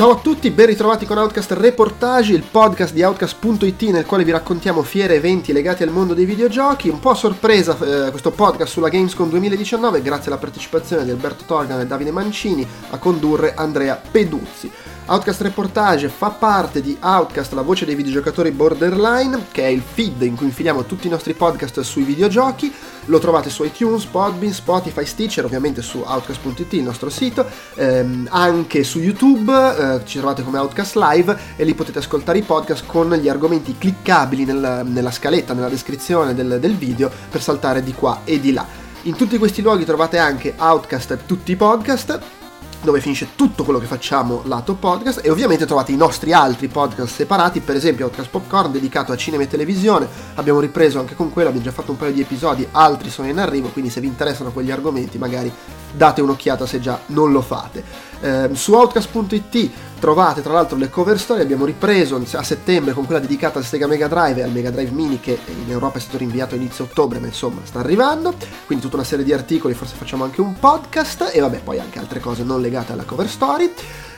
Ciao a tutti, ben ritrovati con Outcast Reportage, il podcast di Outcast.it nel quale vi raccontiamo fiere e eventi legati al mondo dei videogiochi. Un po' a sorpresa eh, questo podcast sulla Gamescom 2019 grazie alla partecipazione di Alberto Torgan e Davide Mancini a condurre Andrea Peduzzi. Outcast Reportage fa parte di Outcast, la voce dei videogiocatori borderline, che è il feed in cui infiliamo tutti i nostri podcast sui videogiochi. Lo trovate su iTunes, Podbean, Spotify, Stitcher, ovviamente su outcast.it, il nostro sito, ehm, anche su YouTube, eh, ci trovate come Outcast Live e lì potete ascoltare i podcast con gli argomenti cliccabili nel, nella scaletta, nella descrizione del, del video per saltare di qua e di là. In tutti questi luoghi trovate anche Outcast tutti i podcast dove finisce tutto quello che facciamo lato podcast e ovviamente trovate i nostri altri podcast separati, per esempio Outcast Popcorn dedicato a cinema e televisione, abbiamo ripreso anche con quello, abbiamo già fatto un paio di episodi, altri sono in arrivo, quindi se vi interessano quegli argomenti magari date un'occhiata se già non lo fate. Eh, su Outcast.it trovate tra l'altro le cover story, abbiamo ripreso a settembre con quella dedicata al Sega Mega Drive e al Mega Drive Mini che in Europa è stato rinviato a inizio ottobre, ma insomma sta arrivando, quindi tutta una serie di articoli, forse facciamo anche un podcast. E vabbè poi anche altre cose non legate alla cover story.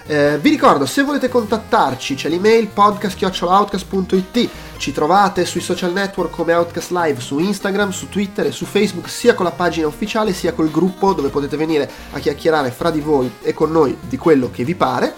Eh, vi ricordo, se volete contattarci, c'è l'email podcast.outcast.it, ci trovate sui social network come Outcast Live su Instagram, su Twitter e su Facebook, sia con la pagina ufficiale sia col gruppo dove potete venire a chiacchierare fra di voi e con noi di quello che vi pare.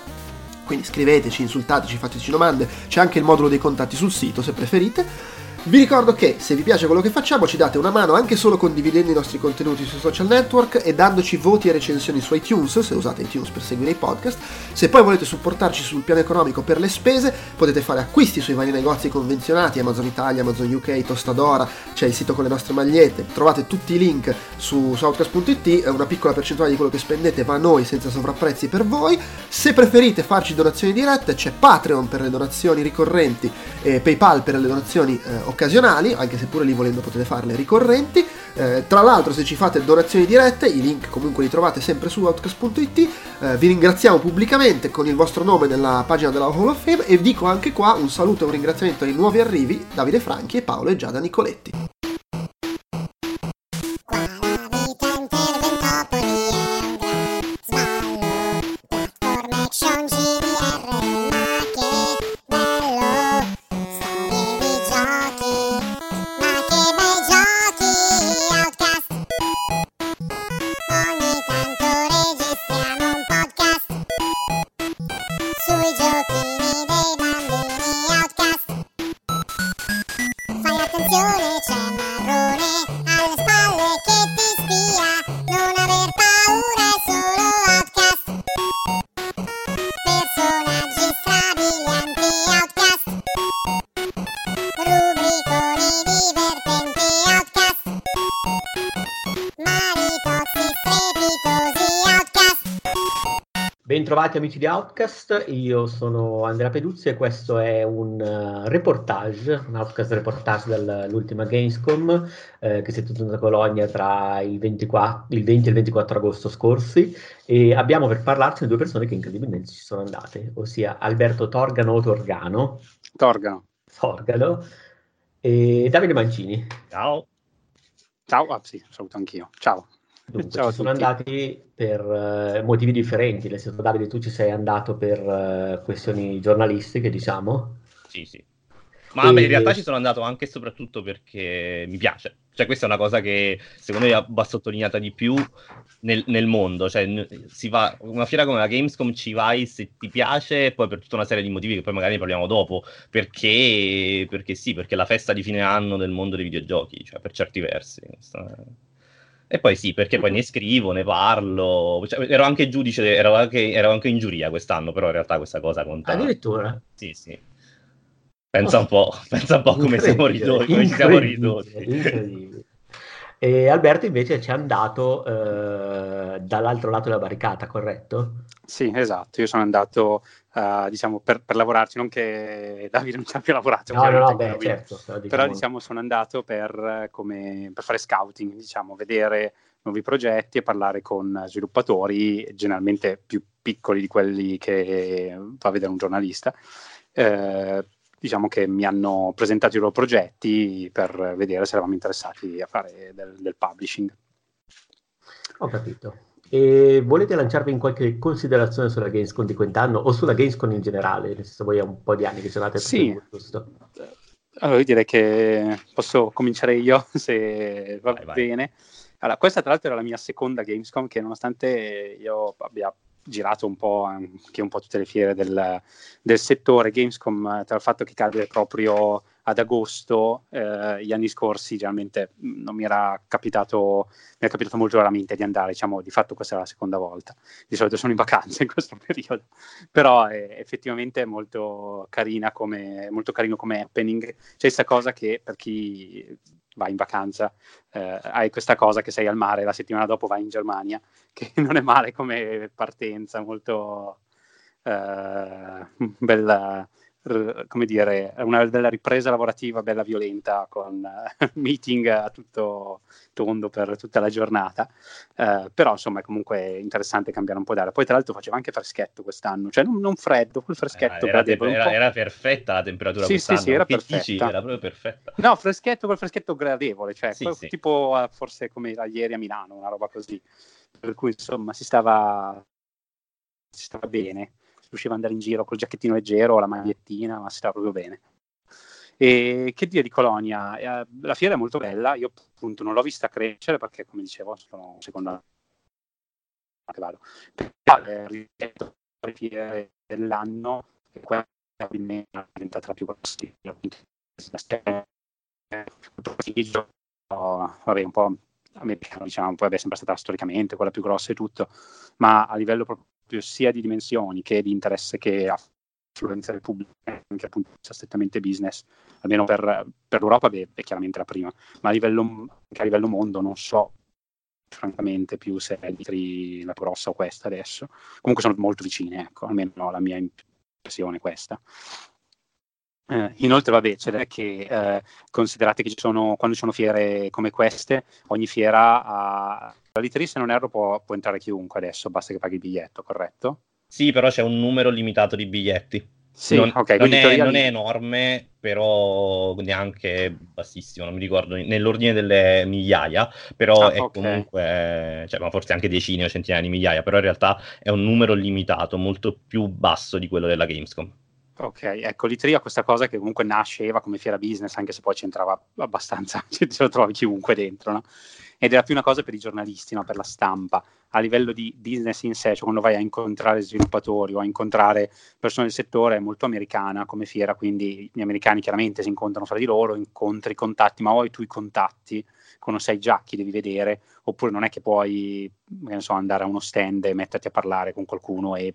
Quindi scriveteci, insultateci, fateci domande, c'è anche il modulo dei contatti sul sito se preferite. Vi ricordo che se vi piace quello che facciamo ci date una mano anche solo condividendo i nostri contenuti sui social network e dandoci voti e recensioni su iTunes, se usate iTunes per seguire i podcast. Se poi volete supportarci sul piano economico per le spese, potete fare acquisti sui vari negozi convenzionati, Amazon Italia, Amazon UK, Tostadora, c'è il sito con le nostre magliette, trovate tutti i link su southcast.it, una piccola percentuale di quello che spendete va a noi senza sovrapprezzi per voi. Se preferite farci donazioni dirette, c'è Patreon per le donazioni ricorrenti e PayPal per le donazioni eh, occasionali, anche se pure lì volendo potete farle ricorrenti. Eh, tra l'altro se ci fate donazioni dirette, i link comunque li trovate sempre su outcast.it, eh, vi ringraziamo pubblicamente con il vostro nome nella pagina della Hall of Fame e dico anche qua un saluto e un ringraziamento ai nuovi arrivi Davide Franchi e Paolo e Giada Nicoletti. Bentrovati amici di Outcast, io sono Andrea Peduzzi e questo è un uh, reportage, un Outcast reportage dall'ultima Gamescom eh, che si è tenuta a Bologna tra il, 24, il 20 e il 24 agosto scorsi e abbiamo per parlarci due persone che incredibilmente ci sono andate, ossia Alberto Torgano o Torgano. Torgano. Torgano e Davide Mancini. Ciao. Ciao, ah, sì, saluto anch'io. Ciao. Dunque, Ciao ci sono andati per uh, motivi differenti, nel senso Davide tu ci sei andato per uh, questioni giornalistiche, diciamo. Sì, sì. Ma e... in realtà ci sono andato anche e soprattutto perché mi piace. Cioè, questa è una cosa che secondo me va sottolineata di più nel, nel mondo. Cioè, si va, una fiera come la Gamescom ci vai se ti piace, poi per tutta una serie di motivi che poi magari ne parliamo dopo. Perché, perché sì, perché è la festa di fine anno del mondo dei videogiochi, cioè per certi versi. Questa... E poi sì, perché poi ne scrivo, ne parlo. Cioè, ero anche giudice, ero anche, ero anche, in giuria quest'anno, però in realtà questa cosa conta. Addirittura? Sì, sì. Pensa un po', pensa un po' come siamo ridotti. Come ci siamo ridotti. E Alberto invece ci è andato eh, dall'altro lato della barricata, corretto? Sì, esatto. Io sono andato uh, diciamo, per, per, lavorarci, non che Davide non ci abbia lavorato, no, no, no, beh, certo, però diciamo sono andato per, come, per fare scouting, diciamo, vedere nuovi progetti e parlare con sviluppatori generalmente più piccoli di quelli che va a vedere un giornalista. Eh, diciamo che mi hanno presentato i loro progetti per vedere se eravamo interessati a fare del, del publishing. Ho capito. E volete lanciarvi in qualche considerazione sulla Gamescom di quest'anno o sulla Gamescom in generale? Nel senso, voi è un po' di anni che sono andate sì. Giusto? Allora, io direi che posso cominciare io, se va vai, bene. Allora, questa tra l'altro era la mia seconda Gamescom che nonostante io abbia girato un po' anche un po' tutte le fiere del, del settore. Gamescom, tra il fatto che cade proprio ad agosto, eh, gli anni scorsi generalmente non mi era capitato, mi è capitato molto raramente di andare, diciamo, di fatto questa è la seconda volta. Di solito sono in vacanza in questo periodo, però è effettivamente molto carina come, molto carino come happening. C'è questa cosa che per chi vai in vacanza, eh, hai questa cosa che sei al mare, la settimana dopo vai in Germania, che non è male come partenza, molto eh, bella come dire, una bella ripresa lavorativa, bella violenta, con uh, meeting a tutto tondo per tutta la giornata. Uh, però insomma è comunque interessante cambiare un po' d'aria. Poi tra l'altro faceva anche freschetto quest'anno, cioè non, non freddo, quel freschetto eh, era, te- era, era, perfetta la temperatura sì, quest'anno. Sì, sì, era perfetta. era proprio perfetta. No, freschetto, quel freschetto gradevole, cioè sì, sì. tipo uh, forse come era ieri a Milano, una roba così. Per cui insomma si stava, si stava bene riusciva ad andare in giro col giacchettino leggero, la magliettina, ma si stava proprio bene. E che dire di Colonia? Eh, la fiera è molto bella, io appunto non l'ho vista crescere perché, come dicevo, sono seconda che vado. Però eh, rispetto fiere dell'anno, che quella è diventata la più possibile. Vabbè, un po' americano, diciamo, poi è sempre stata storicamente quella più grossa e tutto, ma a livello proprio sia di dimensioni che di interesse che affluenza del pubblico, anche appunto strettamente business, almeno per, per l'Europa beh, è chiaramente la prima, ma a livello, anche a livello mondo non so francamente più se è la grossa o questa adesso. Comunque sono molto vicine, ecco, almeno la mia impressione è questa. Eh, inoltre, vabbè, c'è che eh, considerate che ci sono, quando ci sono fiere come queste, ogni fiera ha la Littery, se non erro, può, può, entrare chiunque adesso, basta che paghi il biglietto, corretto? Sì, però c'è un numero limitato di biglietti. Sì, non, okay, non, è, non, è, enorme, però neanche bassissimo, non mi ricordo, nell'ordine delle migliaia, però ah, è okay. comunque, cioè, ma forse anche decine o centinaia di migliaia, però in realtà è un numero limitato, molto più basso di quello della Gamescom. Ok, ecco, l'Itria ha questa cosa che comunque nasceva come fiera business, anche se poi c'entrava abbastanza, ce lo trovi chiunque dentro, no? ed era più una cosa per i giornalisti, no? per la stampa, a livello di business in sé, cioè quando vai a incontrare sviluppatori o a incontrare persone del settore, è molto americana come fiera, quindi gli americani chiaramente si incontrano fra di loro, incontri contatti, ma poi tu i contatti, quando sai già chi devi vedere, oppure non è che puoi so, andare a uno stand e metterti a parlare con qualcuno e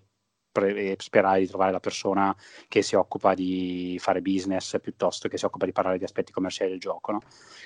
pre- sperare di trovare la persona che si occupa di fare business piuttosto che si occupa di parlare di aspetti commerciali del gioco. No?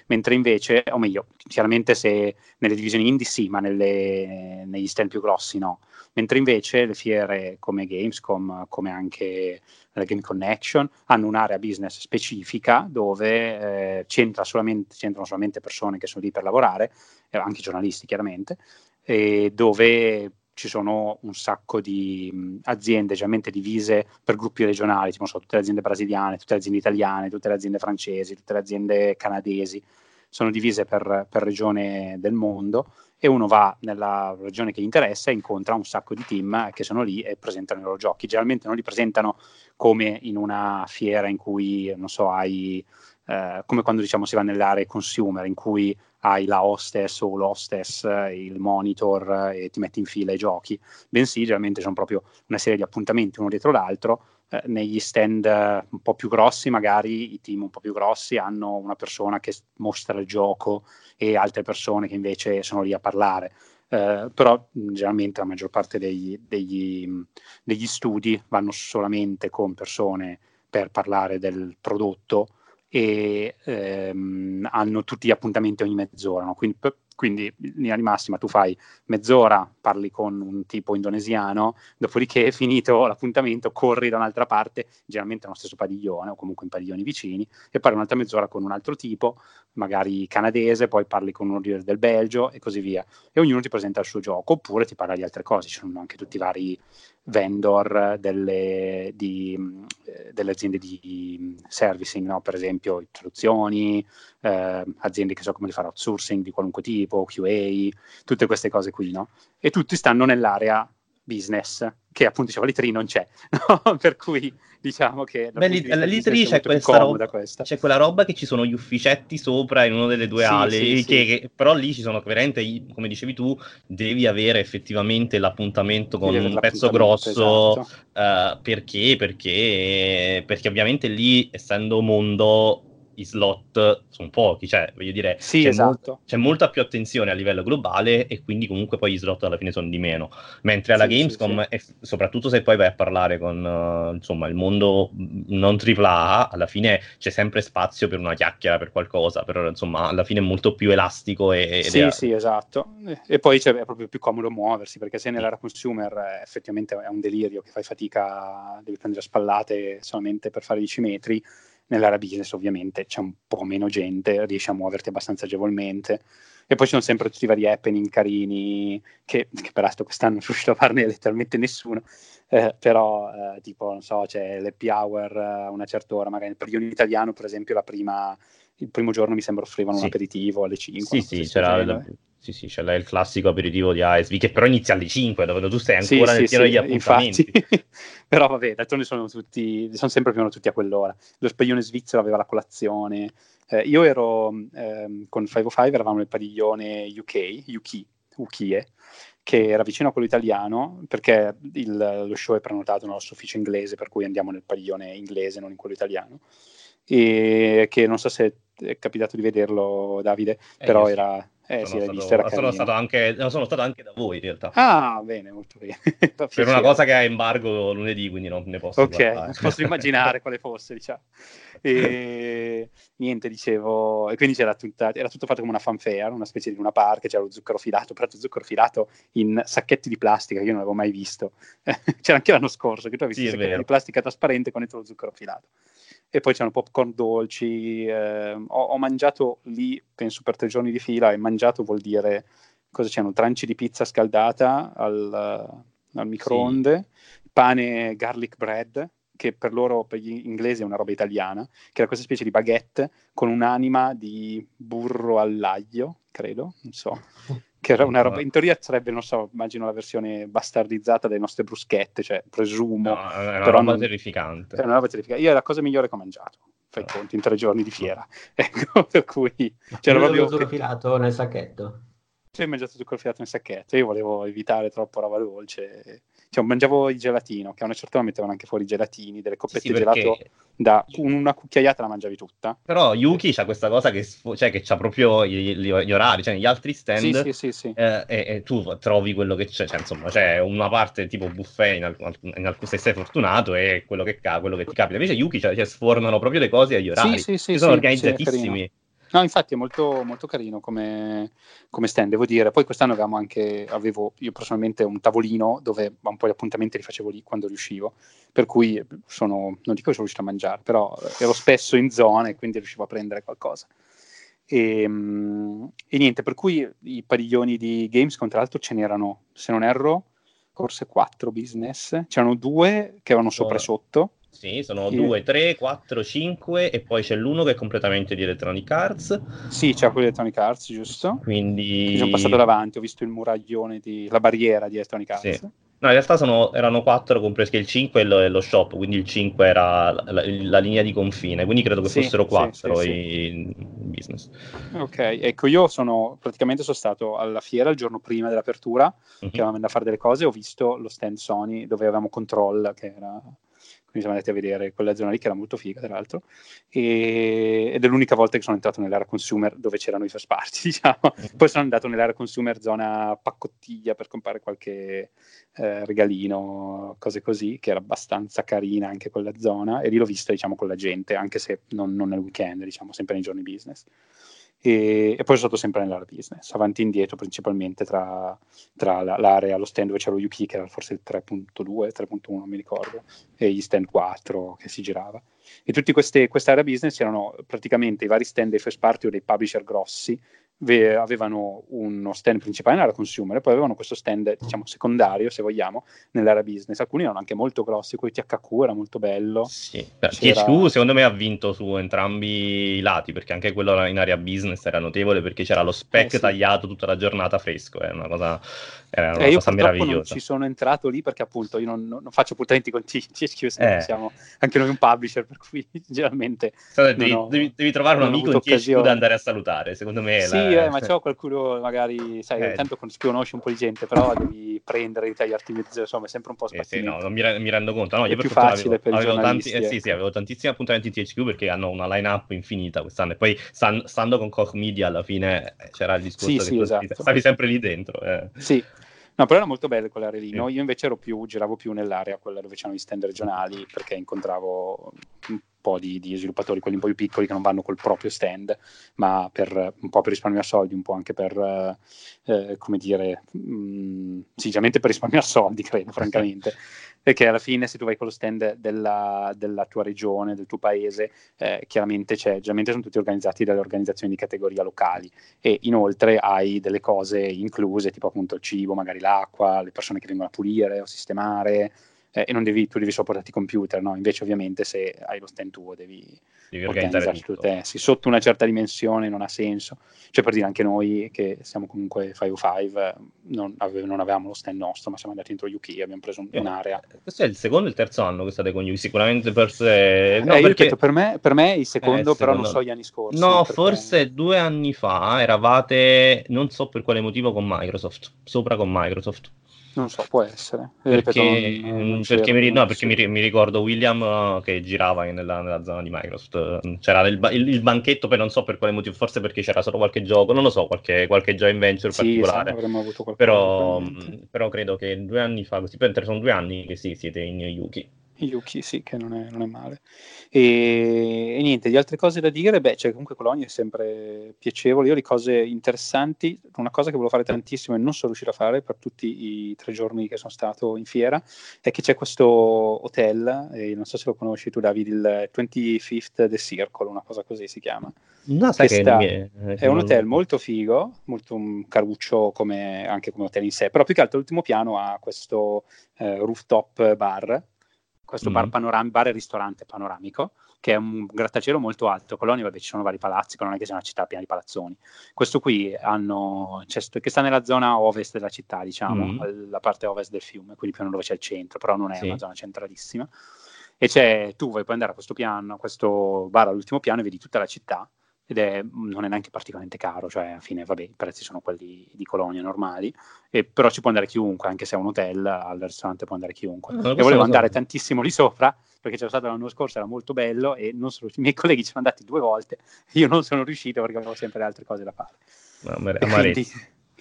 Mentre invece, o meglio, chiaramente se nelle divisioni indie sì, ma nelle, negli stand più grossi no. Mentre invece le fiere come Gamescom, come anche la Game Connection, hanno un'area business specifica dove eh, c'entra solamente, c'entrano solamente persone che sono lì per lavorare, eh, anche giornalisti chiaramente, e dove ci sono un sacco di mh, aziende generalmente divise per gruppi regionali, tipo so, tutte le aziende brasiliane, tutte le aziende italiane, tutte le aziende francesi, tutte le aziende canadesi, sono divise per, per regione del mondo e uno va nella regione che gli interessa e incontra un sacco di team che sono lì e presentano i loro giochi. Generalmente non li presentano come in una fiera in cui, non so, hai eh, come quando diciamo si va nelle aree consumer in cui hai la hostess o l'hostess, il monitor e ti metti in fila i giochi, bensì generalmente sono proprio una serie di appuntamenti uno dietro l'altro. Eh, negli stand un po' più grossi, magari i team un po' più grossi hanno una persona che mostra il gioco e altre persone che invece sono lì a parlare. Eh, però generalmente la maggior parte degli, degli, degli studi vanno solamente con persone per parlare del prodotto e ehm, hanno tutti gli appuntamenti ogni mezz'ora. No? Quindi, quindi, in linea di massima tu fai mezz'ora, parli con un tipo indonesiano, dopodiché finito l'appuntamento corri da un'altra parte, generalmente nello stesso padiglione o comunque in padiglioni vicini, e parli un'altra mezz'ora con un altro tipo, magari canadese, poi parli con uno del Belgio e così via. E ognuno ti presenta il suo gioco, oppure ti parla di altre cose. Ci sono anche tutti i vari vendor delle, di, eh, delle aziende di servicing, no? per esempio traduzioni, eh, aziende che so come fare outsourcing di qualunque tipo, QA, tutte queste cose qui, no? E tutti stanno nell'area business, che appunto diceva l'E3 non c'è, no? per cui diciamo che Beh, l'E3 c'è, questa roba, questa. c'è quella roba che ci sono gli ufficetti sopra in una delle due sì, ali, sì, che, sì. Che, però lì ci sono veramente, come dicevi tu, devi avere effettivamente l'appuntamento con un pezzo grosso, esatto. uh, perché? perché? Perché ovviamente lì, essendo mondo i slot sono pochi, cioè voglio dire, sì, c'è, esatto. molto, c'è, molta più attenzione a livello globale e quindi comunque poi gli slot alla fine sono di meno. Mentre alla sì, Gamescom, sì, sì. soprattutto se poi vai a parlare con uh, insomma il mondo non AAA, alla fine c'è sempre spazio per una chiacchiera, per qualcosa, però insomma alla fine è molto più elastico. E, sì, è... sì, esatto. E poi è proprio più comodo muoversi perché se nell'era consumer eh, effettivamente è un delirio che fai fatica, devi prendere spallate solamente per fare 10 metri Nell'area business ovviamente c'è un po' meno gente, riesci a muoverti abbastanza agevolmente. E poi ci sono sempre tutti i vari happening carini, che, che peraltro quest'anno non sono riuscito a farne letteralmente nessuno, eh, però eh, tipo, non so, c'è l'happy hour a una certa ora, magari per io italiano, per esempio, la prima, il primo giorno mi sembra offrivano sì. un aperitivo alle 5. Sì, sì, c'era la, sì, sì, c'è il classico aperitivo di ASV che però inizia alle 5, dove tu sei ancora sì, nel pieno sì, degli appuntamenti. però vabbè, d'altronde sono tutti, sono sempre più o meno tutti a quell'ora. Lo spaglione svizzero aveva la colazione. Eh, io ero ehm, con 505, eravamo nel padiglione UK, UK, UKIE, che era vicino a quello italiano, perché il, lo show è prenotato nel nostro ufficio inglese, per cui andiamo nel padiglione inglese, non in quello italiano. E che non so se è capitato di vederlo, Davide, eh, però era eh, sono, sì, stato, sono, stato anche, sono, stato anche, da voi in realtà. Ah, bene, molto bene. per una cosa che ha embargo lunedì, quindi non ne posso Ok, posso immaginare quale fosse, diciamo. E niente, dicevo, e quindi c'era tutta, era tutto fatto come una fanfare, una specie di una parca, c'era lo zucchero filato, però lo zucchero filato in sacchetti di plastica che io non avevo mai visto. c'era anche l'anno scorso che tu hai visto sì, sacchetti di plastica trasparente con dentro lo zucchero filato e poi c'erano popcorn dolci. Eh, ho, ho, mangiato lì, penso per tre giorni di fila, e mangiato vuol dire cosa c'erano? Tranci di pizza scaldata al, al microonde, sì. pane garlic bread, che per loro, per gli inglesi, è una roba italiana, che era questa specie di baguette con un'anima di burro all'aglio, credo, non so. che era una roba, in teoria sarebbe, non so, immagino la versione bastardizzata delle nostre bruschette, cioè presumo. No, è una però roba non, terrificante. È una roba terrificante. Io è la cosa migliore che ho mangiato, fai no. conti, in tre giorni di fiera. Ecco, per cui... C'era proprio... zucchero filato nel sacchetto? Sì, ho mangiato zucchero filato nel sacchetto, io volevo evitare troppo roba dolce cioè, mangiavo il gelatino, che a una certa ora mettevano anche fuori i gelatini, delle coppette di sì, perché... gelato, da una cucchiaiata la mangiavi tutta. Però Yuki c'ha questa cosa che, cioè, che c'ha proprio gli, gli, gli, orari, cioè negli altri stand sì, sì, sì, eh, e, e, tu trovi quello che c'è, cioè, insomma, c'è una parte tipo buffet in, alc- in se sei fortunato e quello che, quello che ti capita. Invece Yuki cioè, sfornano proprio le cose agli orari, sì, sì, sì, sono organizzatissimi. No, infatti è molto, molto carino come, come, stand, devo dire. Poi quest'anno avevamo anche, avevo io personalmente un tavolino dove un po' di appuntamenti li facevo lì quando riuscivo, per cui sono, non dico che sono riuscito a mangiare, però ero spesso in zona e quindi riuscivo a prendere qualcosa. E, e niente, per cui i padiglioni di Gamescom, tra l'altro ce n'erano, se non erro, forse quattro business, c'erano due che erano sopra e sotto sì, sono 2, 3, 4, 5 e poi c'è l'uno che è completamente di Electronic Arts. Sì, c'è quello di Electronic Arts, giusto? Quindi... Mi sono passato davanti, ho visto il muraglione, di... la barriera di Electronic Arts. Sì. No, in realtà sono, erano 4, compreso il 5 e lo, lo, shop, quindi il 5 era la, la, la, linea di confine, quindi credo che sì, fossero 4 sì, sì, in business. Ok, ecco, io sono praticamente sono stato alla fiera il giorno prima dell'apertura, uh-huh. che avevamo da fare delle cose, ho visto lo stand Sony dove avevamo Control, che era quindi siamo andati a vedere quella zona lì che era molto figa tra l'altro e, ed è l'unica volta che sono entrato nell'area consumer dove c'erano i first party diciamo. Poi sono andato nell'area consumer zona paccottiglia per comprare qualche eh, regalino cose così che era abbastanza carina anche quella zona e lì l'ho vista diciamo con la gente anche se non, non nel weekend diciamo sempre nei giorni business e, e poi sono stato sempre nell'area business, avanti e indietro principalmente tra, tra l'area, lo stand dove c'era lo Yuki che era forse il 3.2, 3.1 non mi ricordo, e gli stand 4 che si girava. E tutte queste area business erano praticamente i vari stand dei first party o dei publisher grossi avevano uno stand principale nell'area consumer e poi avevano questo stand diciamo secondario se vogliamo nell'area business alcuni erano anche molto grossi quello THQ era molto bello sì. THQ secondo me ha vinto su entrambi i lati perché anche quello in area business era notevole perché c'era lo spec eh, sì. tagliato tutta la giornata fresco è una cosa, era una eh, cosa meravigliosa non ci sono entrato lì perché appunto io non, non faccio appuntamenti con THQ eh. siamo anche noi un publisher per cui generalmente devi, ho, devi, devi, trovare un amico in THQ da andare a salutare secondo me sì, la eh, ma c'è qualcuno magari, sai, eh. conosci un po' di gente, però devi prendere, tagliarti mezzo, insomma, è sempre un po' spazio. Eh, sì, no, non mi, mi, rendo conto. No, è io più facile avevo, per avevo tanti, eh, sì, sì, avevo tantissimi appuntamenti THQ perché hanno una line-up infinita quest'anno e poi stand, stando con Koch Media alla fine eh, c'era il discorso sì, che sì, esatto. stavi sempre lì dentro. Eh. Sì, No, però era molto bello quell'area lì. No? Io invece ero più, giravo più nell'area, quella dove c'erano gli stand regionali, perché incontravo po' di, di, sviluppatori, quelli un po' più piccoli che non vanno col proprio stand, ma per, un po' per risparmiare soldi, un po' anche per, eh, eh come dire, mh, mm, sinceramente per risparmiare soldi, credo, francamente. Perché alla fine se tu vai con lo stand della, della tua regione, del tuo paese, eh, chiaramente c'è, generalmente sono tutti organizzati dalle organizzazioni di categoria locali e inoltre hai delle cose incluse, tipo appunto il cibo, magari l'acqua, le persone che vengono a pulire o sistemare, eh, e non devi, tu devi sopportarti computer, no? Invece ovviamente se hai lo stand tuo devi, devi organizzare tutto te. Sì, sotto una certa dimensione non ha senso. Cioè per dire anche noi che siamo comunque 505 non, ave- non avevamo lo stand nostro, ma siamo andati dentro UK, abbiamo preso un, eh, un'area. Questo è il secondo e il terzo anno che state con UK, sicuramente forse... No, eh, perché... detto, per, me, per me è il secondo, eh, però secondo... non so gli anni scorsi. No, perché... forse due anni fa eravate, non so per quale motivo, con Microsoft, sopra con Microsoft. Non so, può essere. Perché, Ripeto, non, non perché, mi, no, perché mi, mi, ricordo William uh, che girava nella, nella, zona di Microsoft. C'era il, il, il, banchetto, poi non so per quale motivo, forse perché c'era solo qualche gioco, non lo so, qualche, qualche joint venture sì, particolare. Avremmo avuto però, però credo che due anni fa, così, sono due anni che sì, siete in Yuki. Yuki, sì, che non è, non è male. E, e, niente, di altre cose da dire, beh, cioè, comunque Colonia è sempre piacevole. Io le cose interessanti, una cosa che volevo fare tantissimo e non sono riuscito a fare per tutti i tre giorni che sono stato in fiera, è che c'è questo hotel, e non so se lo conosci tu Davide, il 25th The Circle, una cosa così si chiama. No, sai che sta, è, è un hotel molto figo, molto un caruccio come, anche come hotel in sé, però più che altro l'ultimo piano ha questo eh, rooftop bar questo mm. bar, panoram- bar e ristorante panoramico, che è un grattacielo molto alto. Colonia, vabbè, ci sono vari palazzi, è che sia una città piena di palazzoni. Questo qui hanno, cioè, che sta nella zona ovest della città, diciamo, mm. la parte ovest del fiume, quindi più dove c'è il centro, però non è sì. una zona centralissima. E c'è, tu vuoi poi andare a questo piano, a questo bar all'ultimo piano e vedi tutta la città ed è, non è neanche particolarmente caro, cioè alla fine vabbè, i prezzi sono quelli di Colonia normali, e, però ci può andare chiunque, anche se è un hotel, al ristorante può andare chiunque. No, e volevo andare so. tantissimo lì sopra, perché c'era stato l'anno scorso, era molto bello, e non solo, i miei colleghi ci sono andati due volte, io non sono riuscito perché avevo sempre le altre cose da fare. No, ma, quindi,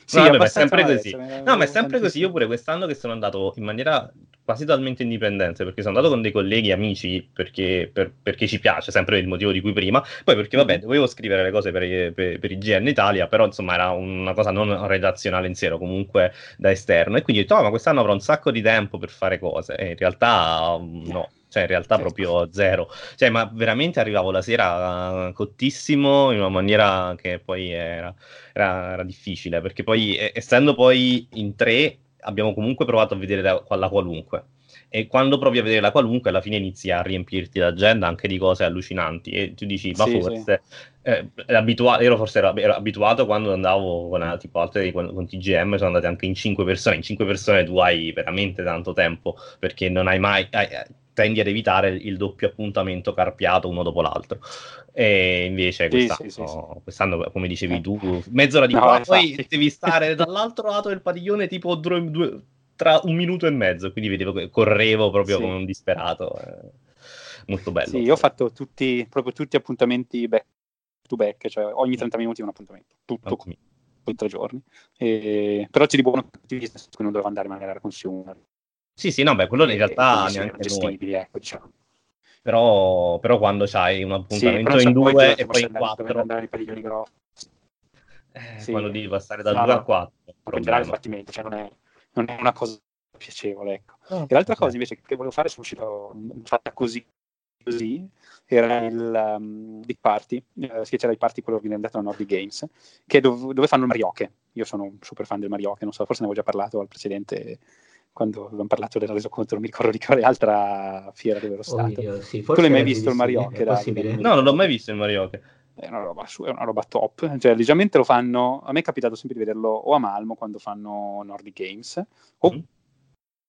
sì, vabbè, ma è sempre così. No, ma è sempre così. Io pure quest'anno che sono andato in maniera quasi totalmente indipendente, perché sono andato con dei colleghi amici perché, per, perché ci piace, sempre il motivo di cui prima, poi perché vabbè, mm-hmm. dovevo scrivere le cose per, per, per IGN Italia, però insomma era una cosa non redazionale in sé, comunque da esterno, e quindi ho detto, oh, ma quest'anno avrò un sacco di tempo per fare cose, e in realtà no cioè in realtà certo. proprio zero. Cioè, ma veramente arrivavo la sera cottissimo in una maniera che poi era, era, era difficile, perché poi essendo poi in tre abbiamo comunque provato a vedere la, la qualunque e quando provi a vedere la qualunque alla fine inizi a riempirti l'agenda anche di cose allucinanti e tu dici ma sì, forse sì. Eh, abitua- ero forse ero, ero, abituato quando andavo con eh, tipo altre con, con, TGM sono andate anche in cinque persone in cinque persone tu hai veramente tanto tempo perché non hai mai hai, tendi ad evitare il doppio appuntamento carpiato uno dopo l'altro. E invece quest'anno, sì, sì, sì, quest'anno come dicevi eh. tu, mezz'ora di no, qua, poi devi stare dall'altro lato del padiglione tipo due, due, tra un minuto e mezzo, quindi vedevo che correvo proprio come un disperato. Eh. Molto bello. Sì, io ho fatto tutti, proprio tutti appuntamenti back to back, cioè ogni 30 minuti un appuntamento, tutto con tre giorni. E, però c'è di buono quindi non dovevo andare magari a consumer sì, sì, no, beh, quello in realtà neanche gestibili, ecco, diciamo. Però, però quando c'hai un appuntamento sì, in due e poi in quattro... eh, Sì. quando devi passare dal No, 2 no. al 4. in generale sbattimento, cioè non è, non è una cosa piacevole, ecco. Oh, E l'altra cosa invece che volevo fare, sono uscito fatta così, così era il um, Big Party, eh, Sketch Live Party, quello organizzato da Nordic Games, che è dov- dove fanno il Marioche. Io sono un super fan del Marioche, non so, forse ne avevo già parlato al precedente, quando abbiamo parlato del resoconto, non mi ricordo di quale altra fiera dove ero stato. Oddio, sì, Tu l'hai mai visto il Marioche. No, non l'ho mai visto il Marioche. È una roba, su- è una roba top, cioè leggermente lo fanno, a me è capitato sempre di vederlo o a Malmo quando fanno Nordic Games, o- Mm.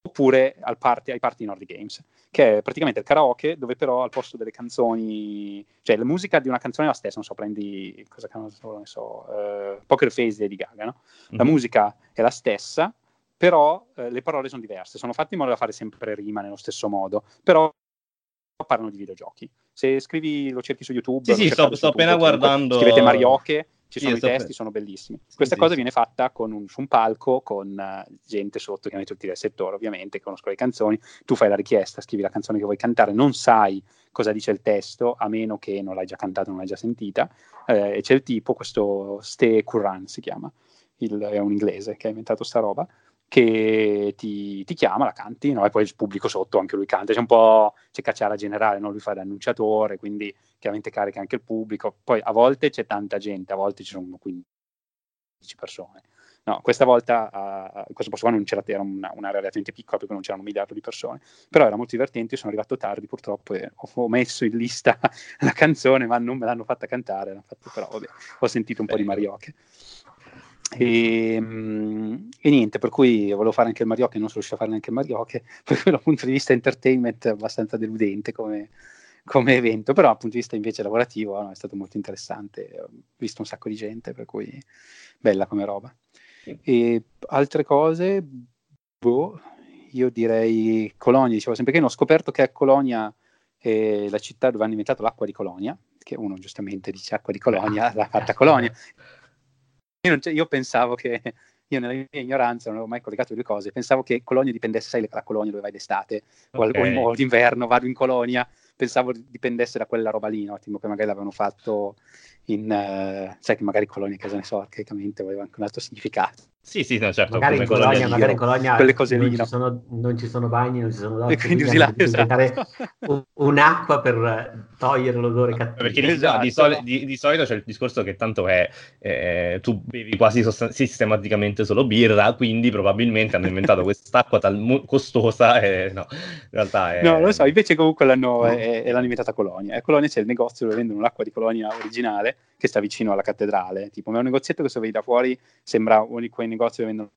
oppure al party, ai party di Nordic Games, che è praticamente il karaoke dove però al posto delle canzoni, cioè la musica di una canzone è la stessa, non so, prendi, cosa cavolo ne so, eh, Poker Face di Lady Gaga, no? La Mhm. musica è la stessa, però eh, le parole sono diverse, sono fatte in modo da fare sempre rima nello stesso modo, però parlano di videogiochi. Se scrivi, lo cerchi su YouTube, Sì, sì, sto- sto YouTube, appena guardando- Scrivete Marioche, ci Sì, sono i sto testi, pe- sono bellissimi. Questa sì, cosa sì. viene fatta con un- su un palco con eh, gente sotto, chiaramente tutti del settore, ovviamente, che conoscono le canzoni. Tu fai la richiesta, scrivi la canzone che vuoi cantare, non sai cosa dice il testo, a meno che non l'hai già cantata, non l'hai già sentita. eh, e c'è il tipo, questo Ste Curran si chiama, il- è un inglese che ha inventato sta roba che ti, ti chiama, la canti, no? e poi il pubblico sotto anche lui canta. C'è un po' c'è cacciara generale, no? lui fa da annunciatore, quindi chiaramente carica anche il pubblico. Poi a volte c'è tanta gente, a volte ci sono 15 persone. No, questa volta, uh, questo posto qua non c'era, era una, un'area relativamente piccola perché non c'erano un miliardo di persone, però era molto divertente, io sono arrivato tardi purtroppo e ho, messo in lista la canzone, ma non me l'hanno fatta cantare, fatto, però vabbè, ho sentito un po' di Marioche. E, mm, e niente, per cui volevo fare anche il Marioche, non sono riuscito a fare neanche il Marioche, per cui dal punto di vista entertainment è abbastanza deludente come, come evento, però dal punto di vista invece lavorativo no, è stato molto interessante, ho visto un sacco di gente, per cui bella come roba. E altre cose, boh, io direi Colonia, dicevo sempre che non ho scoperto che a Colonia è la città dove hanno inventato l'acqua di Colonia, che uno giustamente dice acqua di Colonia, l'ha fatta Colonia. Io, c'è- io pensavo che, io nella mia ignoranza non avevo mai collegato le due cose, pensavo che Colonia dipendesse, sai, la Colonia dove vai d'estate o, al- o d'inverno, vado in Colonia, pensavo dipendesse da quella roba lì, no? tipo che magari l'avevano fatto in, eh, sai che magari Colonia, che ne so, arcaicamente aveva anche un altro significato. Sì, sì, no, certo, Magari in Colonia, colonia magari in Colonia quelle cose non, lì, ci no? sono, non ci sono bagni, non ci sono docce, E quindi usi quindi inventare esatto. un- un'acqua per eh, togliere l'odore cattivo. Perché di, Esatto. no, di soli- di- di solito c'è il discorso che tanto è eh, tu bevi quasi sostan- sistematicamente solo birra, quindi probabilmente hanno inventato quest'acqua tal- costosa e no, in realtà è... No, non lo so, invece comunque l'hanno, è, è l'hanno inventata a Colonia. A Colonia c'è il negozio dove vendono l'acqua di Colonia originale, che sta vicino alla cattedrale. Tipo, ma è un negozietto che se vedi da fuori sembra uno di quei negozi dove vendono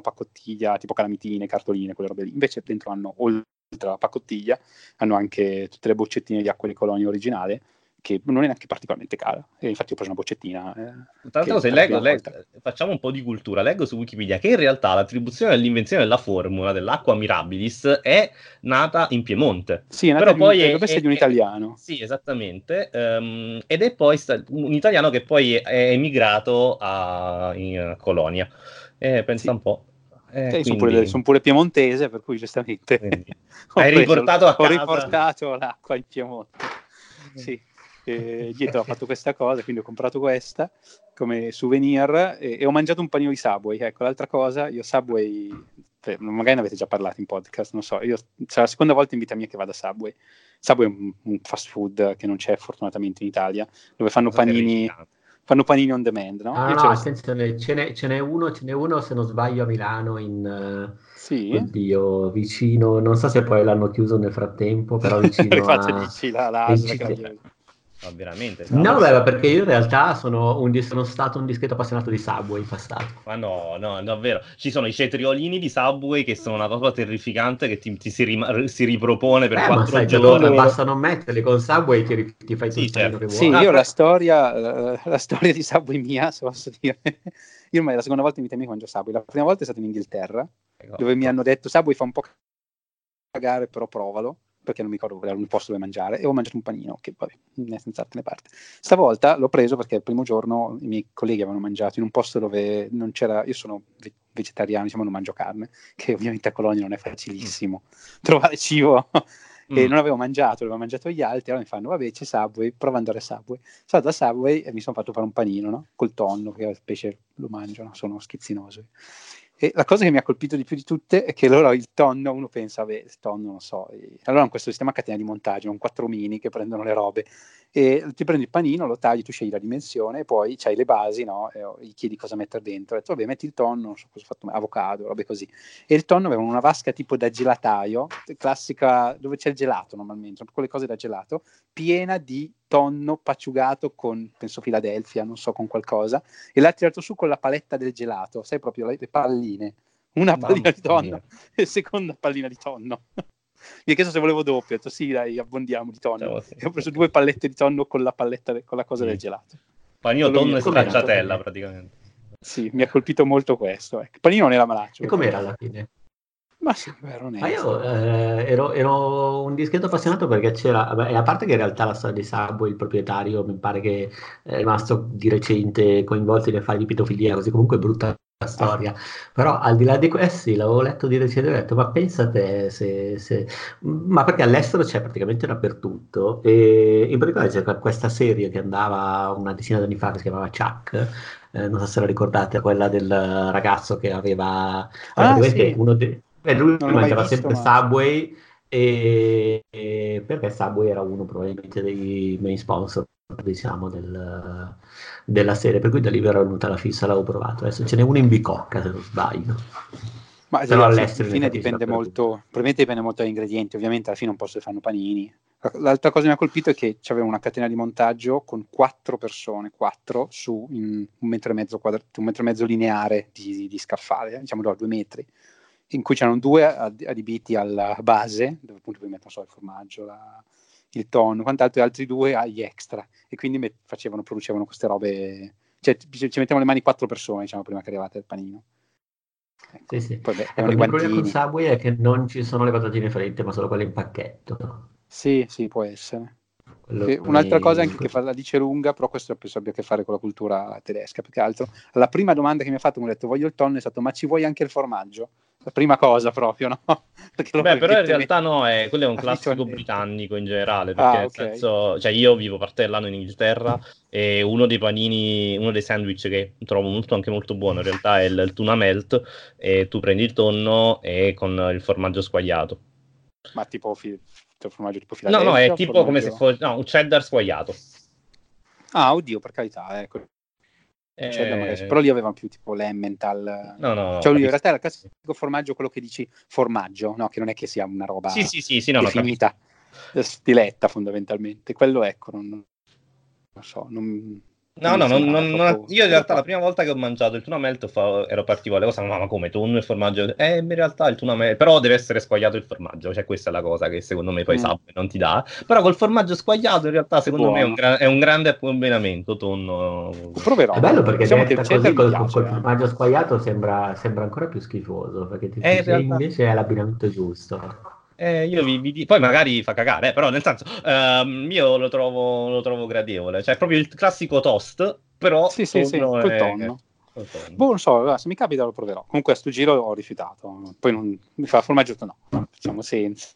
pacottiglia, tipo calamitine, cartoline, quelle robe lì. Invece dentro hanno, oltre alla pacottiglia, hanno anche tutte le boccettine di acqua di Colonia originale, che non è neanche particolarmente cara. E infatti ho preso una boccettina. eh, Tra l'altro, se leggo, leggo- volta- facciamo un po' di cultura. Leggo su Wikipedia che in realtà l'attribuzione dell'invenzione della formula dell'acqua mirabilis è nata in Piemonte. Sì, è nata Però di un- poi è- dovrebbe essere di un è- italiano. Sì, esattamente. ehm, ed è poi sta- un italiano che poi è emigrato a in Colonia. Eh, pensa Sì. un po'. Eh, Eh, sono, quindi- pure, sono pure piemontese, per cui giustamente Quindi- Hai preso- riportato casa. riportato l'acqua in Piemonte. Sì, e dietro ho fatto questa cosa, quindi ho comprato questa come souvenir e, e ho mangiato un panino di Subway. Ecco, l'altra cosa, io Subway, cioè, magari ne avete già parlato in podcast, non so, io sarà la seconda volta in vita mia che vado a Subway. Subway è un, un fast food che non c'è fortunatamente in Italia, dove fanno Cosa panini, fanno panini on demand, no? Ah, no, ce l'ho- attenzione, ce n'è, ce n'è uno, ce n'è uno se non sbaglio a Milano in... sì, Oddio, vicino, non so se poi l'hanno chiuso nel frattempo, però vicino a... dici la, la in No, veramente. No, beh, ma perché io in realtà sono, un, sono stato un discreto appassionato di Subway in passato. Ma no, no, davvero. Ci sono i cetriolini di Subway che sono una cosa terrificante che ti, ti si, rim- si ripropone per Eh, quattro sai, giorni. ora basta non metterli con Subway che ti fai Sì, tutto il certo. che Sì, vuoi. Ah, io però- la storia, la, la storia di Subway mia, se posso dire, io ormai è la seconda volta in vita mia che mangio Subway. La prima volta è stata in Inghilterra, Ecco. dove mi hanno detto Subway fa un po' cagare, però provalo, perché non mi ricordo era il posto dove mangiare, e ho mangiato un panino, che vabbè, è senza altre parte. Stavolta l'ho preso perché il primo giorno i miei colleghi avevano mangiato in un posto dove non c'era, io sono ve- vegetariano, diciamo non mangio carne, che ovviamente a Colonia non è facilissimo trovare cibo e non avevo mangiato, l'avevo mangiato gli altri, allora mi fanno, vabbè c'è Subway, prova ad andare a Subway. Sono andato a Subway e mi sono fatto fare un panino, no? Col tonno, che il pesce lo mangiano, sono schizzinoso. E la cosa che mi ha colpito di più di tutte è che loro il tonno, uno pensa, beh, il tonno non so. Allora hanno questo sistema a catena di montaggio, un quattro mini che prendono le robe e ti prendi il panino, lo tagli, tu scegli la dimensione e poi c'hai le basi, no? E gli chiedi cosa mettere dentro. Ho detto, vabbè, metti il tonno, non so cosa ho fatto, avocado, robe così. E il tonno aveva una vasca tipo da gelataio, classica, dove c'è il gelato normalmente, quelle cose da gelato, piena di tonno pacciugato con, penso, Philadelphia, non so, con qualcosa, e l'ha tirato su con la paletta del gelato, sai proprio le, palline. Una Mamma pallina di tonno mia. e seconda pallina di tonno. Mi ha chiesto se volevo doppio, ho detto sì, dai, abbondiamo di tonno. Ciao, sì. E ho preso due pallette di tonno con la, palletta, con la cosa sì. del gelato. Panino tonno e stracciatella, praticamente. Sì, mi ha colpito molto questo. Eh. Panino non era malaccio. E com'era alla fine? Ma sì, vero, Ma io eh, ero, ero, un discreto appassionato perché c'era, beh, a parte che in realtà la storia di Subway, il proprietario, mi pare che è rimasto di recente coinvolto in affari di pedofilia, così comunque brutta storia. Però al di là di questo, l'avevo letto di recente ho detto, ma pensate se, se... Ma perché all'estero c'è praticamente dappertutto e in particolare c'è questa serie che andava una decina di anni fa che si chiamava Chuck, eh, non so se la ricordate, quella del ragazzo che aveva... Ah, sì. uno de Beh, lui mangiava sempre ma... Subway e, e, perché Subway era uno probabilmente dei main sponsor diciamo del, della serie per cui da lì era venuta la fissa l'avevo provato. Adesso ce n'è uno in bicocca se non sbaglio. Ma però all'estero alla fine dipende molto probabilmente dipende molto dagli ingredienti. Ovviamente alla fine non posso fare panini. L'altra cosa che mi ha colpito è che c'aveva una catena di montaggio con quattro persone quattro su un metro e mezzo, quadra- un metro e mezzo lineare di, di scaffale diciamo due metri in cui c'erano due adibiti alla base, dove appunto poi mettono so, il formaggio, la, il tonno, quant'altro, e altri due agli extra. E quindi met- facevano, producevano queste robe, cioè ci, ci mettevano le mani quattro persone, diciamo, prima che arrivate il panino. Ecco. Sì, sì. Poi, beh, ecco, il problema con Subway è che non ci sono le patatine fritte, ma solo quelle in pacchetto. Sì, sì, può essere. Un'altra cosa anche che fa la dice lunga, però questo penso abbia a che fare con la cultura tedesca, più che altro. La prima domanda che mi ha fatto, mi ha detto voglio il tonno, è stato ma ci vuoi anche il formaggio? La prima cosa proprio, no? Beh, però in realtà no, è, quello è un classico britannico in generale, perché ah, okay. senso, cioè io vivo parte dell'anno in Inghilterra e uno dei panini, uno dei sandwich che trovo molto, anche molto buono in realtà è il, il tuna melt e tu prendi il tonno e con il formaggio squagliato. Ma tipo fi- cioè, formaggio tipo? No, no, è tipo come se fosse no, un cheddar squagliato. Ah, oddio, per carità, ecco. Eh... Magari, però lì avevano più tipo l'emmental. No, no. Cioè, lui in realtà era il classico formaggio, quello che dici formaggio, no? Che non è che sia una roba sì, sì, sì, sì, no, definita, stiletta fondamentalmente. Quello ecco, non, non so, non, No, no, non, non, non, io in realtà la prima volta che ho mangiato il tuna melt fa, ero partito alle cose, ma, ma come tonno e formaggio? Eh, in realtà il tuna melt, però deve essere squagliato il formaggio, cioè questa è la cosa che secondo me poi mm. Subway non ti dà, però col formaggio squagliato in realtà secondo Buono. me è un, gra- è un, grande abbinamento tonno. Proverò. È bello perché detta così col, piace, col eh. formaggio squagliato sembra, sembra, ancora più schifoso, perché ti eh, realtà... invece è l'abbinamento giusto. Eh, io vi, vi, poi magari fa cagare, eh, però nel senso, ehm, io lo trovo, lo trovo gradevole, cioè proprio il classico toast, però sì, sì, sì, col tonno. Boh, non so, se mi capita lo proverò. Comunque a sto giro ho rifiutato. Poi non, mi fa formaggio, no, no, facciamo senza.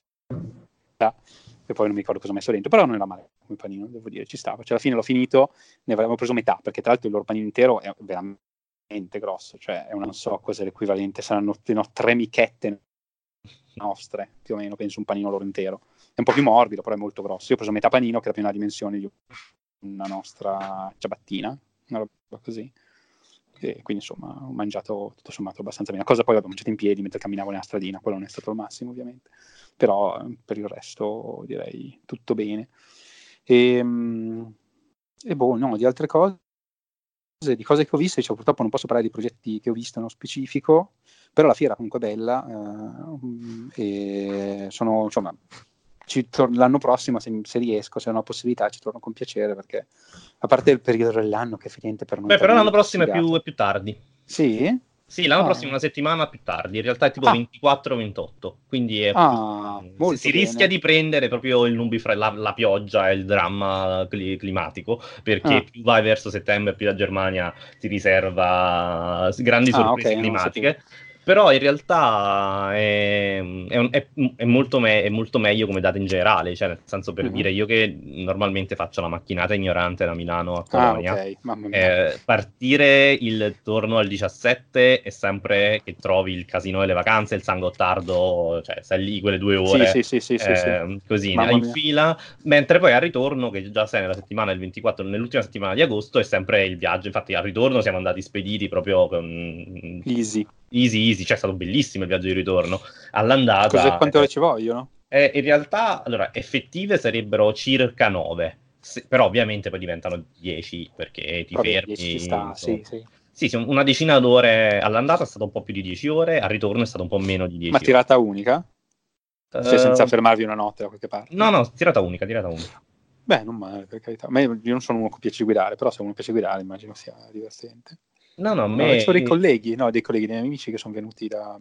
E poi non mi ricordo cosa ho messo dentro, però non era male come panino, devo dire, ci stava. Cioè, alla fine l'ho finito, ne avevamo preso metà, perché tra l'altro il loro panino intero è veramente grosso, cioè è una, non so cos'è l'equivalente, saranno no, tre michette nostre, più o meno, penso un panino loro intero. È un po' più morbido, però è molto grosso. Io ho preso metà panino, che era più una dimensione di una nostra ciabattina, una roba così. E quindi insomma ho mangiato tutto sommato abbastanza bene. La cosa poi l'ho mangiato in piedi mentre camminavo nella stradina, quello non è stato il massimo ovviamente, però per il resto direi tutto bene. E, ehm, e boh, no, di altre cose, di cose che ho visto, diciamo, purtroppo non posso parlare di progetti che ho visto nello specifico, però la fiera comunque è bella eh, e sono, insomma, tor- l'anno prossimo se, se, riesco, se ho una possibilità ci torno con piacere perché a parte il periodo dell'anno che effettivamente per noi... Beh, però l'anno prossimo è più, è più, tardi. Sì? Sì, l'anno ah. prossimo una settimana più tardi, in realtà è tipo ah. 24-28, quindi ah, si, si rischia di prendere proprio il nubifragio, la, la, pioggia e il dramma cli- climatico, perché ah. più vai verso settembre, più la Germania ti riserva grandi ah, sorprese okay, climatiche. Però in realtà è, è, un, è, è, molto me- è, molto meglio come data in generale, cioè nel senso per mm-hmm. dire io che normalmente faccio la macchinata ignorante da Milano a Colonia, ah, okay. eh, partire il torno al 17 è sempre che trovi il casino delle vacanze, il San Gottardo, cioè sei lì quelle due ore sì, sì, sì, eh, così Mamma in mia. fila, mentre poi al ritorno, che già sei nella settimana del 24, nell'ultima settimana di agosto, è sempre il viaggio, infatti al ritorno siamo andati spediti proprio con... Easy easy easy, cioè è stato bellissimo il viaggio di ritorno. All'andata... Cos'è, quante ore ci vogliono? Eh, in realtà, allora, effettive sarebbero circa 9, se, però ovviamente poi diventano 10 perché ti Vabbè, fermi. Ci sta, sì, sì. Sì, sì, una decina d'ore all'andata è stato un po' più di 10 ore, al ritorno è stato un po' meno di 10 Ma tirata unica? Uh, cioè senza fermarvi una notte da qualche parte? No, no, tirata unica, tirata unica. Beh, non male, per carità. Ma io non sono uno che piace guidare, però se uno piace guidare immagino sia divertente. No, no, me... no, dei colleghi, no, dei colleghi, dei miei amici che sono venuti da,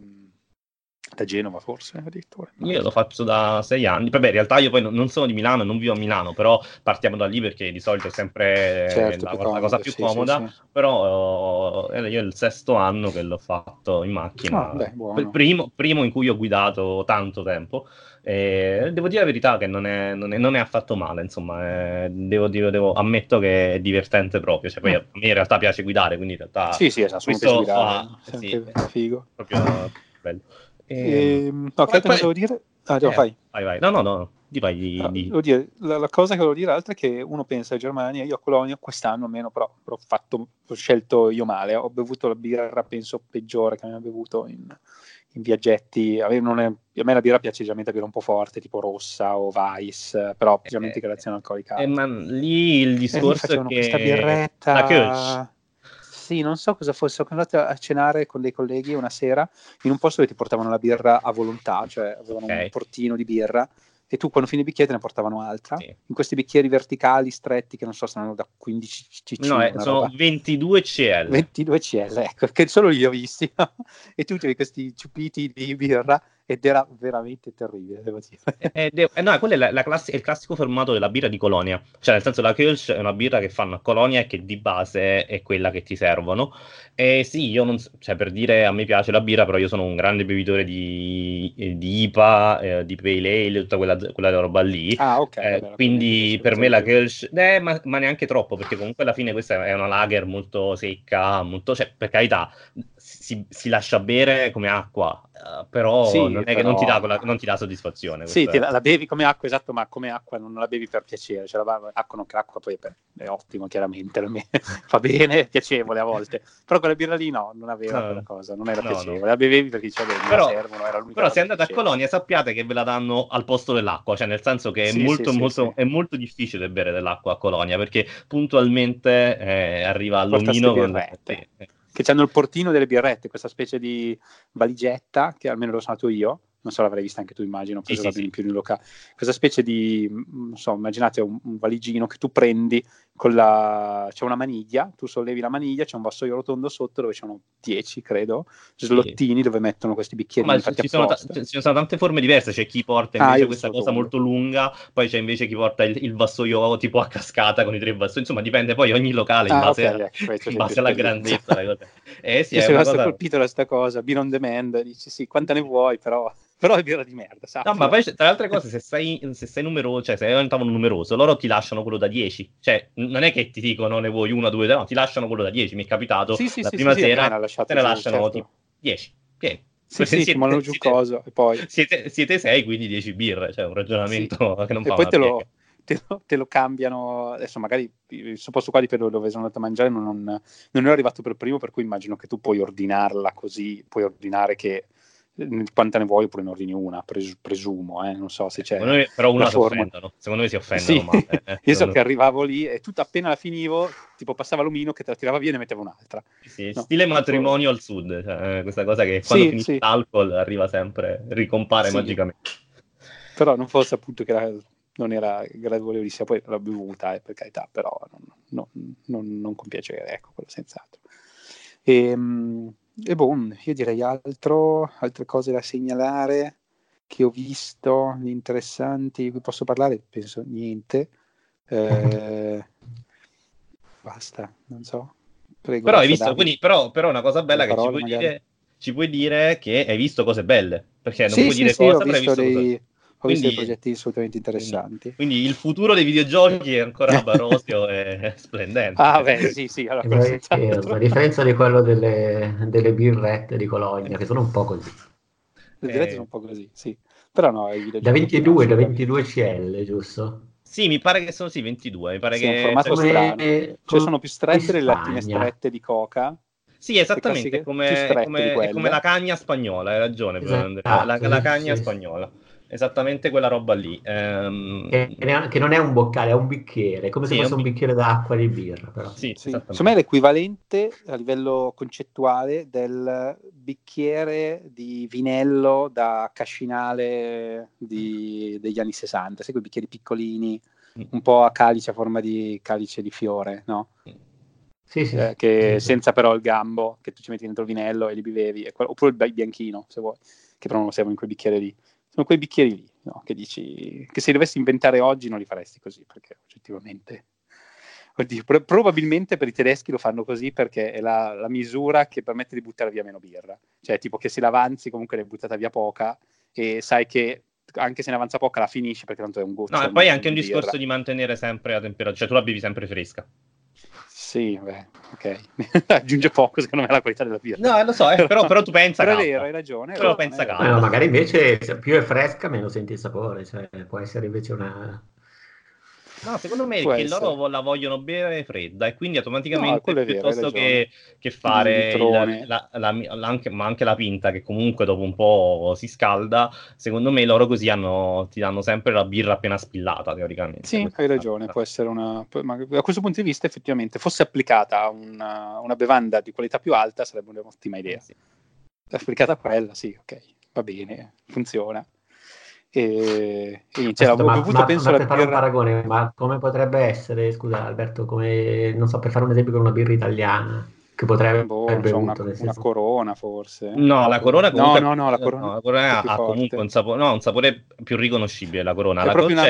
da Genova forse addirittura. Io lo faccio da sei anni, vabbè in realtà io poi non sono di Milano, non vivo a Milano, però partiamo da lì perché di solito è sempre certo, la, comodo, la, cosa più sì, comoda, sì, sì. però uh, io è il sesto anno che l'ho fatto in macchina, ah, beh, il primo, primo in cui ho guidato tanto tempo. E devo dire la verità che non è, non è, non è affatto male, insomma, eh, devo, devo, devo, ammetto che è divertente proprio. Cioè, poi mm. a me in realtà piace guidare, quindi in realtà... Sì, sì, esatto, questo guidare, fa, sì, figo. Proprio bello. E, e, ehm, no, che altro devo dire? Ah, no, eh, vai. vai, vai. No, no, no. Di vai, di, no, di... Dire, la, la, cosa che volevo dire altra è che uno pensa a Germania, io a Colonia quest'anno almeno, però, però ho, fatto, ho scelto io male, ho bevuto la birra penso peggiore che ha bevuto in, in viaggetti. A me, è, a me, la birra piace generalmente birra un po' forte, tipo rossa o Vice, però generalmente eh, grazione alcolica. Eh, ma lì il discorso è che... questa birretta... La Kirsch. Sì, non so cosa fosse. Sono andato a cenare con dei colleghi una sera in un posto dove ti portavano la birra a volontà, cioè avevano okay. un portino di birra e tu quando finivi il bicchiere te ne portavano altra sì. in questi bicchieri verticali stretti che non so se hanno da 15 cc no eh, sono roba. 22 cl 22 cl ecco che solo li ho visti e tu avevi questi ciupiti di birra ed era veramente terribile, devo dire. Eh, eh, eh, no, quello è, la, la class- è, il classico formato della birra di Colonia, cioè nel senso la Kölsch è una birra che fanno a Colonia e che di base è quella che ti servono. E sì, io non cioè per dire a me piace la birra, però io sono un grande bevitore di, eh, di IPA, eh, di Pale Ale, tutta quella, quella roba lì. Ah, ok. Eh, vabbè, quindi per me la Kölsch, eh, ma, ma, neanche troppo, perché comunque alla fine questa è una lager molto secca, molto, cioè per carità, si, si lascia bere come acqua, uh, però sì, non è però... che non ti dà, quella, non ti dà soddisfazione. Sì, la, la, bevi come acqua, esatto, ma come acqua non la bevi per piacere. Cioè, la, acqua non che l'acqua poi è, è ottimo, chiaramente, fa bene, è piacevole a volte. Però quella birra lì no, non aveva no. quella cosa, non era no, piacevole. No. La bevevi perché diceva che però, servono, era Però se andate a Colonia sappiate che ve la danno al posto dell'acqua, cioè nel senso che è, sì, molto, sì, molto, è molto difficile bere dell'acqua a Colonia perché puntualmente eh, arriva all'omino con... Eh, che hanno il portino delle birrette, questa specie di valigetta, che almeno l'ho usato io, non so, l'avrai vista anche tu, immagino, sì, sì, sì. più in locale. Questa specie di, non so, immaginate un, un, valigino che tu prendi con la... c'è una maniglia, tu sollevi la maniglia, c'è un vassoio rotondo sotto dove ci sono 10, credo, slottini dove mettono questi bicchieri Ma ci sono, ta- ci sono, tante forme diverse, c'è chi porta ah, invece ah, questa cosa molto lunga, poi c'è invece chi porta il, il, vassoio tipo a cascata con i tre vassoi, insomma dipende poi ogni locale in ah, base, okay, a, ecco, in base alla grandezza. eh sì, Io sono cosa... colpito da questa cosa, Beer on Demand, dici sì, quanta ne vuoi, però però è birra di merda, sai? No, ma poi tra le altre cose, se sei, se sei numeroso, cioè se hai un tavolo numeroso, loro ti lasciano quello da 10. Cioè, non è che ti dicono ne vuoi una, due, no, ti lasciano quello da 10. Mi è capitato sì, sì, la sì, prima sera, te ne lasciano certo. tipo 10. Pieni. Sì, sì, siete, ma giù cosa, e poi... Siete, siete 6, quindi 10 birre, cioè un ragionamento che non e fa poi te lo, te lo, te lo, cambiano, adesso magari il posto qua di Pedro dove sono andato a mangiare non, non, non ero arrivato per primo, per cui immagino che tu puoi ordinarla così, puoi ordinare che quante ne vuoi oppure ne ordini una, pres- presumo, eh? non so se c'è. Me, però una si offendono, secondo me si offendono. Sì. Male, eh? Io so che arrivavo lì e tutto appena la finivo, tipo passava l'omino che te la tirava via e ne metteva un'altra. Sì, no, stile matrimonio al sud, cioè, eh, questa cosa che quando sì, finisce sì. l'alcol arriva sempre, ricompare sì. magicamente. Però non fosse appunto che era, non era gradevolissima, poi l'ho bevuta, eh, per carità, però non, non, non, non con piacere, ecco, quello senz'altro. E, ehm, e boh, io direi altro, altre cose da segnalare che ho visto interessanti, di cui posso parlare, penso niente. Eh, basta, non so. Prego, però hai visto, quindi, però, però una cosa bella che ci puoi, dire, ci puoi dire che hai visto cose belle, perché non Sì, puoi sì, dire sì, cosa, ho però hai visto visto cose ho visto dei Quindi- progetti assolutamente interessanti. Quindi il futuro dei videogiochi è ancora barosio e splendente. Ah, beh, sì, sì, allora, Eh, a differenza di quello delle, delle birrette di Cologna, che sono un po' così. Le Eh. dirette sono un po' così, sì. Però no, i videogiochi Da 22, da sono 22 CL, giusto? Sì, mi pare che sono sì 22, mi pare Sì, un che formato cioè, strano. Cioè come sono più strette le in lattine strette di coca. Sì, esattamente, come, come- come la cagna spagnola, hai ragione, Esatto, Andrea, la, la sì, cagna sì. spagnola, esattamente quella roba lì. Ehm, Che, che non è un boccale, è un bicchiere, come Sì, se è fosse un bicchiere d'acqua di birra, però. sì, Sì. esattamente. Secondo me è l'equivalente a livello concettuale del bicchiere di vinello da cascinale di- degli anni 60, sai quei bicchieri piccolini, Mm. un po' a calice a forma di calice di fiore, no? Sì, sì, Eh, che sì. senza però il gambo, che tu ci metti dentro il vinello e li bevi, quello- oppure il bi- bianchino, se vuoi, che però non lo servono in quei bicchieri lì. Sono quei bicchieri lì, no? Che dici che se li dovessi inventare oggi non li faresti così, perché oggettivamente... Oddio, pro- probabilmente per i tedeschi lo fanno così perché è la, la misura che permette di buttare via meno birra. Cioè, tipo che se l'avanzi comunque ne hai buttata via poca e sai che anche se ne avanza poca la finisci perché tanto è un goccio. No, e poi è anche un discorso di mantenere sempre la temperatura, cioè tu la bevi sempre fresca. Sì, beh, ok. Aggiunge poco secondo me alla qualità della birra. No, lo so, eh, però, però tu pensa Però è vero, hai ragione. Però ragione, pensa. Eh, no, magari invece più è fresca meno senti il sapore, cioè può essere invece una... No, secondo me è Può che essere. loro la vogliono bere fredda e quindi No, automaticamente vero, piuttosto hai che, che fare Il la- la- la- anche, ma anche la pinta che comunque dopo un po' si scalda, secondo me loro così hanno, ti danno sempre la birra appena spillata teoricamente. Sì, hai ragione, può essere una... Da questo punto di vista effettivamente fosse applicata a una, una bevanda di qualità più alta sarebbe un'ottima idea. Eh, sì. Applicata a quella, sì, ok, va bene, funziona. E, e Aspetta, avevo ma, bevuto ma- penso ma per fare un birra... paragone, ma come potrebbe essere, scusa Alberto, come, non so, per fare un esempio con una birra italiana, che potrebbe boh, non so, una, bevuto, una corona forse. No, la corona No, comunque, no, no, la corona, no, la corona ha forte. comunque un sapore, no, un sapore più riconoscibile la corona. È La proprio una...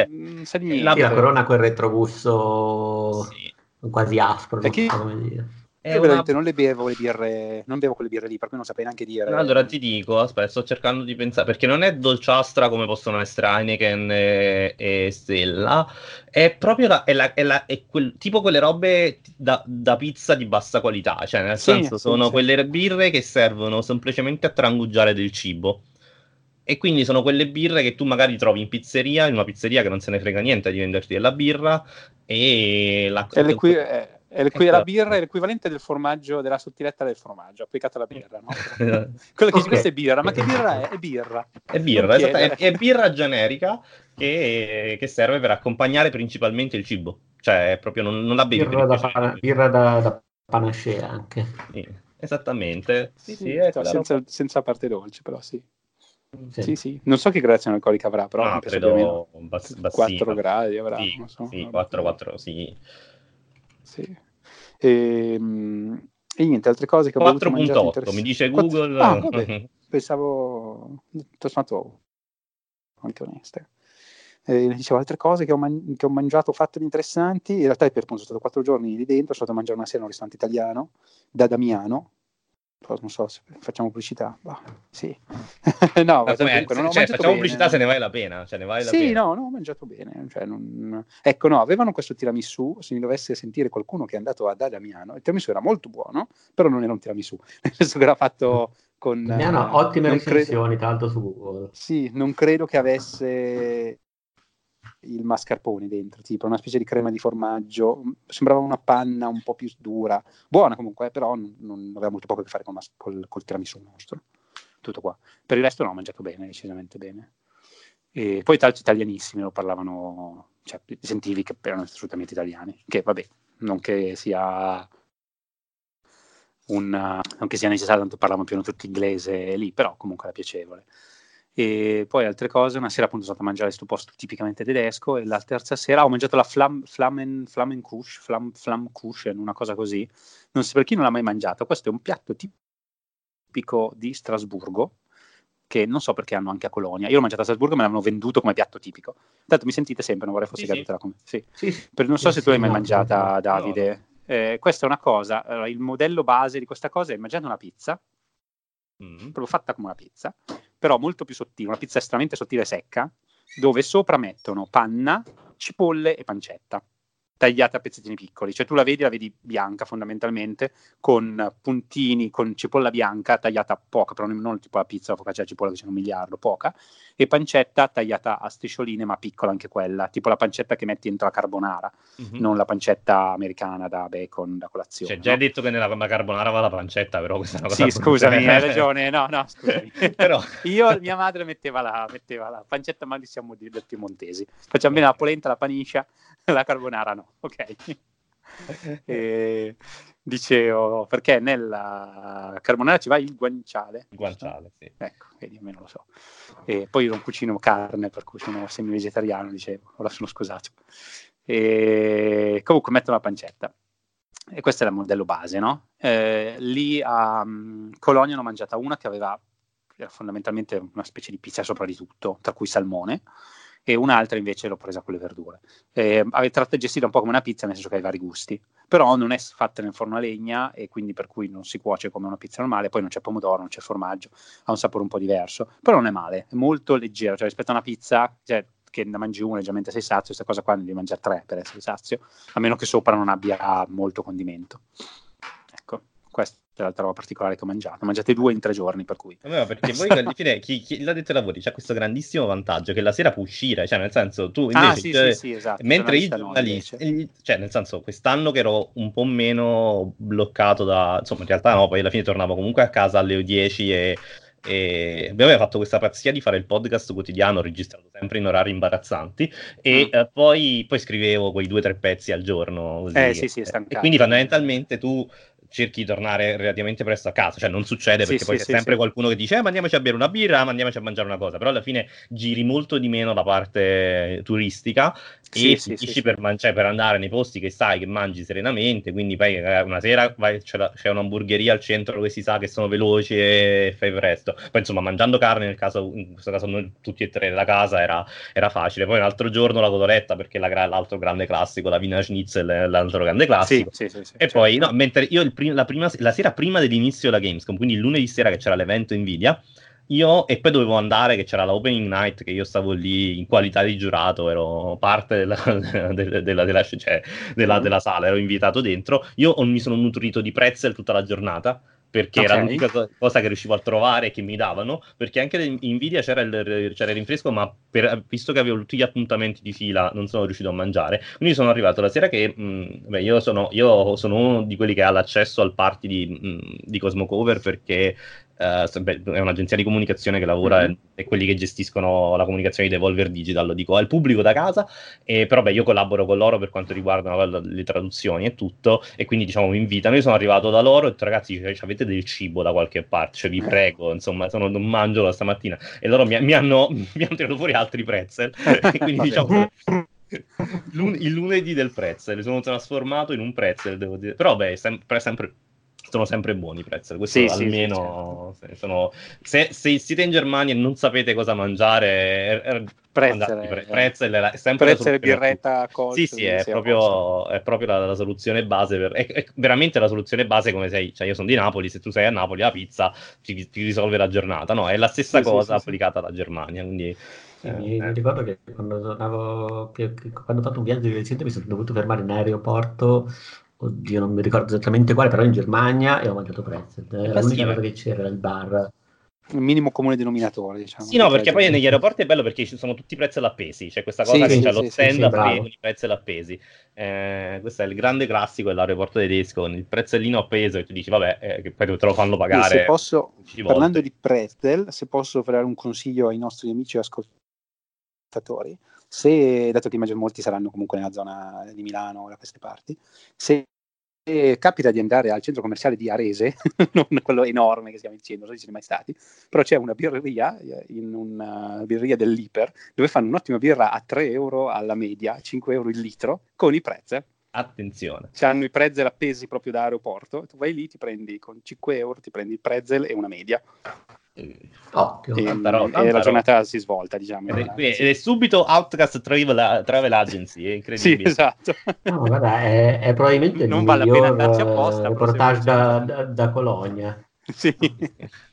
cioè, di la- la corona quel retrogusto sì, quasi aspro, È non che- so come dire. È Io una- veramente non le bevo le birre, non bevo quelle birre lì, per cui non saprei neanche dire. Allora ti dico, aspetta, sto cercando di pensare, perché non è dolciastra come possono essere Heineken e, e Stella, è proprio la, è la- è la- è quel, tipo quelle robe da, da pizza di bassa qualità, cioè nel Sì, senso sì, sono sì. quelle birre che servono semplicemente a trangugiare del cibo. E quindi sono quelle birre che tu magari trovi in pizzeria, in una pizzeria che non se ne frega niente di venderti della birra, e la È, l'equi- è- è Ecco. la birra è l'equivalente del formaggio, della sottiletta del formaggio, applicato alla birra, no? Quello che dici, Ok. questa è birra, ma che birra è? È birra. È birra, esatto, è, è birra generica che, che serve per accompagnare principalmente il cibo. Cioè, proprio non, non la bevi Birra da, pana- birra da, da panacea anche. Sì, esattamente. Sì, sì, è Cioè, senza, senza parte dolce, però sì. Sì. Sì, sì. Non so che gradazione alcolica avrà, però No, meno credo bass- 4 bassina. gradi avrà. Sì, non so. sì, 4, 4, sì. Sì. Ehm, E, niente, altre cose che ho bevuto e mangiato 4.8, interessanti. mi dice Google. Ah, vabbè, pensavo tutto sommato anche oneste. Eh, dicevo altre cose che ho, man- che ho mangiato, fatto di interessanti. In realtà, per appunto, sono stato quattro giorni lì dentro. Sono stato a mangiare una sera in un ristorante italiano da Damiano. Poi non so se facciamo pubblicità. Bah, sì, no, comunque non ho cioè, facciamo bene. pubblicità se ne vale la pena. Cioè, ne vale la Sì, pena. no, no, ho mangiato bene. Cioè, non- Ecco, no, avevano questo tiramisù. Se mi dovesse sentire qualcuno che è andato a da Damiano, il tiramisù era molto buono, però non era un tiramisù, nel senso che era fatto con. Hanno eh, ottime credo- recensioni, tra l'altro su Google. Sì, non credo che avesse il mascarpone dentro, tipo una specie di crema di formaggio. Sembrava una panna un po' più dura, buona comunque, però non, non aveva molto poco a che fare con mas- col, col tiramisù nostro. Tutto qua. Per il resto no, ho mangiato bene, decisamente bene. E poi l'altro italianissimi, lo parlavano, cioè sentivi che erano assolutamente italiani, che vabbè, non che sia un, non che sia necessario, tanto parlavano più o meno tutti inglese lì, però comunque era piacevole. E poi altre cose, una sera appunto sono andato a mangiare questo posto tipicamente tedesco e la terza sera ho mangiato la Flam, Flammen, Flammenkusch, Flam, Flammkuchen, una cosa così. Non so per chi non l'ha mai mangiato, questo è un piatto tipico di Strasburgo, che non so perché hanno anche a Colonia. Io l'ho mangiato a Strasburgo e me l'hanno venduto come piatto tipico. Tanto mi sentite sempre, non vorrei fosse Sì, caduta la com- sì. Sì. Per- non so se tu l'hai mai mangiata. Davide. Eh, questa è una cosa, allora, il modello base di questa cosa è immaginate una pizza, mm. proprio fatta come una pizza, però molto più sottile, una pizza estremamente sottile e secca, dove sopra mettono panna, cipolle e pancetta tagliate a pezzettini piccoli, cioè tu la vedi, la vedi bianca fondamentalmente, con puntini, con cipolla bianca tagliata poca, però non tipo la pizza, la focaccia, la cipolla che c'è un miliardo, poca, e pancetta tagliata a striscioline, ma piccola anche quella, tipo la pancetta che metti dentro la carbonara, mm-hmm. non la pancetta americana da bacon, da colazione. Cioè, già no? hai detto che nella carbonara va la pancetta, però questa è una cosa... Sì, scusami, hai ragione, no, no, scusami. però... Io, mia madre metteva la, metteva la pancetta, ma siamo del piemontesi. Facciamo bene la polenta, la paniscia, la carbonara no, ok. e, dicevo, perché nella carbonara ci va il guanciale. Il guanciale, sì. Ecco, vedi, almeno lo so. E poi non cucino carne, per cui sono semi-vegetariano, dicevo, ora sono scusato. E comunque metto la pancetta. E questo è il modello base, no? Eh, lì a um, Colonia ne ho mangiata una che aveva era fondamentalmente una specie di pizza sopra di tutto, tra cui salmone, e un'altra invece l'ho presa con le verdure. Eh, tratta gestita un po' come una pizza, nel senso che ha i vari gusti, però non è fatta nel forno a legna e quindi per cui non si cuoce come una pizza normale, poi non c'è pomodoro, non c'è formaggio, ha un sapore un po' diverso, però non è male, è molto leggero, cioè rispetto a una pizza, cioè, che ne mangi una e già sei sazio, questa cosa qua ne devi mangiare tre per essere sazio, a meno che sopra non abbia molto condimento. Questo è l'altra roba particolare che ho mangiato. Mangiate due in tre giorni, per cui. Vabbè, perché poi alla fine chi, chi l'ha detto ai lavori c'è questo grandissimo vantaggio che la sera può uscire, cioè nel senso tu invece... Ah, sì, cioè, sì, sì, esatto. Mentre i giornalisti, cioè nel senso quest'anno che ero un po' meno bloccato da... Insomma, in realtà no, poi alla fine tornavo comunque a casa alle 10 e e abbiamo fatto questa pazzia di fare il podcast quotidiano registrato sempre in orari imbarazzanti e mm. eh, poi, poi, scrivevo quei due o tre pezzi al giorno così. Eh, sì, sì, e quindi fondamentalmente tu cerchi di tornare relativamente presto a casa, cioè non succede perché sì, poi sì, c'è sì, sempre qualcuno che dice eh, ma andiamoci a bere una birra, ma andiamoci a mangiare una cosa, però alla fine giri molto di meno la parte turistica e finisci per, man- cioè, per, andare nei posti che sai che mangi serenamente, quindi poi eh, una sera vai, c'è, la- c'è, un'hamburgeria al centro dove si sa che sono veloci e fai presto, poi insomma mangiando carne nel caso, in questo caso noi tutti e tre della casa era, era facile, poi un altro giorno la cotoletta perché la, l'altro grande classico, la Vina Schnitzel è l'altro grande classico. e certo. poi no, mentre io il prim- la, prima, la sera prima dell'inizio della Gamescom, quindi il lunedì sera che c'era l'evento Nvidia, io e poi dovevo andare che c'era la opening night che io stavo lì in qualità di giurato ero parte della, della, della, della, cioè, mm. sala ero invitato dentro io mi sono nutrito di pretzel tutta la giornata perché okay. era l'unica cosa che riuscivo a trovare e che mi davano, perché anche in Nvidia c'era il, c'era il rinfresco, ma per, visto che avevo tutti gli appuntamenti di fila non sono riuscito a mangiare, quindi sono arrivato la sera che, mh, mm, beh, io, sono, io sono uno di quelli che ha l'accesso al party di, mh, mm, di Cosmocover perché Uh, è un'agenzia di comunicazione che lavora mm-hmm. e, quelli che gestiscono la comunicazione di Devolver Digital, lo dico al pubblico da casa, e, però beh, io collaboro con loro per quanto riguarda no, le traduzioni e tutto, e quindi diciamo mi invitano, io sono arrivato da loro e ho detto ragazzi cioè, avete del cibo da qualche parte, cioè vi eh. prego, insomma sono, non mangio da stamattina, e loro mi, mi, hanno, mi hanno tirato fuori altri pretzel, e quindi diciamo... il lunedì del pretzel, sono trasformato in un pretzel, devo dire. Però beh, sempre, sempre sono sempre buoni i pretzel. Questo sì, almeno sì, sì, sono... se, se, siete in Germania e non sapete cosa mangiare, er, er, pretzel, pre- pretzel è sempre pretzel birretta cold, sì sì è proprio, è proprio la, la, soluzione base per, è, è, veramente la soluzione base come sei cioè io sono di Napoli se tu sei a Napoli la pizza ti, ti risolve la giornata no è la stessa cosa applicata alla Germania quindi sì, eh, mi, eh. ricordo che quando tornavo, quando ho fatto un viaggio di recente mi sono dovuto fermare in aeroporto oddio, non mi ricordo esattamente quale, però in Germania e ho mangiato pretzel. Era l'unica cosa che c'era il bar. Il minimo comune denominatore, diciamo. Sì, no, perché poi negli aeroporti è bello perché ci sono tutti i pretzel appesi, c'è questa cosa sì, che sì, c'è sì, lo stand sì, con i pretzel appesi. Eh, questo è il grande classico dell'aeroporto tedesco, con il prezzellino appeso e tu dici, vabbè, eh, che poi te lo fanno pagare. Se posso, parlando di pretzel, se posso offrire un consiglio ai nostri amici ascoltatori, se, dato che immagino molti saranno comunque nella zona di Milano o da queste parti, se capita di andare al centro commerciale di Arese, non quello enorme che stiamo dicendo, non so se siete mai stati, però c'è una birreria, eh, in una birreria dell'Iper, dove fanno un'ottima birra a 3 euro alla media, 5 euro il litro, con i prezzi. Attenzione. Hanno i prezzel appesi proprio da aeroporto, tu vai lì, ti prendi con 5 euro, ti prendi il prezzel e una media. Ottimo, e, però, e la giornata si svolta, diciamo. Ed è, ed è subito Outcast Travel, Travel Agency, è incredibile. sì, esatto. No, guarda, è, è probabilmente non il vale miglior apposta, reportage da, da, da, Colonia. sì.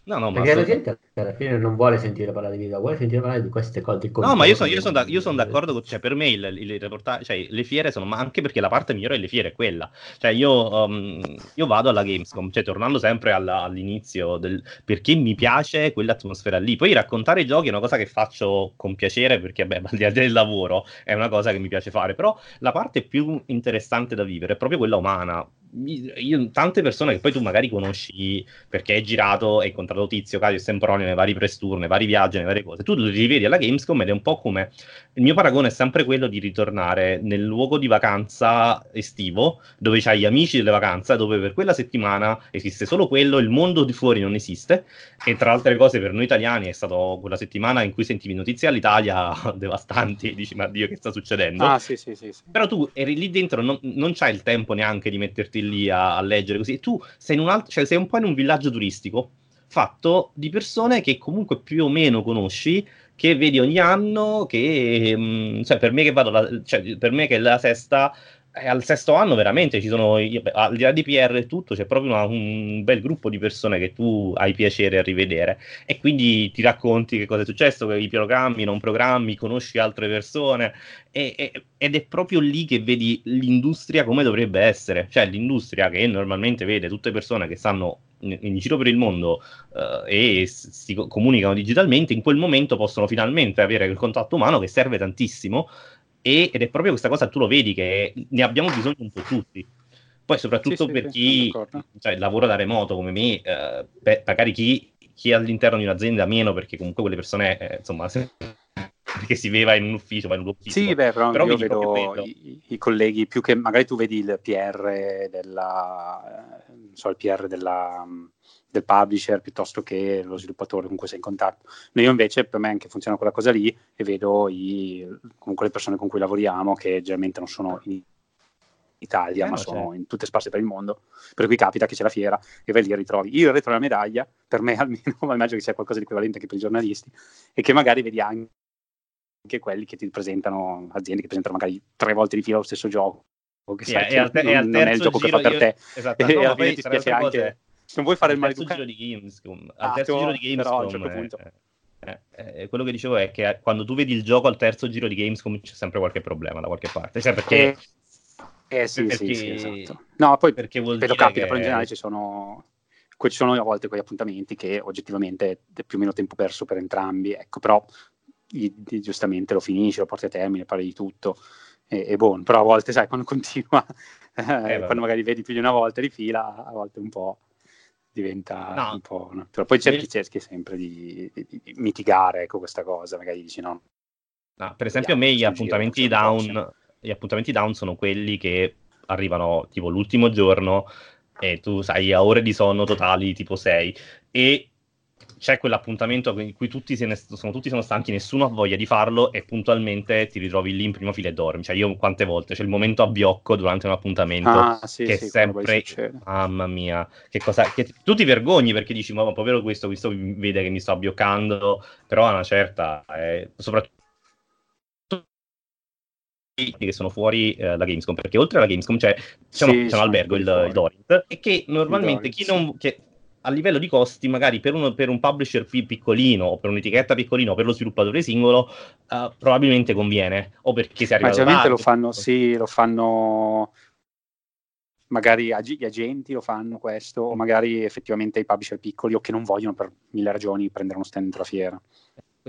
No, no, Perché la gente alla fine non vuole sentire parlare di video, vuole sentire parlare di queste cose. No, ma io sono, io sono, da, io sono d'accordo, cioè per me il, il reportage, cioè, le fiere sono, ma anche perché la parte migliore delle fiere è quella. Cioè io, um, io vado alla Gamescom, cioè tornando sempre alla, all'inizio, del, perché mi piace quell'atmosfera lì. Poi raccontare i giochi è una cosa che faccio con piacere perché, beh, al di là del lavoro è una cosa che mi piace fare, però la parte più interessante da vivere è proprio quella umana io, tante persone che poi tu magari conosci perché hai girato e hai incontrato Tizio, Caio e Sempronio nei vari press tour, nei vari viaggi, nelle varie cose, tu li rivedi alla Gamescom ed è un po' come il mio paragone è sempre quello di ritornare nel luogo di vacanza estivo dove c'hai gli amici delle vacanze, dove per quella settimana esiste solo quello, il mondo di fuori non esiste e tra altre cose per noi italiani è stata quella settimana in cui sentivi notizie all'Italia devastanti e dici ma Dio che sta succedendo? Ah sì sì sì. sì. Però tu eri lì dentro, non, non c'hai il tempo neanche di metterti metti lì a, a leggere così. Tu sei, in un altro, cioè sei un po' in un villaggio turistico fatto di persone che comunque più o meno conosci, che vedi ogni anno, che mh, cioè per me che vado, la, cioè per me che la sesta eh, al sesto anno veramente ci sono, al di là di PR e tutto, c'è proprio una, un bel gruppo di persone che tu hai piacere a rivedere. E quindi ti racconti che cosa è successo, che i programmi, non programmi, conosci altre persone. E, e, ed è proprio lì che vedi l'industria come dovrebbe essere, cioè l'industria che normalmente vede tutte persone che stanno in, in giro per il mondo uh, e si comunicano digitalmente, in quel momento possono finalmente avere il contatto umano che serve tantissimo e, ed è proprio questa cosa, tu lo vedi, che ne abbiamo bisogno un po' tutti. Poi soprattutto sì, per chi cioè, lavora da remoto come me, eh, beh, magari chi, chi, è all'interno di un'azienda meno, perché comunque quelle persone, eh, insomma, perché si veva in un ufficio, va in un ufficio. Sì, beh, però, però io vedo i, i, colleghi, più che magari tu vedi il PR della, non so, il PR della del publisher piuttosto che lo sviluppatore con cui sei in contatto. Io invece per me anche funziona quella cosa lì e vedo i, comunque le persone con cui lavoriamo che generalmente non sono in Italia, eh, ma sono certo. in tutte sparse per il mondo, per cui capita che c'è la fiera e vai lì e ritrovi il retro della medaglia, per me almeno, ma immagino che sia qualcosa di equivalente anche per i giornalisti, e che magari vedi anche quelli che ti presentano, aziende che presentano magari tre volte di fila lo stesso gioco, che sai che non, non, è il gioco che fa per io, te, esatto, e no, alla fine ti spiace anche... Cose non vuoi fare il maleducato. Al terzo giro di Gamescom, al terzo giro di Gamescom, però, certo punto. Eh, eh, quello che dicevo è che quando tu vedi il gioco al terzo giro di Gamescom c'è sempre qualche problema da qualche parte. Cioè perché... Eh, eh sì, perché... sì, sì, esatto. No, poi perché vuol dire capita, che... però in generale ci sono... Ci sono a volte quegli appuntamenti che oggettivamente è più o meno tempo perso per entrambi, ecco, però giustamente lo finisci, lo porti a termine, parli di tutto, e, e buono, però a volte sai, quando continua, eh, quando magari vedi più di una volta di fila, a volte un po' diventa no. un po'... No? Però poi cerchi, cerchi sempre di, di, di, mitigare ecco, questa cosa, magari dici no. no per esempio a me gli appuntamenti, down, gli appuntamenti down sono quelli che arrivano tipo l'ultimo giorno e tu sai a ore di sonno totali tipo 6 e c'è quell'appuntamento in cui tutti, ne, sono, tutti sono stanchi, nessuno ha voglia di farlo e puntualmente ti ritrovi lì in prima fila e dormi. Cioè io quante volte c'è il momento abbiocco durante un appuntamento ah, sì, che sì, è sempre, mamma mia, che cosa, che tu ti vergogni perché dici, ma povero questo, questo vede che mi sto abbioccando, però a una certa, eh, soprattutto che sono fuori eh, da Gamescom perché oltre alla Gamescom c'è, c'è, sì, un, c'è un albergo, il, il Dorint e che normalmente chi non, che a livello di costi, magari per, uno, per un publisher piccolino o per un'etichetta piccolino o per lo sviluppatore singolo, uh, probabilmente conviene. O perché si arriva Ma lo fanno, sì, lo fanno magari gli agenti lo fanno questo, o magari effettivamente i publisher piccoli o che non vogliono per mille ragioni prendere uno stand dentro la fiera.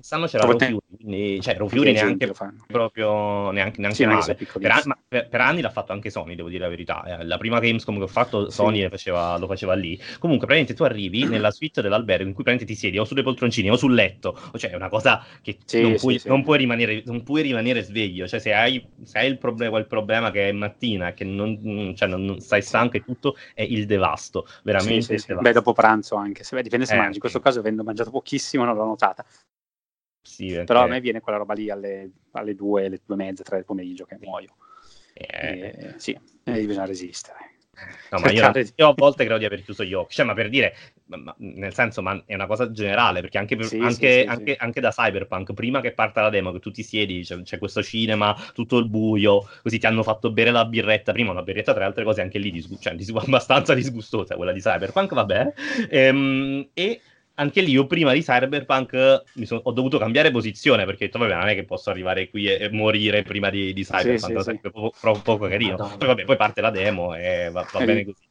Quest'anno c'era Row Fury, quindi, cioè Row Fury neanche proprio neanche, neanche sì, male. Per, an- per, per, anni l'ha fatto anche Sony, devo dire la verità. Eh, la prima Gamescom che ho fatto Sony sì. faceva, lo faceva lì. Comunque, praticamente tu arrivi nella suite dell'albergo in cui praticamente ti siedi o sulle poltroncine o sul letto, cioè è una cosa che sì, non, puoi, non, puoi rimanere, non, puoi, rimanere, sveglio. Cioè, se hai, se hai il problema, quel problema che è mattina, che non, cioè, non, stai stanco e tutto, è il devasto. Veramente. Devasto. Beh, dopo pranzo anche. Se, beh, dipende se eh, mangi. In questo caso, avendo mangiato pochissimo, non l'ho notata. Sì, perché... Però a me viene quella roba lì alle, alle due, alle due e mezza, tre del pomeriggio che muoio. Eh... E, sì, e bisogna resistere. No, ma io, io, a volte credo di aver chiuso gli occhi, cioè, ma per dire, ma, nel senso, ma è una cosa generale, perché anche, per, sì, anche, sì, anche, anche, da Cyberpunk, prima che parta la demo, che tu ti siedi, c'è, c'è, questo cinema, tutto il buio, così ti hanno fatto bere la birretta, prima una birretta, tra le altre cose anche lì, disgu- cioè, abbastanza disgustosa quella di Cyberpunk, vabbè, ehm, e anche lì io prima di Cyberpunk son, ho dovuto cambiare posizione perché ho detto vabbè non è che posso arrivare qui e, e morire prima di, di Cyberpunk, sì, sì, sì. Poco, poco, poco carino. Madonna. Poi vabbè, poi parte la demo e va, va bene così.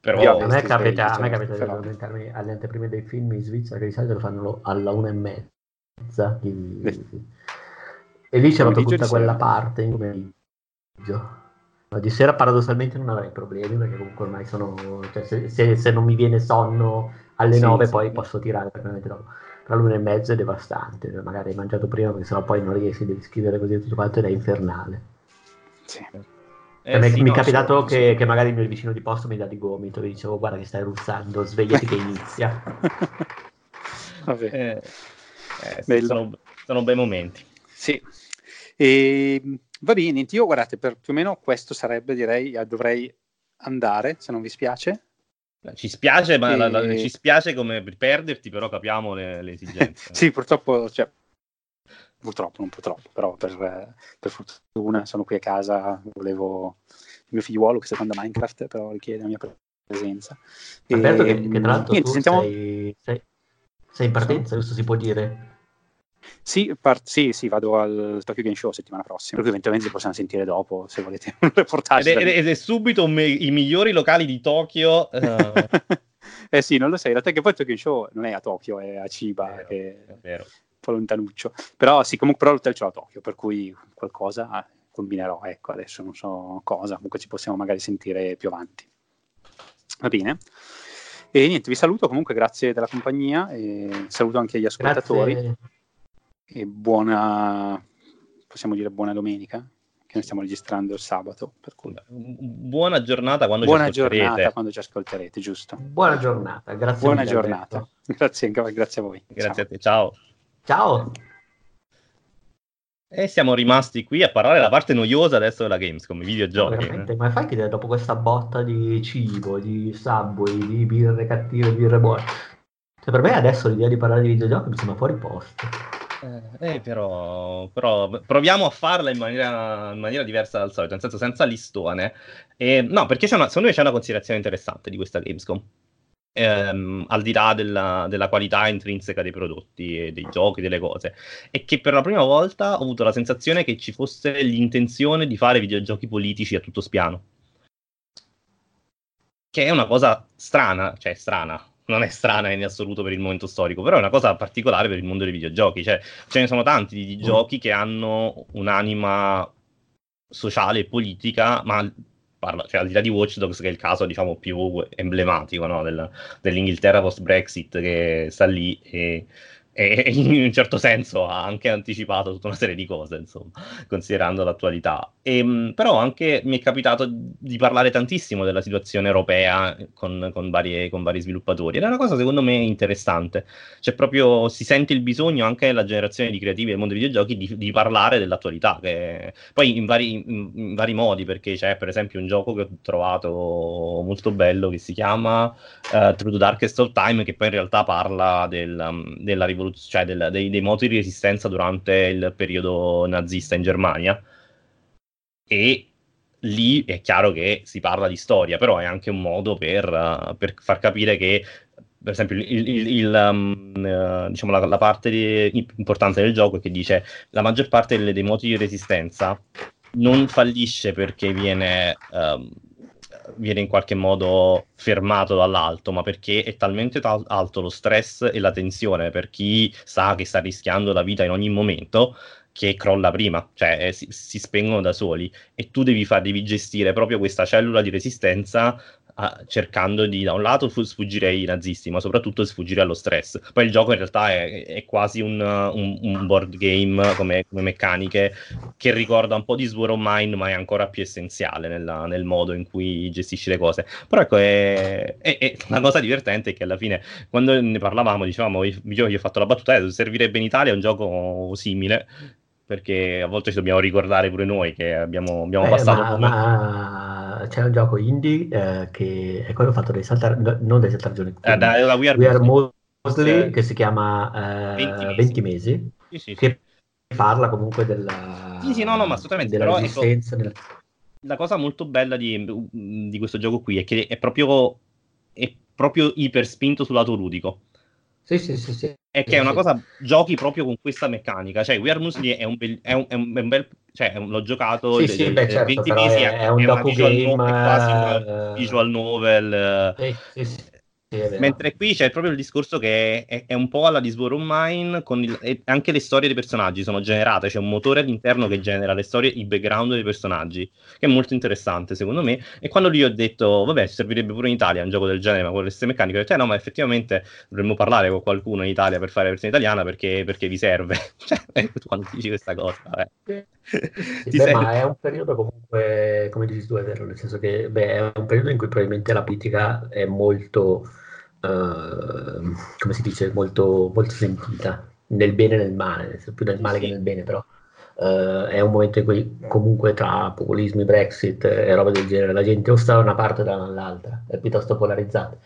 Però, a me capita, a me capita però... di addormentarmi alle anteprime dei film in Svizzera che di solito lo fanno alla una e mezza. Di... E lì c'è proprio tutta quella parte in pomeriggio. No, di sera paradossalmente non avrei problemi perché comunque ormai sono... Cioè, se, se, se non mi viene sonno alle sì, 9 sì. poi posso tirare praticamente dopo. Però l'una e mezzo è devastante, cioè, magari hai mangiato prima perché sennò poi non riesci, devi scrivere così tutto quanto ed è infernale. Sì. Cioè, eh, mi, sì, mi no, è capitato che, che, magari il mio vicino di posto mi dà di gomito e dicevo guarda che stai ruzzando, svegliati che inizia. Vabbè. Eh, eh, sono, sono, bei momenti. Sì. E, va bene, io guardate, per più o meno questo sarebbe, direi, dovrei andare, se non vi spiace. Ci spiace, ma e... la, la, ci spiace come per perderti, però capiamo le, le esigenze. sì, purtroppo, cioè, purtroppo, non purtroppo, però per, per, fortuna sono qui a casa, volevo il mio figliuolo che seconda Minecraft, però richiede la mia presenza. Alberto, e, che, che tra l'altro niente, sentiamo... sei, sei, sei in partenza, questo si può dire? Sì, par- sì, sì, vado al Tokyo Game Show settimana prossima, per cui eventualmente possiamo sentire dopo se volete un reportage. Ed, ed, ed è subito me- i migliori locali di Tokyo. Uh... eh sì, non lo sai, in realtà che poi il Tokyo Game Show non è a Tokyo, è a Chiba, vero, che è vero. un po' lontanuccio. Però sì, comunque però l'hotel ce l'ho a Tokyo, per cui qualcosa combinerò, ecco, adesso non so cosa, comunque ci possiamo magari sentire più avanti. Va bene? E niente, vi saluto comunque, grazie della compagnia e saluto anche gli ascoltatori. Grazie e buona, possiamo dire buona domenica, che noi stiamo registrando il sabato. Per cui... Buona giornata quando buona ci ascolterete. giornata quando ci ascolterete, giusto. Buona giornata, grazie. Buona giornata, grazie, grazie a voi. Grazie ciao. a te, ciao. Ciao. E siamo rimasti qui a parlare della parte noiosa adesso della Gamescom, i videogiochi. No, ma fai che dopo questa botta di cibo, di subway, di birre cattive, birre buone, cioè per me adesso l'idea di parlare di videogiochi mi sembra fuori posto. Eh, eh, però, però, proviamo a farla in maniera, in maniera, diversa dal solito, nel senso senza listone. Eh, no, perché una, secondo me c'è una considerazione interessante di questa Gamescom. Ehm, al di là della, della, qualità intrinseca dei prodotti, dei giochi, delle cose, è che per la prima volta ho avuto la sensazione che ci fosse l'intenzione di fare videogiochi politici a tutto spiano. Che è una cosa strana, cioè strana, non è strana in assoluto per il momento storico, però è una cosa particolare per il mondo dei videogiochi. Cioè, ce ne sono tanti di, mm. giochi che hanno un'anima sociale e politica, ma parla, cioè, al di là di Watch Dogs, che è il caso diciamo più emblematico no? Del, dell'Inghilterra post-Brexit, che sta lì e e in un certo senso ha anche anticipato tutta una serie di cose, insomma, considerando l'attualità. E, ehm, però anche mi è capitato di parlare tantissimo della situazione europea con, con, varie, con vari sviluppatori ed è una cosa secondo me interessante. Cioè proprio si sente il bisogno anche nella generazione di creativi del mondo dei videogiochi di, di parlare dell'attualità, che, poi in vari, in, in vari, modi, perché c'è per esempio un gioco che ho trovato molto bello che si chiama uh, Through the Darkest of Time, che poi in realtà parla del, della rivoluzione cioè del, dei, dei moti di resistenza durante il periodo nazista in Germania. E lì è chiaro che si parla di storia, però è anche un modo per, uh, per far capire che, per esempio, il, il, il, um, uh, diciamo la, la, parte di, importante del gioco è che dice la maggior parte delle, dei moti di resistenza non fallisce perché viene um, viene in qualche modo fermato dall'alto, ma perché è talmente tal- alto lo stress e la tensione per chi sa che sta rischiando la vita in ogni momento che crolla prima, cioè eh, si, si, spengono da soli. E tu devi, far, devi gestire proprio questa cellula di resistenza cercando di da un lato sfuggire ai nazisti, ma soprattutto sfuggire allo stress. Poi il gioco in realtà è, è quasi un, un, un, board game come, come, meccaniche che ricorda un po' di Sword of Mine, ma è ancora più essenziale nella, nel modo in cui gestisci le cose. Però ecco, è, è, è una cosa divertente che alla fine, quando ne parlavamo, dicevamo, io, io ho fatto la battuta, eh, servirebbe in Italia un gioco simile perché a volte ci dobbiamo ricordare pure noi che abbiamo, abbiamo eh, passato ma, come... ma c'è un gioco indie uh, che è quello fatto dai saltar, no, non dai saltargioni, eh, da, da We Are, We Are Mostly, che si chiama 20 mesi, 20 mesi sì, sì, che parla comunque della, sì, sì, no, no, ma assolutamente, della però, resistenza. Ecco, della... La cosa molto bella di, di, questo gioco qui è che è proprio, è proprio iperspinto sul lato ludico. Sì, sì, sì, sì. È che è una cosa, giochi proprio con questa meccanica. Cioè, We Are Musli è un bel, è un, è un bel cioè, l'ho giocato sì, sì, beh, certo, 20 mesi, è, è un docu game, no, è quasi una visual novel. Sì, sì, sì. Mentre qui c'è proprio il discorso che è, è un po' alla of Mine, con il, anche le storie dei personaggi sono generate, c'è un motore all'interno che genera le storie, i background dei personaggi, che è molto interessante secondo me. E quando lì ho detto, vabbè, ci servirebbe pure in Italia un gioco del genere, ma con le stesse meccaniche, ho detto, eh, no, ma effettivamente dovremmo parlare con qualcuno in Italia per fare la versione italiana perché, perché vi serve. cioè, quando dici questa cosa, vabbè. Sì, beh, ma è un periodo comunque, come dici tu, è vero, nel senso che beh, è un periodo in cui probabilmente la politica è molto uh, come si dice, molto, molto sentita, nel bene e nel male, più nel male sì. che nel bene, però uh, è un momento in cui comunque tra populismi, Brexit e roba del genere la gente o sta da una parte o dall'altra, è piuttosto polarizzata.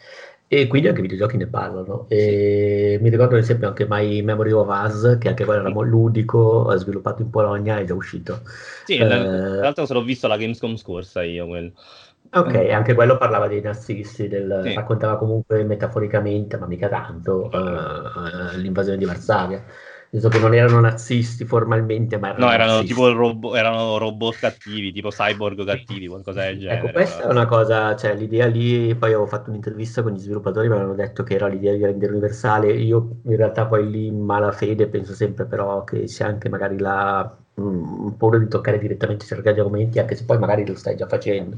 E quindi anche i videogiochi ne parlano. E mi ricordo ad esempio anche My Memory of Us, che anche quello era molto ludico, sviluppato in Polonia, è già uscito. Sì, uh, tra l'altro se l'ho visto alla Gamescom scorsa io quello. Ok, anche quello parlava dei nazisti, del, sì. raccontava comunque metaforicamente, ma mica tanto, uh, l'invasione di Varsavia. Nel senso che non erano nazisti formalmente, ma erano No, erano nazisti. tipo robo, erano robot cattivi, tipo cyborg cattivi, qualcosa del ecco, genere. Ecco, questa è una cosa, cioè l'idea lì, poi avevo fatto un'intervista con gli sviluppatori, mi avevano detto che era l'idea di rendere universale, io in realtà poi lì in malafede penso sempre però che sia anche magari la mh, paura di toccare direttamente certi argomenti, anche se poi magari lo stai già facendo.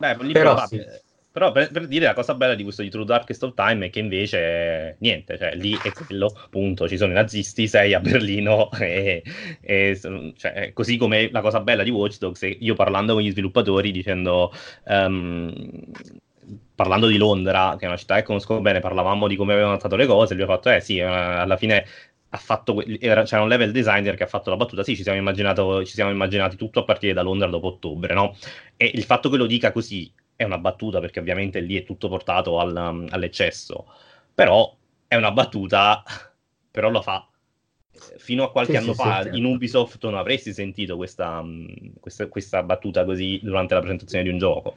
Beh, però, sì. però per, per, dire la cosa bella di questo di True Darkest of Time è che invece niente, cioè lì è quello, appunto, ci sono i nazisti, sei a Berlino e, e cioè, così come la cosa bella di Watch Dogs, io parlando con gli sviluppatori dicendo um, parlando di Londra, che è una città che conosco bene, parlavamo di come avevano trattato le cose, lui ha fatto, eh sì, eh, alla fine ha fatto, era, c'era un level designer che ha fatto la battuta, sì, ci siamo, ci siamo, immaginati tutto a partire da Londra dopo ottobre, no? E il fatto che lo dica così è una battuta, perché ovviamente lì è tutto portato al, all'eccesso, però è una battuta, però lo fa. Fino a qualche sì, anno sì, fa sì, in Ubisoft non avresti sentito questa, questa, questa battuta così durante la presentazione di un gioco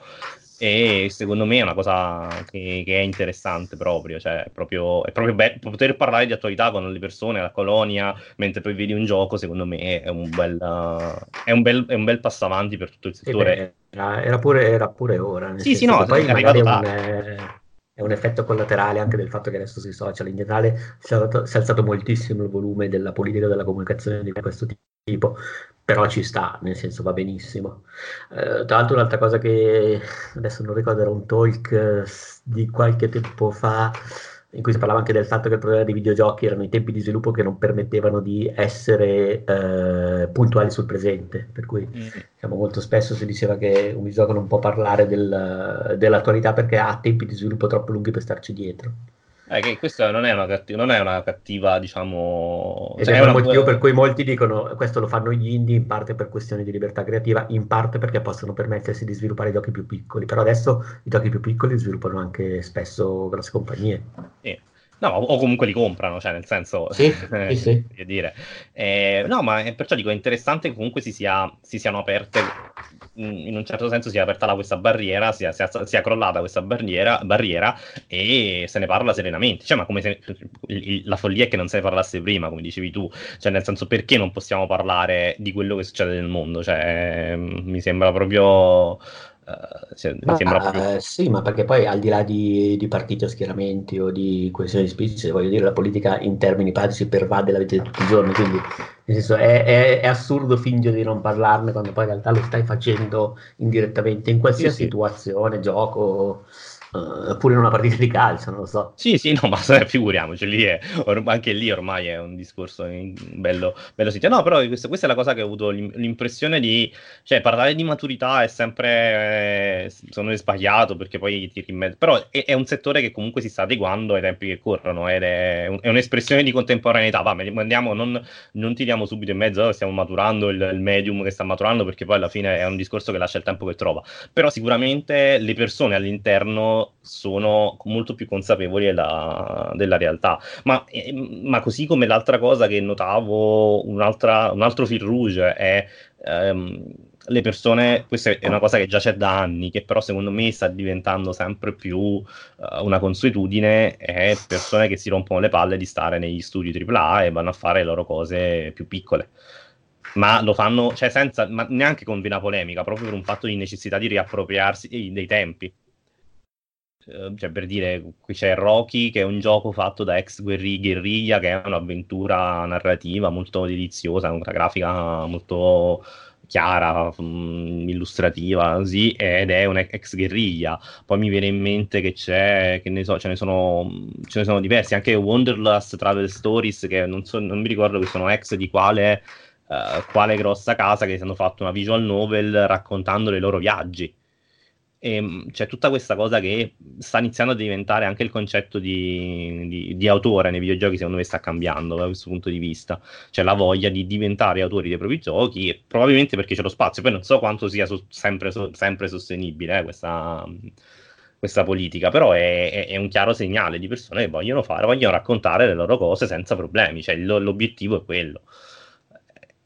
e secondo me è una cosa che, che è interessante proprio, cioè proprio, è proprio bello poter parlare di attualità con le persone, la colonia, mentre poi vedi un gioco, secondo me è un bel, è un bel, è un bel passo avanti per tutto il settore. Era, era, pure, era pure ora. Sì, sì, no, poi è un, è un, effetto collaterale anche del fatto che adesso sui social in generale si è, alzato, si è alzato moltissimo il volume della politica della comunicazione di questo tipo, però ci sta, nel senso va benissimo. Eh, tra l'altro un'altra cosa che adesso non ricordo, era un talk eh, di qualche tempo fa in cui si parlava anche del fatto che il problema dei videogiochi erano i tempi di sviluppo che non permettevano di essere eh, puntuali sul presente, per cui mm. diciamo, molto spesso si diceva che un videogioco non può parlare del, dell'attualità perché ha tempi di sviluppo troppo lunghi per starci dietro. Eh, che questa non è una cattiva, non è una cattiva diciamo... Ed cioè, è, è il motivo per cui molti dicono questo lo fanno gli indie in parte per questioni di libertà creativa, in parte perché possono permettersi di sviluppare giochi più piccoli, però adesso i giochi più piccoli sviluppano anche spesso grosse compagnie. Sì. No, o comunque li comprano, cioè nel senso, sì, eh, sì, sì. dire. Eh, no, ma perciò dico, è interessante che comunque si, sia, si siano aperte, in un certo senso sia aperta la, questa barriera, sia, sia, sia crollata questa barriera, barriera, e se ne parla serenamente. Cioè, ma come se la follia è che non se ne parlasse prima, come dicevi tu. Cioè, nel senso, perché non possiamo parlare di quello che succede nel mondo? Cioè, mi sembra proprio Uh, mi sembra proprio... uh, sì, ma perché poi al di là di, di partiti o schieramenti o di questioni di specie, voglio dire, la politica in termini pratici pervade la vita di tutti i giorni, quindi nel senso, è, è, è, assurdo fingere di non parlarne quando poi in realtà lo stai facendo indirettamente in qualsiasi sì, situazione, gioco, Uh, pure in una partita di calcio, non lo so. Sì, sì, no, ma figuriamoci, lì è, or- anche lì ormai è un discorso bello, bello sito. No, però questa, questa, è la cosa che ho avuto l'impressione di... Cioè, parlare di maturità è sempre, eh, secondo sbagliato, perché poi tiri in mezzo... Però è, è, un settore che comunque si sta adeguando ai tempi che corrono, ed è, un, è un'espressione di contemporaneità. Va, andiamo, non, non, tiriamo subito in mezzo, oh, stiamo maturando il, il medium che sta maturando, perché poi alla fine è un discorso che lascia il tempo che trova. Però sicuramente le persone all'interno sono molto più consapevoli della, della realtà. Ma, eh, ma, così come l'altra cosa che notavo, un altro fil rouge è... Ehm, le persone, questa è una cosa che già c'è da anni, che però secondo me sta diventando sempre più uh, una consuetudine, è persone che si rompono le palle di stare negli studi AAA e vanno a fare le loro cose più piccole. Ma lo fanno, cioè senza, ma neanche con vena polemica, proprio per un fatto di necessità di riappropriarsi dei tempi. Ehm, cioè per dire, qui c'è Rocky che è un gioco fatto da ex guerriglia che è un'avventura narrativa molto deliziosa, una grafica molto chiara, um, illustrativa, così, ed è un ex guerriglia. Poi mi viene in mente che c'è, che ne so, ce ne sono, ce ne sono diversi, anche Wanderlust Travel Stories, che non, so, non mi ricordo che sono ex di quale, uh, quale grossa casa che si hanno fatto una visual novel raccontando i loro viaggi e ehm, c'è tutta questa cosa che sta iniziando a diventare anche il concetto di, di, di, autore nei videogiochi, secondo me sta cambiando da questo punto di vista. C'è la voglia di diventare autori dei propri giochi, probabilmente perché c'è lo spazio. Poi non so quanto sia so, sempre, so, sempre, sostenibile eh, questa, questa, politica, però è, è, è, un chiaro segnale di persone che vogliono fare, vogliono raccontare le loro cose senza problemi. Cioè, l'obiettivo è quello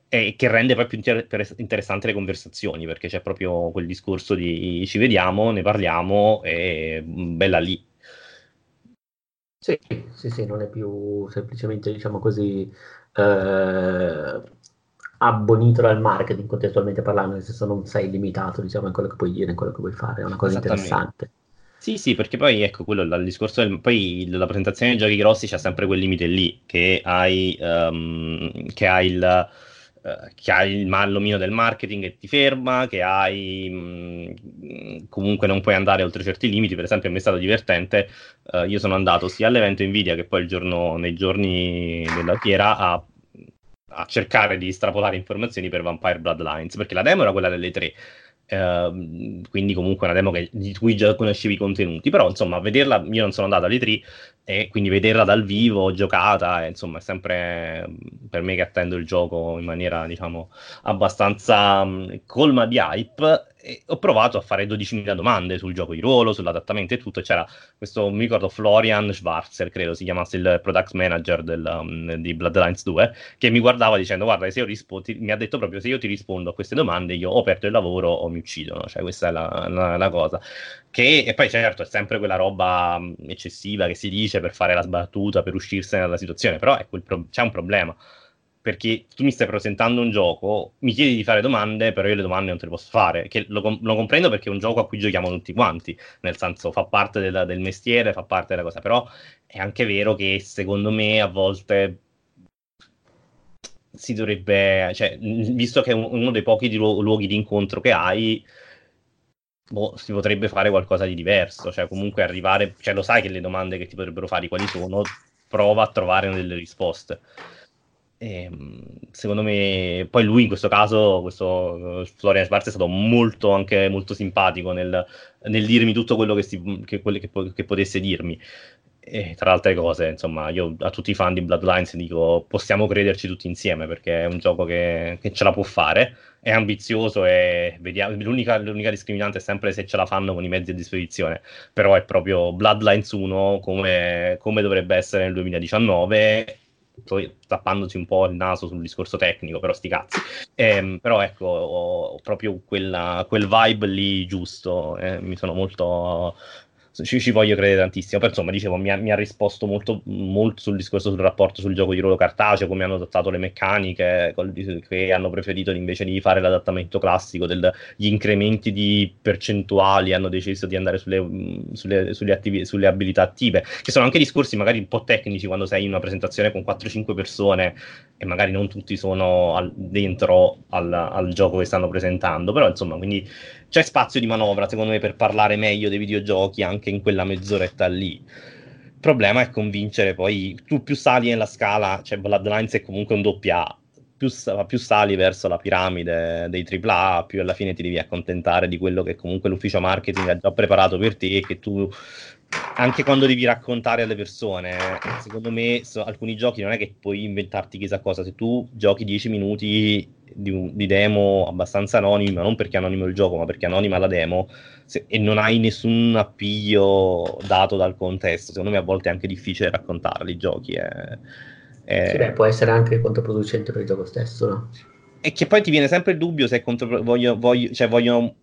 e che rende poi più inter- interessanti le conversazioni perché c'è proprio quel discorso di ci vediamo, ne parliamo e mm, bella lì. Sì, sì, sì, non è più semplicemente, diciamo così, eh, abbonito dal marketing contestualmente parlando, nel senso non sei limitato, diciamo, in quello che puoi dire, in quello che puoi fare, è una cosa interessante. Sì, sì, perché poi ecco quello il discorso del, poi la presentazione dei giochi grossi c'è sempre quel limite lì che hai, um, che hai il eh, che hai il l'omino del marketing che ti ferma, che hai mh, mm, comunque non puoi andare oltre certi limiti. Per esempio, a me è stato divertente. Uh, io sono andato sia all'evento Nvidia che poi giorno, nei giorni della fiera a, a, cercare di estrapolare informazioni per Vampire Bloodlines perché la demo era quella delle tre. Uh, quindi comunque una demo che, di cui già conoscevi i contenuti però insomma vederla io non sono andato alle 3 e quindi vederla dal vivo, giocata, è, insomma, è sempre per me che attendo il gioco in maniera, diciamo, abbastanza mh, colma di hype. E ho provato a fare 12.000 domande sul gioco di ruolo, sull'adattamento e tutto. C'era questo, mi ricordo, Florian Schwarzer, credo si chiamasse il product manager del, um, di Bloodlines 2, che mi guardava dicendo: Guarda, se io rispondo, mi ha detto proprio: Se io ti rispondo a queste domande, io o perdo il lavoro o mi uccidono. Cioè, questa è la, la, la cosa. Che, e poi certo è sempre quella roba eccessiva che si dice per fare la sbattuta, per uscirsene dalla situazione, però pro- c'è un problema. Perché tu mi stai presentando un gioco, mi chiedi di fare domande, però io le domande non te le posso fare. Che lo, lo comprendo perché è un gioco a cui giochiamo tutti quanti, nel senso fa parte del, del mestiere, fa parte della cosa. Però è anche vero che secondo me a volte si dovrebbe, cioè, visto che è uno dei pochi di lu- luoghi di incontro che hai, boh, si potrebbe fare qualcosa di diverso, cioè comunque arrivare, cioè lo sai che le domande che ti potrebbero fare quali sono, prova a trovare delle risposte. E, ehm, secondo me, poi lui in questo caso, questo Florian Schwarz è stato molto, anche molto simpatico nel, nel dirmi tutto quello che, si, che, che, che potesse dirmi. E tra le altre cose, insomma, io a tutti i fan di Bloodlines dico possiamo crederci tutti insieme perché è un gioco che, che ce la può fare, è ambizioso e vediamo, l'unica, l'unica, discriminante è sempre se ce la fanno con i mezzi a disposizione, però è proprio Bloodlines 1 come, come dovrebbe essere nel 2019 poi tappandoci un po' il naso sul discorso tecnico, però sti cazzi. Eh, però ecco, ho, ho proprio quella, quel vibe lì giusto, eh, mi sono molto ci, ci, voglio credere tantissimo. Però insomma, dicevo, mi ha, mi ha risposto molto, molto, sul discorso sul rapporto sul gioco di ruolo cartaceo, come hanno adattato le meccaniche, che hanno preferito invece di fare l'adattamento classico degli incrementi di percentuali, hanno deciso di andare sulle, sulle, sulle, attivi, sulle abilità attive, che sono anche discorsi magari un po' tecnici quando sei in una presentazione con 4-5 persone e magari non tutti sono al, dentro al, al, gioco che stanno presentando, però insomma, quindi c'è spazio di manovra, secondo me, per parlare meglio dei videogiochi anche in quella mezz'oretta lì. Il problema è convincere poi, tu più sali nella scala, cioè Bloodlines è comunque un doppia A, più, più, sali verso la piramide dei AAA, più alla fine ti devi accontentare di quello che comunque l'ufficio marketing ha già preparato per te e che tu anche quando devi raccontare alle persone, secondo me so, alcuni giochi non è che puoi inventarti chissà cosa, se tu giochi 10 minuti di, di demo abbastanza anonima, non perché anonimo il gioco, ma perché è anonima la demo, se, e non hai nessun appiglio dato dal contesto, secondo me a volte è anche difficile raccontarli i giochi. È, è... Sì, beh, può essere anche controproducente per il gioco stesso, no? E che poi ti viene sempre il dubbio se contro... voglio, voglio, cioè vogliono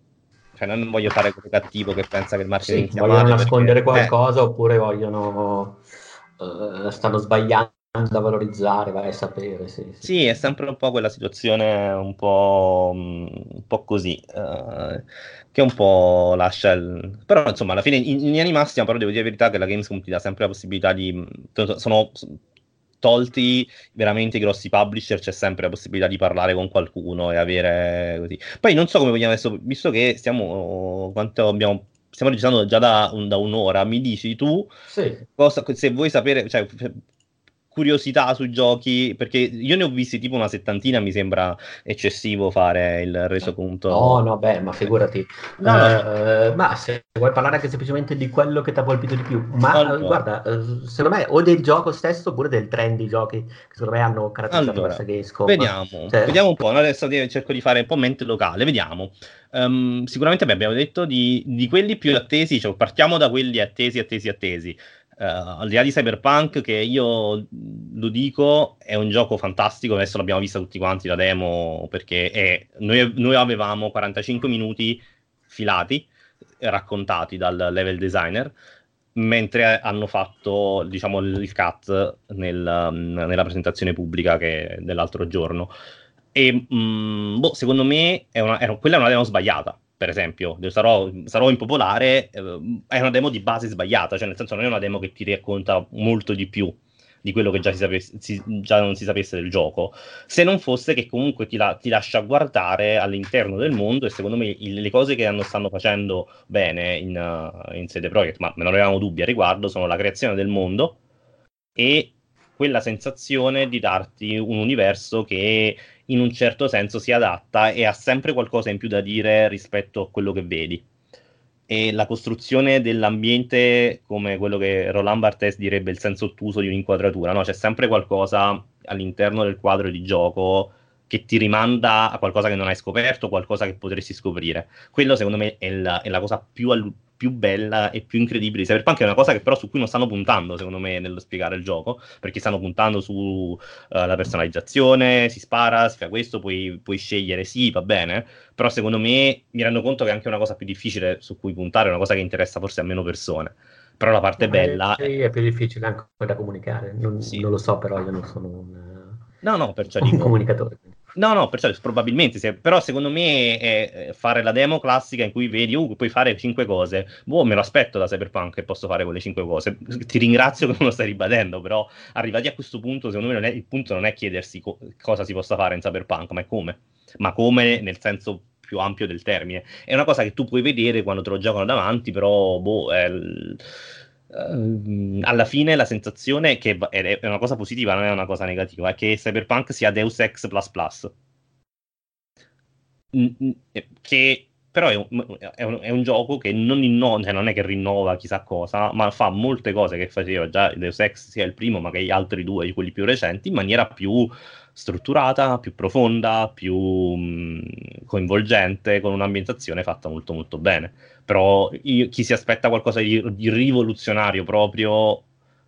cioè non voglio fare quello cattivo che pensa che il marketing sì, vogliono nascondere perché... qualcosa eh. oppure vogliono uh, stanno sbagliando da valorizzare, vai a sapere. Sì, sì. sì, è sempre un po' quella situazione un po', mm, un po così, uh, che un po' lascia il... Però insomma, alla fine in, in linea di massima, però devo dire la verità che la Gamescom ti dà sempre la possibilità di... Mm, sono tolti veramente i grossi publisher, c'è sempre la possibilità di parlare con qualcuno e avere così. Poi non so come vogliamo adesso, visto che stiamo, quanto abbiamo stiamo registrando già da, un, da, un'ora, mi dici tu sì. cosa, se vuoi sapere, cioè, curiosità sui giochi, perché io ne ho visti tipo una settantina, mi sembra eccessivo fare il resoconto. No, no, beh, ma figurati. No, no. Uh, ma se vuoi parlare anche semplicemente di quello che ti ha colpito di più, ma allora. guarda, uh, secondo me o del gioco stesso oppure del trend di giochi che secondo me hanno caratterizzato allora, questa Gamescom. Vediamo, cioè... vediamo un po', no? adesso cerco di fare un po' mente locale, vediamo. Um, sicuramente beh, abbiamo detto di, di, quelli più attesi, cioè partiamo da quelli attesi, attesi, attesi. Uh, al di là di Cyberpunk, che io lo dico, è un gioco fantastico. Adesso l'abbiamo vista tutti quanti la demo perché è, noi, noi, avevamo 45 minuti filati raccontati dal level designer mentre hanno fatto diciamo il cut nel, nella presentazione pubblica dell'altro giorno. E mh, mm, boh, secondo me è una, è, quella è una demo sbagliata per esempio, sarò, sarò impopolare, eh, è una demo di base sbagliata, cioè nel senso non è una demo che ti racconta molto di più di quello che già, si sapesse, si, già non si sapesse del gioco, se non fosse che comunque ti, la, ti lascia guardare all'interno del mondo e secondo me il, le cose che hanno, stanno facendo bene in, uh, in sede project, ma non avevamo dubbi a riguardo, sono la creazione del mondo e quella sensazione di darti un universo che in un certo senso si adatta e ha sempre qualcosa in più da dire rispetto a quello che vedi. E la costruzione dell'ambiente, come quello che Roland Barthes direbbe il senso ottuso di un'inquadratura, no? c'è sempre qualcosa all'interno del quadro di gioco che ti rimanda a qualcosa che non hai scoperto, qualcosa che potresti scoprire. Quello secondo me è la, è la cosa più, più bella e più incredibile di Cyberpunk è una cosa che però su cui non stanno puntando secondo me nello spiegare il gioco perché stanno puntando sulla uh, eh, personalizzazione si spara, si fa questo puoi, puoi, scegliere, sì va bene però secondo me mi rendo conto che è anche una cosa più difficile su cui puntare una cosa che interessa forse a meno persone però la parte bella sì, è più difficile anche da comunicare non, sì. non, lo so però io non sono un, no, no, perciò un dico, comunicatore No, no, perciò probabilmente, se, però secondo me è fare la demo classica in cui vedi, uh, puoi fare cinque cose, boh, me lo aspetto da Cyberpunk che posso fare quelle cinque cose, ti ringrazio che me lo stai ribadendo, però arrivati a questo punto, secondo me è, il punto non è chiedersi co- cosa si possa fare in Cyberpunk, ma è come, ma come nel senso più ampio del termine, è una cosa che tu puoi vedere quando te lo giocano davanti, però, boh, è... Uh, alla fine la sensazione che è una cosa positiva, non è una cosa negativa, è che Cyberpunk sia Deus Ex che però è un, è, un, è un, gioco che non, inno- cioè non è che rinnova chissà cosa, ma fa molte cose che faceva già Deus Ex sia il primo, ma che gli altri due, quelli più recenti, in maniera più strutturata, più profonda, più mh, coinvolgente, con un'ambientazione fatta molto molto bene. Però io, chi si aspetta qualcosa di, di, rivoluzionario proprio,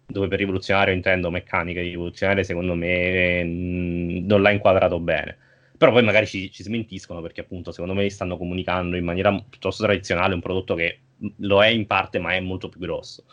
dove per rivoluzionario intendo meccanica rivoluzionaria, secondo me mh, non l'ha inquadrato bene. Però poi magari ci, ci, smentiscono perché appunto secondo me stanno comunicando in maniera piuttosto tradizionale un prodotto che lo è in parte ma è molto più grosso.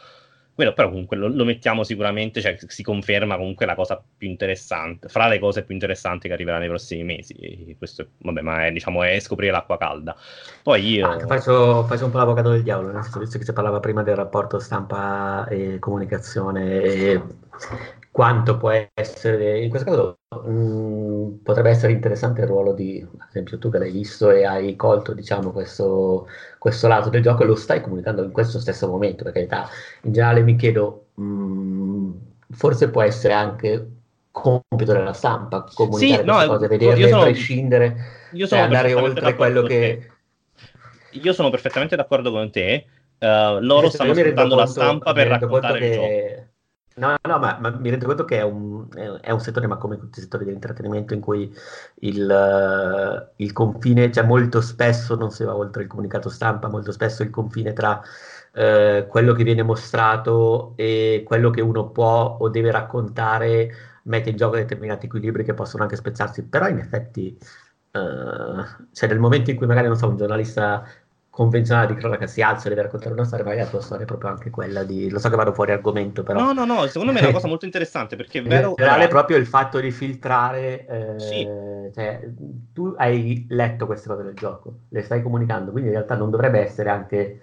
Quello, però comunque lo, lo, mettiamo sicuramente, cioè si conferma comunque la cosa più interessante, fra le cose più interessanti che arriveranno nei prossimi mesi. Questo, vabbè, ma è, diciamo, è scoprire l'acqua calda. Poi io... Ah, faccio, faccio, un po' l'avvocato del diavolo, nel senso, visto che si parlava prima del rapporto stampa e comunicazione e quanto può essere, in questo caso mh, mm, potrebbe essere interessante il ruolo di, ad esempio tu che l'hai visto e hai colto diciamo, questo, questo lato del gioco e lo stai comunicando in questo stesso momento, per carità, in generale mi chiedo, mh, mm, forse può essere anche compito della stampa comunicare sì, no, cose, vederle sono, prescindere io sono e andare oltre quello che... Io sono perfettamente d'accordo con te, uh, loro stanno sfruttando la stampa per raccontare il gioco No, no, ma, ma, mi rendo conto che è un, è un, settore, ma come tutti i settori dell'intrattenimento, in cui il, il, confine, cioè molto spesso non si va oltre il comunicato stampa, molto spesso il confine tra eh, quello che viene mostrato e quello che uno può o deve raccontare mette in gioco determinati equilibri che possono anche spezzarsi, però in effetti, eh, cioè nel momento in cui magari, non so, un giornalista convenzionale di cronaca si alza e deve raccontare una storia, magari la tua storia è proprio anche quella di... Lo so che vado fuori argomento, però... No, no, no, secondo me è una cosa molto interessante, perché è vero... In generale proprio il fatto di filtrare... Eh, sì. cioè, tu hai letto queste cose del gioco, le stai comunicando, quindi in realtà non dovrebbe essere anche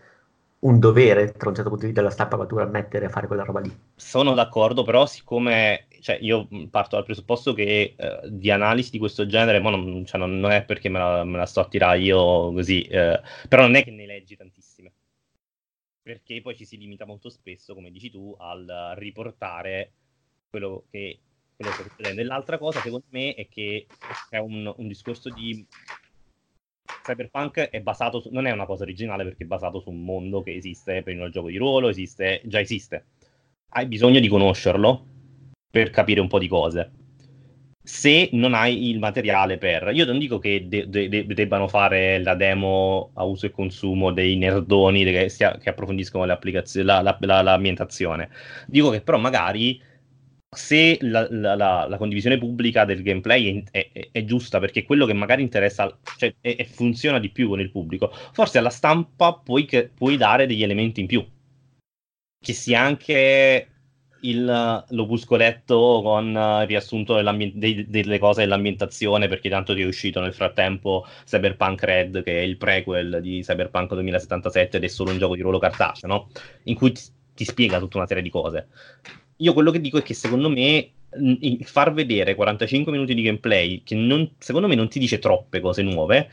un dovere, tra un certo punto di vista della stampa matura, mettere a fare quella roba lì. Sono d'accordo, però siccome cioè, io parto dal presupposto che eh, di analisi di questo genere, non, cioè, non, non, è perché me la, me la, sto a tirare io così, eh, però non è che ne leggi tantissime, perché poi ci si limita molto spesso, come dici tu, al riportare quello che, quello che sta l'altra cosa, secondo me, è che è un, un discorso di Cyberpunk è basato su, non è una cosa originale perché è basato su un mondo che esiste per il gioco di ruolo, esiste, già esiste. Hai bisogno di conoscerlo per capire un po' di cose. Se non hai il materiale per... Io non dico che de- de- de- debbano fare la demo a uso e consumo dei nerdoni che, sia, che approfondiscono la, la, la, l'ambientazione. Dico che però magari se la, la, la, la, condivisione pubblica del gameplay è, è, è, giusta perché quello che magari interessa cioè, e, funziona di più con il pubblico, forse alla stampa puoi, puoi dare degli elementi in più. Che sia anche il, l'opuscoletto con il riassunto dei, delle cose dell'ambientazione, perché tanto ti è uscito nel frattempo Cyberpunk Red, che è il prequel di Cyberpunk 2077 ed è solo un gioco di ruolo cartaceo, no? In cui ti, ti spiega tutta una serie di cose io quello che dico è che secondo me far vedere 45 minuti di gameplay, che non, secondo me non ti dice troppe cose nuove,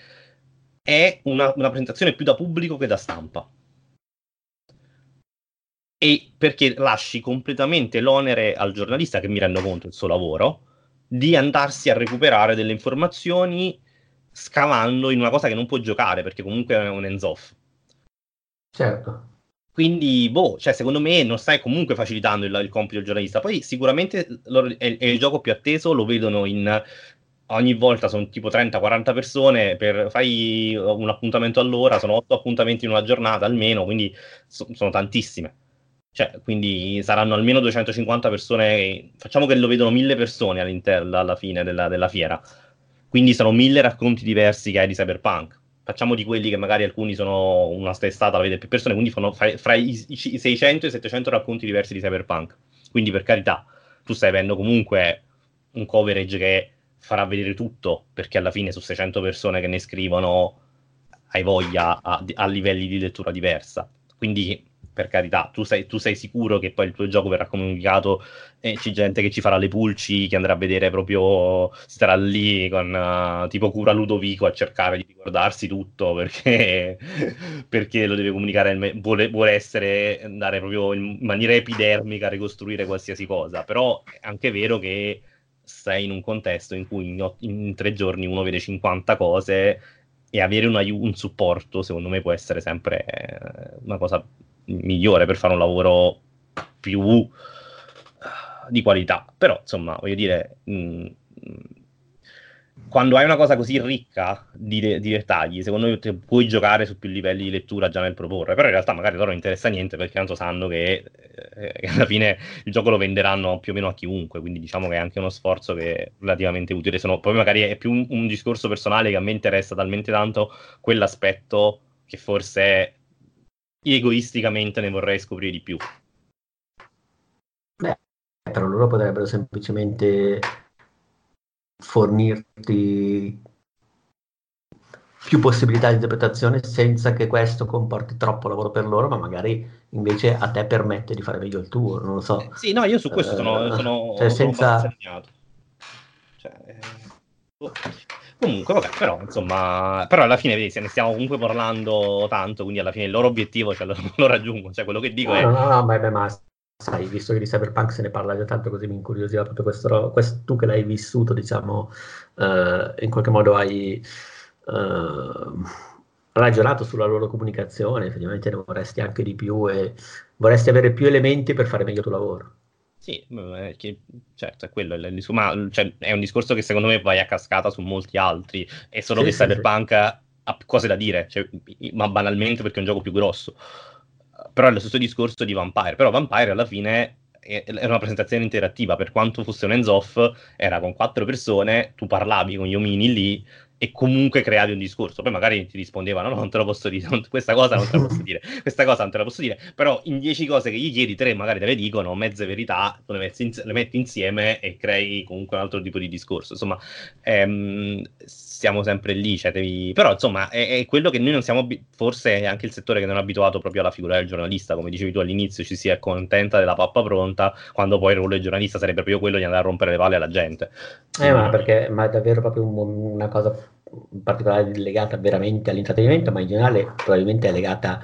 è una, una presentazione più da pubblico che da stampa. E perché lasci completamente l'onere al giornalista, che mi rendo conto il suo lavoro, di andarsi a recuperare delle informazioni scavando in una cosa che non può giocare, perché comunque è un hands-off. Certo. Quindi, boh, cioè, secondo me non stai comunque facilitando il, il compito del giornalista. Poi sicuramente loro, è, è, il gioco più atteso, lo vedono in... Ogni volta sono tipo 30-40 persone, per, fai un appuntamento all'ora, sono 8 appuntamenti in una giornata almeno, quindi so, sono tantissime. Cioè, quindi saranno almeno 250 persone, facciamo che lo vedono 1000 persone all'interno, alla fine della, della fiera. Quindi sono 1000 racconti diversi che hai di Cyberpunk facciamo di quelli che magari alcuni sono una testata, la vede più persone, quindi fanno fra, fra i, i, 600 e i 700 racconti diversi di Cyberpunk. Quindi per carità, tu stai avendo comunque un coverage che farà vedere tutto, perché alla fine su 600 persone che ne scrivono hai voglia a, a livelli di lettura diversa. Quindi per carità, tu sei, tu sei, sicuro che poi il tuo gioco verrà comunicato e c'è gente che ci farà le pulci, che andrà a vedere proprio, starà lì con uh, tipo cura Ludovico a cercare di ricordarsi tutto perché, perché lo deve comunicare, vuole, vuole, essere, andare proprio in maniera epidermica a ricostruire qualsiasi cosa, però è anche vero che sei in un contesto in cui in, in tre giorni uno vede 50 cose e avere un, un supporto secondo me può essere sempre eh, una cosa migliore per fare un lavoro più uh, di qualità. Però, insomma, voglio dire, mh, mm, quando hai una cosa così ricca di, de- di dettagli, secondo me puoi giocare su più livelli di lettura già nel proporre. Però in realtà magari loro non interessa niente perché tanto sanno che, eh, che alla fine il gioco lo venderanno più o meno a chiunque. Quindi diciamo che è anche uno sforzo che è relativamente utile. Sono, poi magari è più un, un discorso personale che a me interessa talmente tanto quell'aspetto che forse egoisticamente ne vorrei scoprire di più. Beh, però loro potrebbero semplicemente fornirti più possibilità di interpretazione senza che questo comporti troppo lavoro per loro, ma magari invece a te permette di fare meglio il tuo, non lo so. Eh, sì, no, io su questo sono, uh, sono, cioè, senza... Cioè, eh, oh. Comunque, vabbè, però, insomma, però alla fine, vedi, se ne stiamo comunque parlando tanto, quindi alla fine il loro obiettivo cioè, lo, lo raggiungo, cioè quello che dico no, è... No, no, no, ma, ma sai, visto che di Cyberpunk se ne parla già tanto, così mi incuriosiva proprio questo, questo tu che l'hai vissuto, diciamo, uh, in qualche modo hai uh, ragionato sulla loro comunicazione, effettivamente ne vorresti anche di più e vorresti avere più elementi per fare meglio il tuo lavoro. Sì, che, certo, è quello, il, ma, cioè, è un discorso che secondo me vai a cascata su molti altri, è solo sì, che sì, Cyberpunk sì. ha cose da dire, cioè, ma banalmente perché è un gioco più grosso. Però è lo stesso discorso di Vampire, però Vampire alla fine era una presentazione interattiva, per quanto fosse un hands-off, era con quattro persone, tu parlavi con gli omini lì, e comunque creavi un discorso. Poi magari ti rispondevano: no, non te lo posso dire, questa cosa non te la posso dire, questa cosa non te la posso dire. Però in dieci cose che gli chiedi, tre magari te le dicono, mezze verità, tu le metti, in, le metti insieme e crei comunque un altro tipo di discorso. Insomma, ehm, siamo sempre lì. Cioè devi... Però insomma, è, è, quello che noi non siamo, forse è anche il settore che non è abituato proprio alla figura del giornalista. Come dicevi tu all'inizio, ci si accontenta della pappa pronta, quando poi il ruolo del giornalista sarebbe proprio quello di andare a rompere le palle alla gente. Eh, ma perché ma è davvero proprio un, una cosa in particolare legata veramente all'intrattenimento, ma in generale probabilmente è legata,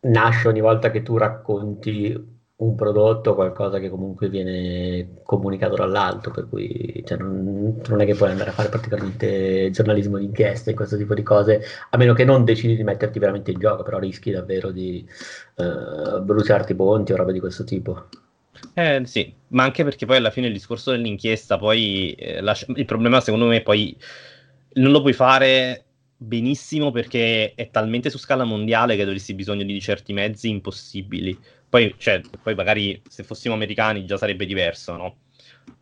nasce ogni volta che tu racconti un prodotto, qualcosa che comunque viene comunicato dall'alto, per cui cioè, non, non, è che puoi andare a fare particolarmente giornalismo d'inchiesta in questo tipo di cose, a meno che non decidi di metterti veramente in gioco, però rischi davvero di uh, bruciarti ponti o roba di questo tipo. Eh sì, ma anche perché poi alla fine il discorso dell'inchiesta, poi eh, lascia... il problema secondo me poi non lo puoi fare benissimo perché è talmente su scala mondiale che dovresti bisogno di certi mezzi impossibili. Poi, cioè, poi magari se fossimo americani già sarebbe diverso, no?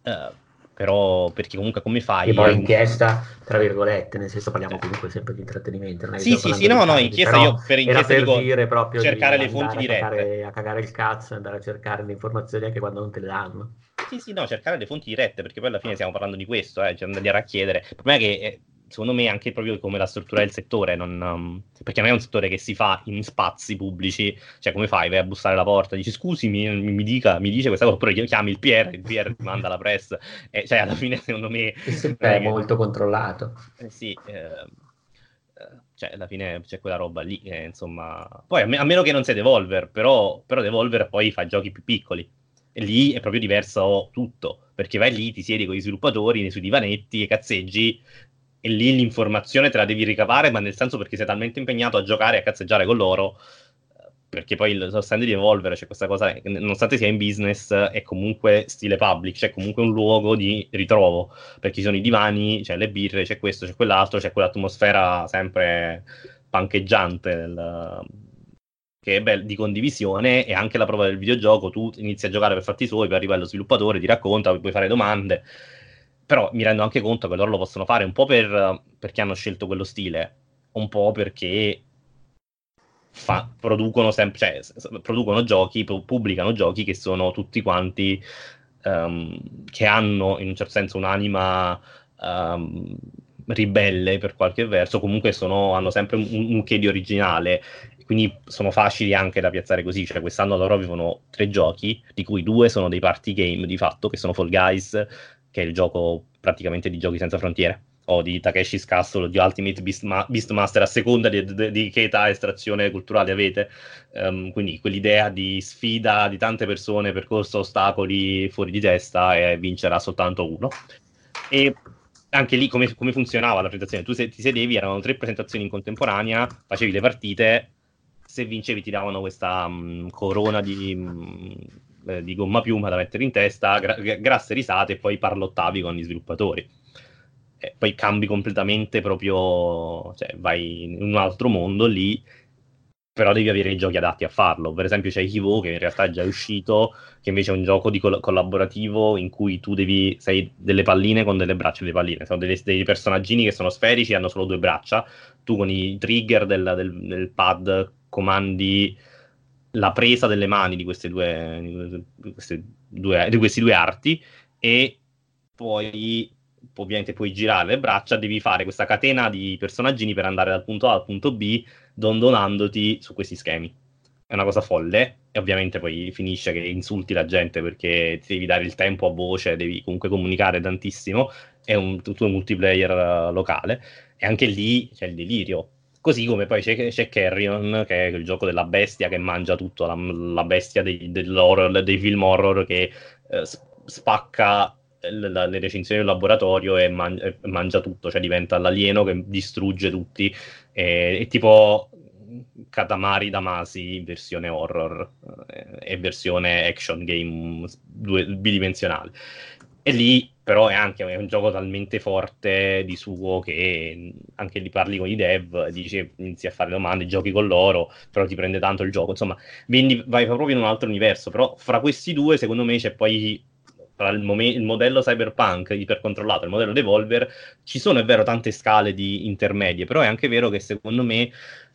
Uh, però perché comunque come fai? E poi inchiesta, tra virgolette, nel senso parliamo comunque sempre di intrattenimento. Sì, sì, sì, no, no, inchiesta io per inchiesta per dire proprio cercare le fonti dirette. A cagare, a cagare il cazzo e andare a cercare le informazioni anche quando non te le danno. Sì, sì, no, cercare le fonti dirette, perché poi alla fine stiamo parlando di questo, eh, cioè andare a chiedere. Il problema è che eh, secondo me anche proprio come la struttura del settore, non, um, perché non è un settore che si fa in spazi pubblici, cioè come fai? Vai a bussare alla porta, dici scusi, mi, mi, dica, mi dice questa cosa, oppure chiami il PR, il PR ti manda la press, e, cioè alla fine secondo me... È molto controllato. Eh, sì, eh, eh, cioè alla fine c'è quella roba lì, eh, insomma... Poi a, me, a, meno che non sia Devolver, però, però Devolver poi fa giochi più piccoli, e lì è proprio diverso tutto, perché vai lì, ti siedi con gli sviluppatori sui divanetti e cazzeggi e lì l'informazione te la devi ricavare, ma nel senso perché sei talmente impegnato a giocare e a cazzeggiare con loro, perché poi il stand di Evolver c'è questa cosa, nonostante sia in business, è comunque stile public, c'è comunque un luogo di ritrovo, perché ci sono i divani, c'è le birre, c'è questo, c'è quell'altro, c'è quell'atmosfera sempre pancheggiante del, che è bella, di condivisione e anche la prova del videogioco, tu inizi a giocare per fatti suoi, poi arriva lo sviluppatore, ti racconta, puoi fare domande però mi rendo anche conto che loro lo possono fare un po' per, perché hanno scelto quello stile, un po' perché fa, producono, sempre, cioè, producono giochi, pubblicano giochi che sono tutti quanti um, che hanno in un certo senso un'anima um, ribelle per qualche verso, comunque sono, hanno sempre un, un che di originale quindi sono facili anche da piazzare così. Cioè, quest'anno loro avevano tre giochi, di cui due sono dei party game di fatto, che sono Fall Guys, che è il gioco praticamente di giochi senza frontiere, o di Takeshi's Castle, o di Ultimate Beastma- Beastmaster, a seconda di, di, di, che età estrazione culturale avete. Um, quindi quell'idea di sfida di tante persone, percorso ostacoli fuori di testa, e vincerà soltanto uno. E anche lì come, come funzionava la presentazione? Tu se, ti sedevi, erano tre presentazioni in contemporanea, facevi le partite, se vincevi ti davano questa um, corona di... Um, eh, di gomma piuma da mettere in testa, gra- grasse risate e poi parlottavi con gli sviluppatori. E poi cambi completamente proprio, cioè vai in un altro mondo lì, però devi avere i giochi adatti a farlo. Per esempio c'è Hivo che in realtà è già uscito, che invece è un gioco col- collaborativo in cui tu devi, sei delle palline con delle braccia delle palline, sono delle, dei personaggini che sono sferici e hanno solo due braccia, tu con i trigger del, del, del pad comandi la presa delle mani di, queste due, di, queste due, di questi due arti e poi ovviamente puoi girare le braccia, devi fare questa catena di personaggini per andare dal punto A al punto B, dondonandoti su questi schemi. È una cosa folle e ovviamente poi finisce che insulti la gente perché ti devi dare il tempo a voce, devi comunque comunicare tantissimo, è un tuo multiplayer uh, locale e anche lì c'è il delirio. Così come poi c'è, c'è, Carrion, che è il gioco della bestia che mangia tutto, la, la bestia dei, dei film horror che eh, spacca le, le recensioni del laboratorio e, man- e, mangia tutto, cioè diventa l'alieno che distrugge tutti. E, e tipo Katamari Damasi versione horror eh, e versione action game due, bidimensionale. E lì però è anche è un gioco talmente forte di suo che anche lì parli con i dev, dici, inizi a fare domande, giochi con loro, però ti prende tanto il gioco. Insomma, quindi vai proprio in un altro universo. Però fra questi due, secondo me, c'è poi tra il, mom- il, modello cyberpunk ipercontrollato e il modello Devolver ci sono è vero tante scale di intermedie però è anche vero che secondo me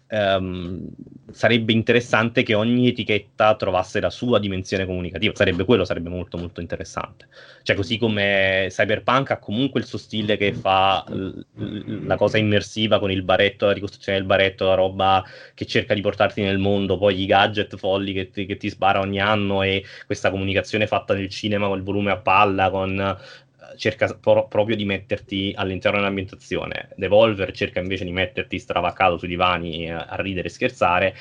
ehm, sarebbe interessante che ogni etichetta trovasse la sua dimensione comunicativa. Sarebbe quello, sarebbe molto molto interessante. Cioè, così come Cyberpunk ha comunque il suo stile che fa l- la cosa immersiva con il baretto, la ricostruzione del baretto, la roba che cerca di portarti nel mondo, poi i gadget folli che ti, che ti spara ogni anno e questa comunicazione fatta nel cinema con il volume a palla, con cerca pro- proprio di metterti all'interno dell'ambientazione. Devolver cerca invece di metterti stravaccato sui divani a, a ridere e scherzare.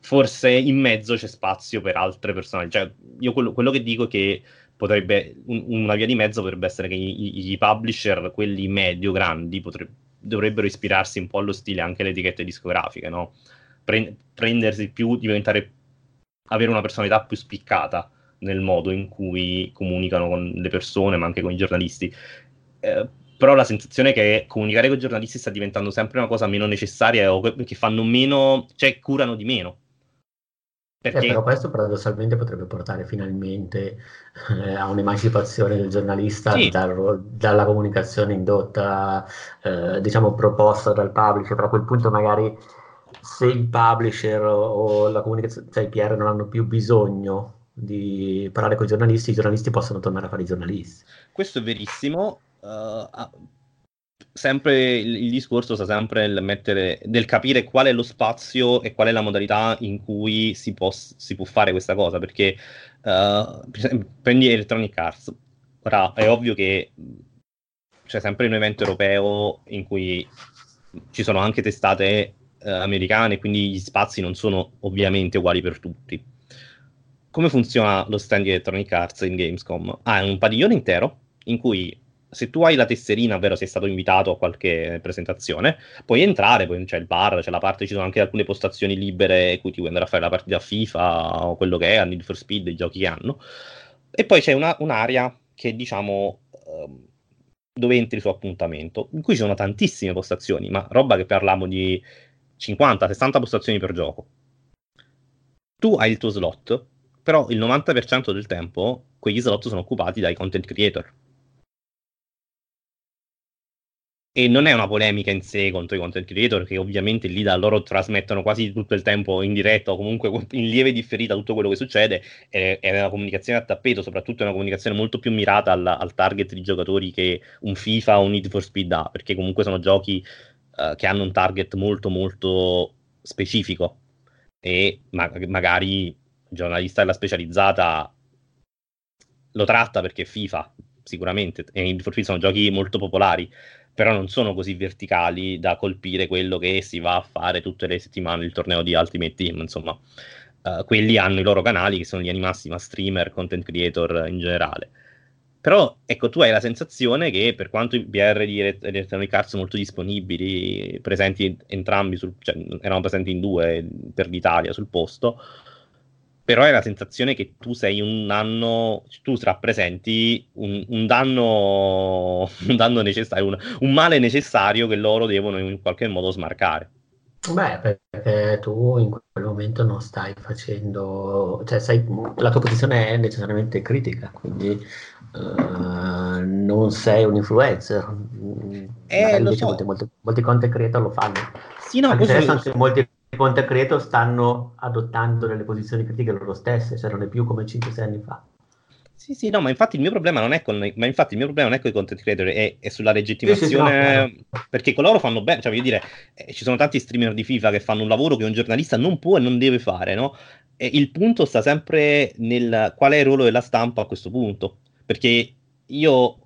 Forse in mezzo c'è spazio per altre persone. Cioè, io quello, quello che dico è che potrebbe un, una via di mezzo potrebbe essere che i, i publisher, quelli medio grandi, potrebbe, dovrebbero ispirarsi un po' allo stile anche le etichette discografiche, no? Pre- prendersi più, diventare avere una personalità più spiccata nel modo in cui comunicano con le persone, ma anche con i giornalisti. Eh, però la sensazione è che comunicare con i giornalisti sta diventando sempre una cosa meno necessaria o che fanno meno, cioè curano di meno. Perché... Eh, però questo paradossalmente potrebbe portare finalmente eh, a un'emancipazione del giornalista sì. dal, dalla comunicazione indotta, eh, diciamo proposta dal publisher, però a quel punto magari se il publisher o, o la comunicazione, cioè i PR non hanno più bisogno di parlare con i giornalisti, i giornalisti possono tornare a fare i giornalisti. Questo è verissimo. Uh, sempre il, il, discorso sta sempre nel, mettere, nel capire qual è lo spazio e qual è la modalità in cui si può, si può fare questa cosa. Perché uh, prendi Electronic Arts, ora è ovvio che c'è sempre un evento europeo in cui ci sono anche testate uh, americane, quindi gli spazi non sono ovviamente uguali per tutti come funziona lo stand di Electronic Arts in Gamescom? Ah, un padiglione intero in cui se tu hai la tesserina, ovvero sei stato invitato a qualche presentazione, puoi entrare, poi c'è il bar, c'è la parte, ci sono anche alcune postazioni libere in cui ti puoi andare a fare la partita FIFA o quello che è, Need for Speed, i giochi che hanno. E poi c'è una, un'area che diciamo um, dove entri su appuntamento, in cui ci sono tantissime postazioni, ma roba che parliamo di 50-60 postazioni per gioco. Tu hai il tuo slot però il 90% del tempo quegli slot sono occupati dai content creator. E non è una polemica in sé contro i content creator, che ovviamente lì da loro trasmettono quasi tutto il tempo in diretta o comunque in lieve differita tutto quello che succede. È, è una comunicazione a tappeto, soprattutto è una comunicazione molto più mirata al, al, target di giocatori che un FIFA o un Need for Speed ha, perché comunque sono giochi uh, che hanno un target molto molto specifico e ma- magari giornalista della specializzata lo tratta perché FIFA sicuramente e Need for Speed sono giochi molto popolari però non sono così verticali da colpire quello che si va a fare tutte le settimane il torneo di Ultimate Team insomma. Uh, quelli hanno i loro canali che sono gli animassima streamer content creator in generale. Però ecco tu hai la sensazione che per quanto i BR di Electronic Arts sono molto disponibili presenti entrambi sul, cioè, erano presenti in due per l'Italia sul posto però è la sensazione che tu sei un anno, tu rappresenti un, un danno, un danno necessario, un, un, male necessario che loro devono in qualche modo smarcare. Beh, perché tu in quel momento non stai facendo, cioè sei, la tua posizione è necessariamente critica, quindi uh, non sei un influencer. Eh, lo so. molti, molti, molti content creator lo fanno. Sì, no, questo... anche molti content creator stanno adottando delle posizioni critiche loro stesse, cioè non è più come 5-6 anni fa. Sì, sì, no, ma infatti il mio problema non è con, ma infatti il mio problema non è con i content creator, è, è sulla legittimazione, sì, sì, no, perché coloro fanno bene, cioè voglio dire, eh, ci sono tanti streamer di FIFA che fanno un lavoro che un giornalista non può e non deve fare, no? E il punto sta sempre nel qual è il ruolo della stampa a questo punto, perché io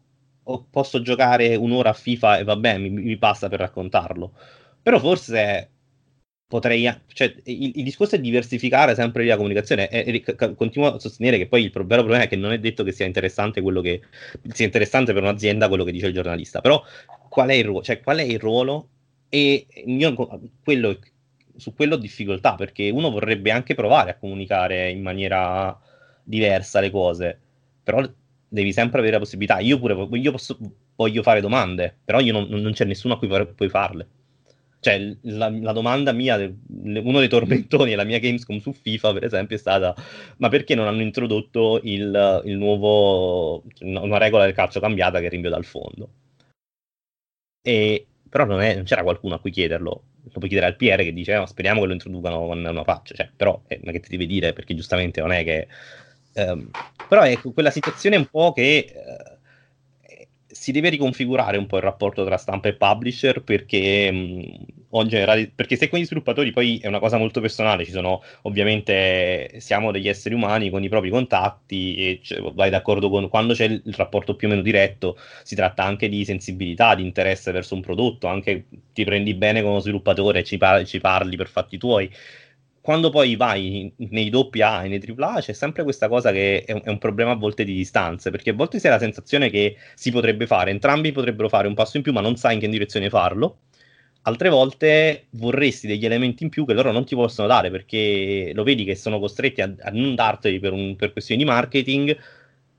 posso giocare un'ora a FIFA e va bene, mi, mi basta per raccontarlo, però forse potrei, cioè, il, il, discorso è diversificare sempre la comunicazione e, e, continuo a sostenere che poi il vero problema è che non è detto che sia interessante che sia interessante per un'azienda quello che dice il giornalista, però qual è il ruolo? Cioè, qual è il ruolo? E io quello, su quello ho difficoltà perché uno vorrebbe anche provare a comunicare in maniera diversa le cose, però devi sempre avere la possibilità. Io pure io posso, voglio fare domande, però non, non c'è nessuno a cui puoi farle cioè la, la, domanda mia, uno dei tormentoni della mia Gamescom su FIFA, per esempio, è stata: ma perché non hanno introdotto il, il nuovo, una regola del calcio cambiata che rinvio dal fondo? E, però non, è, non, c'era qualcuno a cui chiederlo. Lo puoi chiedere al PR che dice: eh, speriamo che lo introducano con una faccia. Cioè, però eh, è che ti devi dire perché giustamente non è che. Ehm, però è quella situazione un po' che. Eh, si deve riconfigurare un po' il rapporto tra stampa e publisher perché, mh, generale, perché se con gli sviluppatori poi è una cosa molto personale, ci sono ovviamente siamo degli esseri umani con i propri contatti e cioè, vai d'accordo con quando c'è il, il, rapporto più o meno diretto, si tratta anche di sensibilità, di interesse verso un prodotto, anche ti prendi bene con uno sviluppatore e ci, par- ci parli per fatti tuoi quando poi vai nei doppia A e nei tripla A c'è sempre questa cosa che è un, è un, problema a volte di distanze, perché a volte si ha la sensazione che si potrebbe fare, entrambi potrebbero fare un passo in più, ma non sai in che direzione farlo. Altre volte vorresti degli elementi in più che loro non ti possono dare perché lo vedi che sono costretti a, a non darteli per, un, per questioni di marketing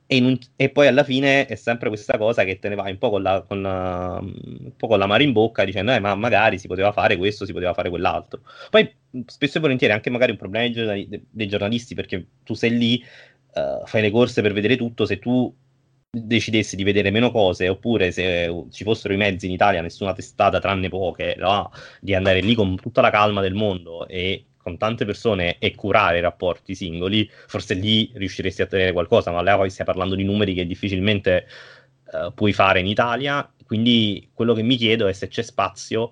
e, un, e, poi alla fine è sempre questa cosa che te ne vai un po' con la, con la, un po' con la mare in bocca dicendo eh, ma magari si poteva fare questo, si poteva fare quell'altro. Poi spesso e volentieri è anche magari un problema dei, giornali, dei giornalisti perché tu sei lì, uh, fai le corse per vedere tutto, se tu decidessi di vedere meno cose oppure se ci fossero i mezzi in Italia, nessuna testata tranne poche, no? di andare lì con tutta la calma del mondo e con tante persone e curare i rapporti singoli, forse lì riusciresti a tenere qualcosa, ma là poi stai parlando di numeri che difficilmente uh, puoi fare in Italia, quindi quello che mi chiedo è se c'è spazio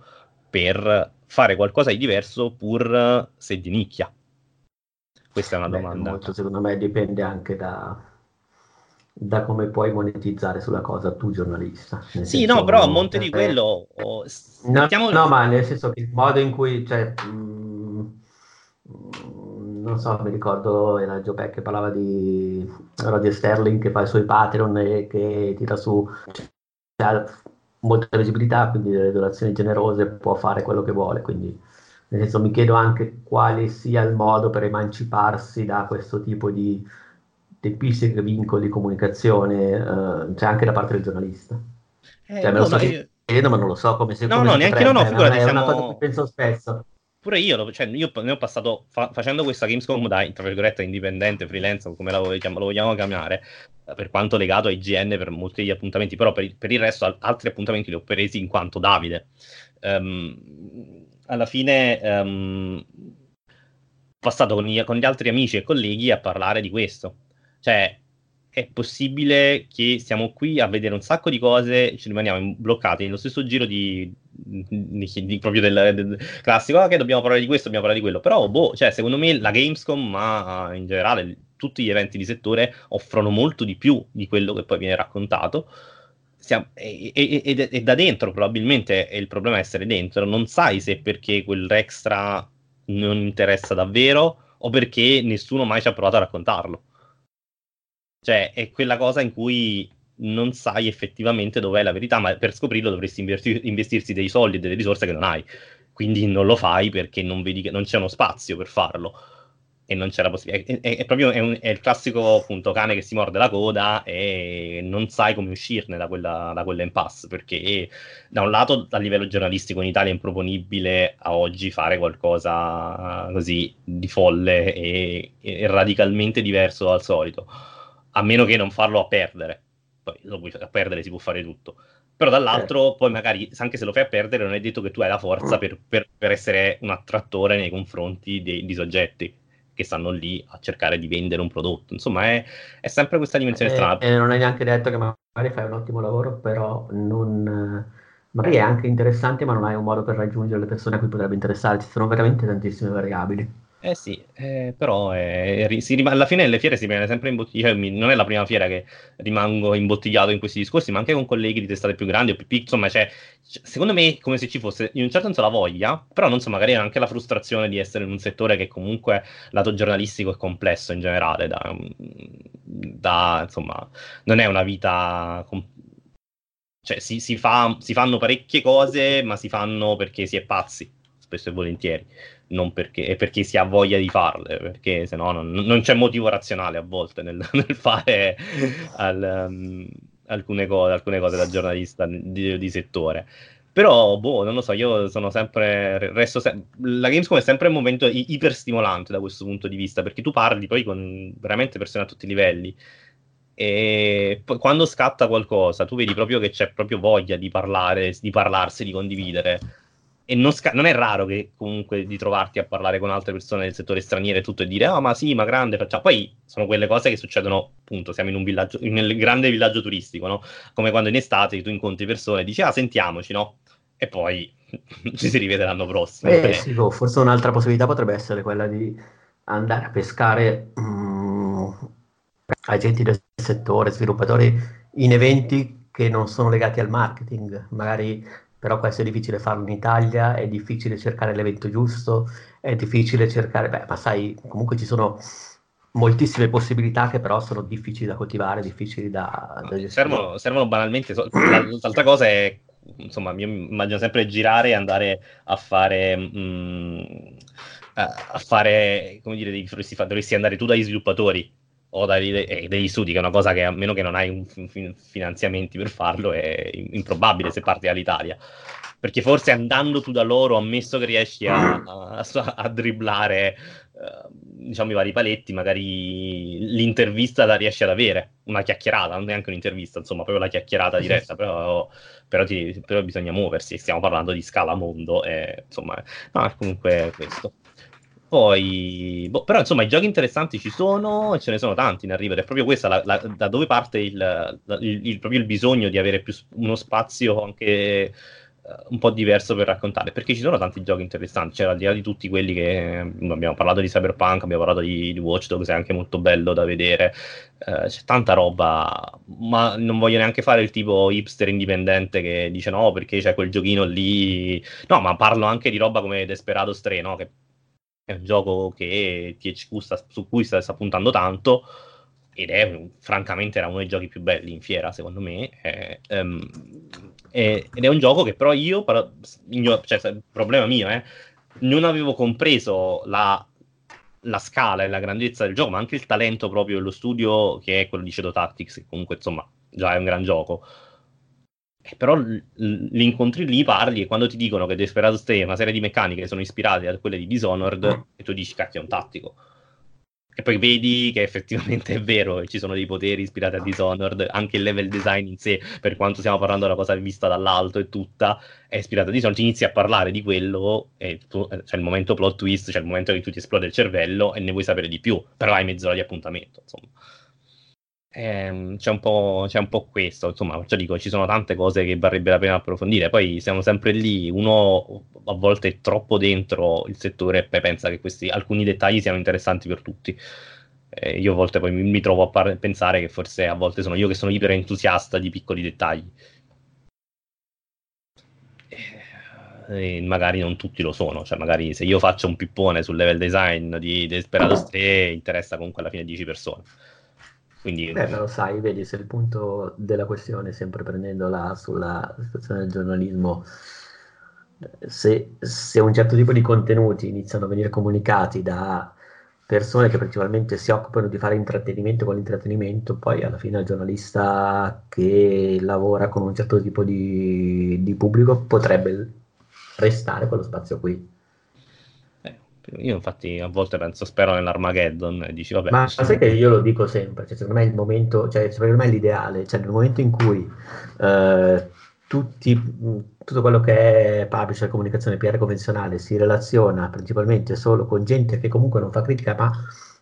per fare qualcosa di diverso pur se di nicchia. Questa è una Beh, domanda. Molto, secondo me dipende anche da, da come puoi monetizzare sulla cosa tu giornalista. Sì, senso, no, però a monte di quello... Oh, no, no, ma nel senso che il modo in cui... Cioè, mh, non so, mi ricordo era Joe Beck che parlava di Roger Sterling che fa i suoi Patreon e che tira su cioè, ha molta visibilità, quindi delle donazioni generose può fare quello che vuole, quindi nel senso mi chiedo anche quale sia il modo per emanciparsi da questo tipo di tempistiche, vincoli di comunicazione, eh, cioè anche da parte del giornalista. Eh, cioè, me lo sto io... chiedendo, ma non lo so come si No, come no, neanche no, no, figurati, è siamo... una cosa che penso spesso pure io, cioè, io ne ho passato fa- facendo questa Gamescom da tra virgolette indipendente, freelance, come la vogliamo, lo vogliamo chiamare, eh, per quanto legato a IGN per molti degli appuntamenti, però per, per il resto altri appuntamenti li ho presi in quanto Davide. Um, alla fine um, ho passato con gli, con gli altri amici e colleghi a parlare di questo. Cioè, è possibile che siamo qui a vedere un sacco di cose ci rimaniamo bloccati nello stesso giro di, di, di proprio del, del, classico, ok, dobbiamo parlare di questo, dobbiamo parlare di quello. Però, boh, cioè, secondo me la Gamescom, ma in generale tutti gli eventi di settore offrono molto di più di quello che poi viene raccontato. E, e, da dentro, probabilmente è il problema essere dentro, non sai se perché quell'extra non interessa davvero o perché nessuno mai ci ha provato a raccontarlo. Cioè, è quella cosa in cui non sai effettivamente dov'è la verità, ma per scoprirlo dovresti investir- investirsi dei soldi e delle risorse che non hai. Quindi non lo fai perché non vedi che non c'è uno spazio per farlo e non c'è la possibilità. È, è, è proprio è, un, il classico appunto cane che si morde la coda e non sai come uscirne da quella, da quella impasse perché da un lato a livello giornalistico in Italia è improponibile a oggi fare qualcosa così di folle e, e radicalmente diverso dal solito a meno che non farlo a perdere. Poi a perdere si può fare tutto. Però dall'altro, eh. poi magari, anche se lo fai a perdere, non è detto che tu hai la forza per, per, per essere un attrattore nei confronti dei, di soggetti che stanno lì a cercare di vendere un prodotto. Insomma, è, è sempre questa dimensione e, strana. E non è neanche detto che magari fai un ottimo lavoro, però non, magari è anche interessante, ma non hai un modo per raggiungere le persone a cui potrebbe interessare. Ci sono veramente tantissime variabili. Eh sì, eh, però eh, rim- alla fine le fiere si rimane sempre imbottigliato, cioè, non è la prima fiera che rimango imbottigliato in questi discorsi, ma anche con colleghi di testate più grandi o più piccole, insomma, cioè, secondo me è come se ci fosse in un certo senso la voglia, però non so, magari anche la frustrazione di essere in un settore che comunque lato giornalistico è complesso in generale, da, da insomma, non è una vita... Com- cioè si, si, fa, si fanno parecchie cose, ma si fanno perché si è pazzi, spesso e volentieri non perché, perché si ha voglia di farle, perché se no non, non c'è motivo razionale a volte nel, nel fare al, um, alcune, cose, alcune, cose, da giornalista di, di, settore. Però, boh, non lo so, io sono sempre, resto se- la Gamescom è sempre un momento i- iperstimolante da questo punto di vista, perché tu parli poi con veramente persone a tutti i livelli, e poi quando scatta qualcosa, tu vedi proprio che c'è proprio voglia di parlare, di parlarsi, di condividere e non, sca- non, è raro che comunque di trovarti a parlare con altre persone del settore straniero e tutto e dire, ah, oh, ma sì, ma grande, facciamo. Poi sono quelle cose che succedono, appunto, siamo in un villaggio, nel grande villaggio turistico, no? Come quando in estate tu incontri persone e dici, ah, sentiamoci, no? E poi ci si rivede l'anno prossimo. Eh, sì, boh, forse un'altra possibilità potrebbe essere quella di andare a pescare mm, agenti del settore, sviluppatori in eventi che non sono legati al marketing, magari però questo è difficile farlo in Italia, è difficile cercare l'evento giusto, è difficile cercare, beh, ma sai, comunque ci sono moltissime possibilità che però sono difficili da coltivare, difficili da, da gestire. Servono, servono banalmente, l'altra cosa è, insomma, io immagino sempre girare e andare a fare... Mm, a fare, come dire, dovresti, dovresti andare tu dagli sviluppatori o dai, eh, degli studi, che è una cosa che a meno che non hai un, un, finanziamenti per farlo è improbabile se parti dall'Italia. Perché forse andando tu da loro, ammesso che riesci a, a, a dribblare uh, diciamo, i vari paletti, magari l'intervista la riesci ad avere, una chiacchierata, non neanche un'intervista, insomma, proprio la chiacchierata diretta, però, però, ti, però bisogna muoversi, stiamo parlando di scala mondo, e, insomma, no, comunque questo. Poi, boh, però insomma i giochi interessanti ci sono e ce ne sono tanti in arrivo ed è proprio questa la, la, da dove parte il, il, il, proprio il bisogno di avere più, uno spazio anche uh, un po' diverso per raccontare, perché ci sono tanti giochi interessanti, cioè al di là di tutti quelli che abbiamo parlato di Cyberpunk, abbiamo parlato di, di Watch Dogs, è anche molto bello da vedere, uh, c'è tanta roba, ma non voglio neanche fare il tipo hipster indipendente che dice no perché c'è quel giochino lì, no ma parlo anche di roba come Desperados 3, no? Che è un gioco che THQ sta, su cui sta, sta, puntando tanto ed è francamente era uno dei giochi più belli in fiera secondo me è, um, è, ed è un gioco che però io però, cioè, problema mio eh, non avevo compreso la, la, scala e la grandezza del gioco ma anche il talento proprio dello studio che è quello di Shadow Tactics che comunque insomma già è un gran gioco eh, però li incontri lì, parli e quando ti dicono che Desperados 3 è una serie di meccaniche che sono ispirate a quelle di Dishonored, mm. e tu dici cacchio è un tattico. E poi vedi che effettivamente è vero, ci sono dei poteri ispirati a Dishonored, anche il level design in sé, per quanto stiamo parlando della cosa vista dall'alto e tutta, è ispirato a Dishonored, inizi a parlare di quello e tu, eh, c'è il momento plot twist, c'è il momento che tu ti esplode il cervello e ne vuoi sapere di più, però hai mezz'ora di appuntamento, insomma eh, c'è, un c'è, un po', questo, insomma, cioè dico, ci sono tante cose che varrebbe la pena approfondire, poi siamo sempre lì, uno a volte è troppo dentro il settore e poi pensa che questi, alcuni dettagli siano interessanti per tutti. Eh, io a volte poi mi, mi trovo a par- pensare che forse a volte sono io che sono iper entusiasta di piccoli dettagli. Eh, e magari non tutti lo sono, cioè magari se io faccio un pippone sul level design di Desperados 3 interessa comunque alla fine 10 persone quindi... Beh, lo sai, vedi, se il punto della questione, sempre prendendola sulla situazione del giornalismo, se, se, un certo tipo di contenuti iniziano a venire comunicati da persone che principalmente si occupano di fare intrattenimento con l'intrattenimento, poi alla fine il giornalista che lavora con un certo tipo di, di pubblico potrebbe restare quello spazio qui. Io infatti a volte penso, spero nell'Armageddon e dici vabbè. Ma sai che io lo dico sempre, cioè, secondo me è il momento, cioè secondo me è l'ideale, cioè nel momento in cui eh, tutti, tutto quello che è publisher, comunicazione PR convenzionale si relaziona principalmente solo con gente che comunque non fa critica, ma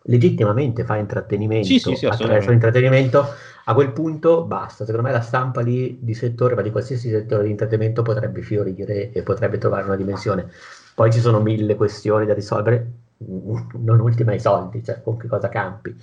legittimamente fa intrattenimento sì, sì, sì, attraverso l'intrattenimento, a quel punto basta. Secondo me la stampa lì di settore, ma di qualsiasi settore di intrattenimento potrebbe fiorire e potrebbe trovare una dimensione. Poi ci sono mille questioni da risolvere, non ultima i soldi, cioè con che cosa campi.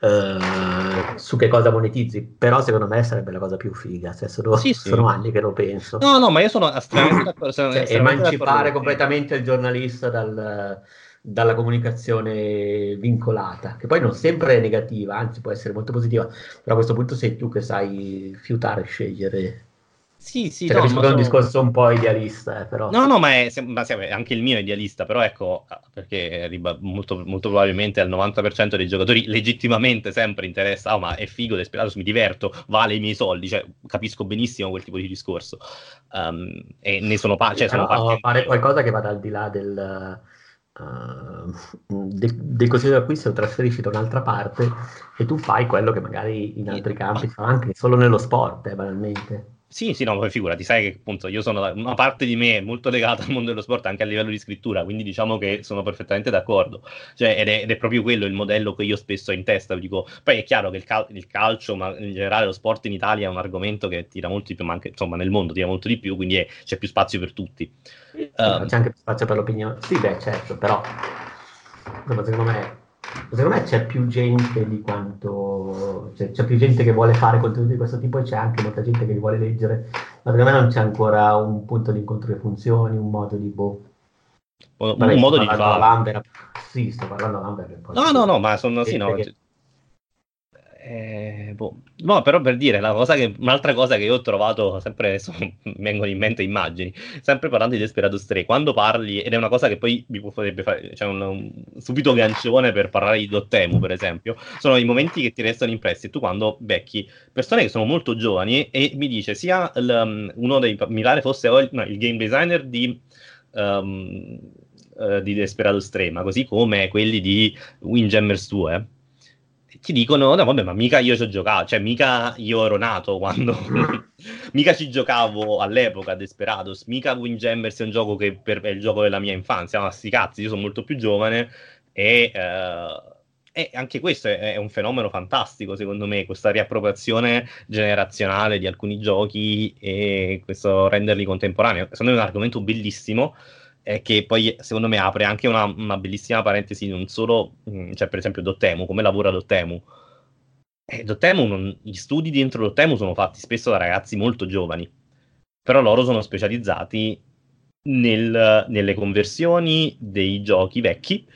Uh, su che cosa monetizzi, però secondo me sarebbe la cosa più figa. Cioè, sono, sì, sì. sono anni che lo penso. No, no, ma io sono estremamente d'accordo. Cioè, emancipare completamente il giornalista dal, dalla comunicazione vincolata, che poi non sempre è negativa, anzi può essere molto positiva, però a questo punto sei tu che sai fiutare e scegliere sì, sì, cioè, no, è un discorso un po' idealista, eh, però. No, no, ma, è, ma è anche il mio è idealista, però ecco, perché molto, molto, probabilmente al 90% dei giocatori legittimamente sempre interessa, oh, ma è figo, Desperados, mi diverto, vale i miei soldi, cioè capisco benissimo quel tipo di discorso. Um, e ne sono, pa- cioè, sono no, parte... fare qualcosa che vada al di là del... Uh, del, del consiglio d'acquisto lo trasferisci da un'altra parte e tu fai quello che magari in altri campi fa anche solo nello sport, eh, banalmente. Sì, sì, no, poi figurati, sai che appunto io sono una parte di me molto legata al mondo dello sport anche a livello di scrittura, quindi diciamo che sono perfettamente d'accordo. Cioè, ed, è, ed, è, proprio quello il modello che io spesso ho in testa. Dico, poi è chiaro che il, cal- il, calcio, ma in generale lo sport in Italia è un argomento che tira molto di più, ma anche insomma nel mondo tira molto di più, quindi è, c'è più spazio per tutti. Um, c'è anche più spazio per l'opinione. Sì, beh, certo, però secondo me secondo me c'è più gente di quanto cioè, c'è più gente che vuole fare contenuti di questo tipo e c'è anche molta gente che li vuole leggere. Ma secondo me non c'è ancora un punto di incontro che funzioni un modo di boh. Un, un modo di fare. sì sto parlando a Lambert no no no ma sono sì no che... Eh, boh. No, però per dire che, un'altra cosa che io ho trovato sempre adesso mi vengono in mente immagini, sempre parlando di Desperados 3, quando parli, ed è una cosa che poi mi potrebbe fare, cioè un, un subito gancione per parlare di Dottemu, per esempio, sono i momenti che ti restano impressi. Tu quando becchi persone che sono molto giovani e mi dice sia l, um, uno dei, mi pare fosse no, il game designer di. Um, uh, di Desperados 3, ma così come quelli di Windjammers 2 ti dicono, no vabbè, ma mica io ci ho giocato, cioè mica io ero nato quando... mica ci giocavo all'epoca a Desperados, mica Windjammers è un gioco che per... è il gioco della mia infanzia, ma sti cazzi, io sono molto più giovane e... Uh... E anche questo è, è, un fenomeno fantastico, secondo me, questa riappropriazione generazionale di alcuni giochi e questo renderli contemporanei. Secondo me è un argomento bellissimo eh, che poi secondo me apre anche una, una bellissima parentesi, non solo, mh, mm, cioè per esempio Dottemu, come lavora Dottemu. Eh, Dottemu non, gli studi dentro Dottemu sono fatti spesso da ragazzi molto giovani, però loro sono specializzati nel, nelle conversioni dei giochi vecchi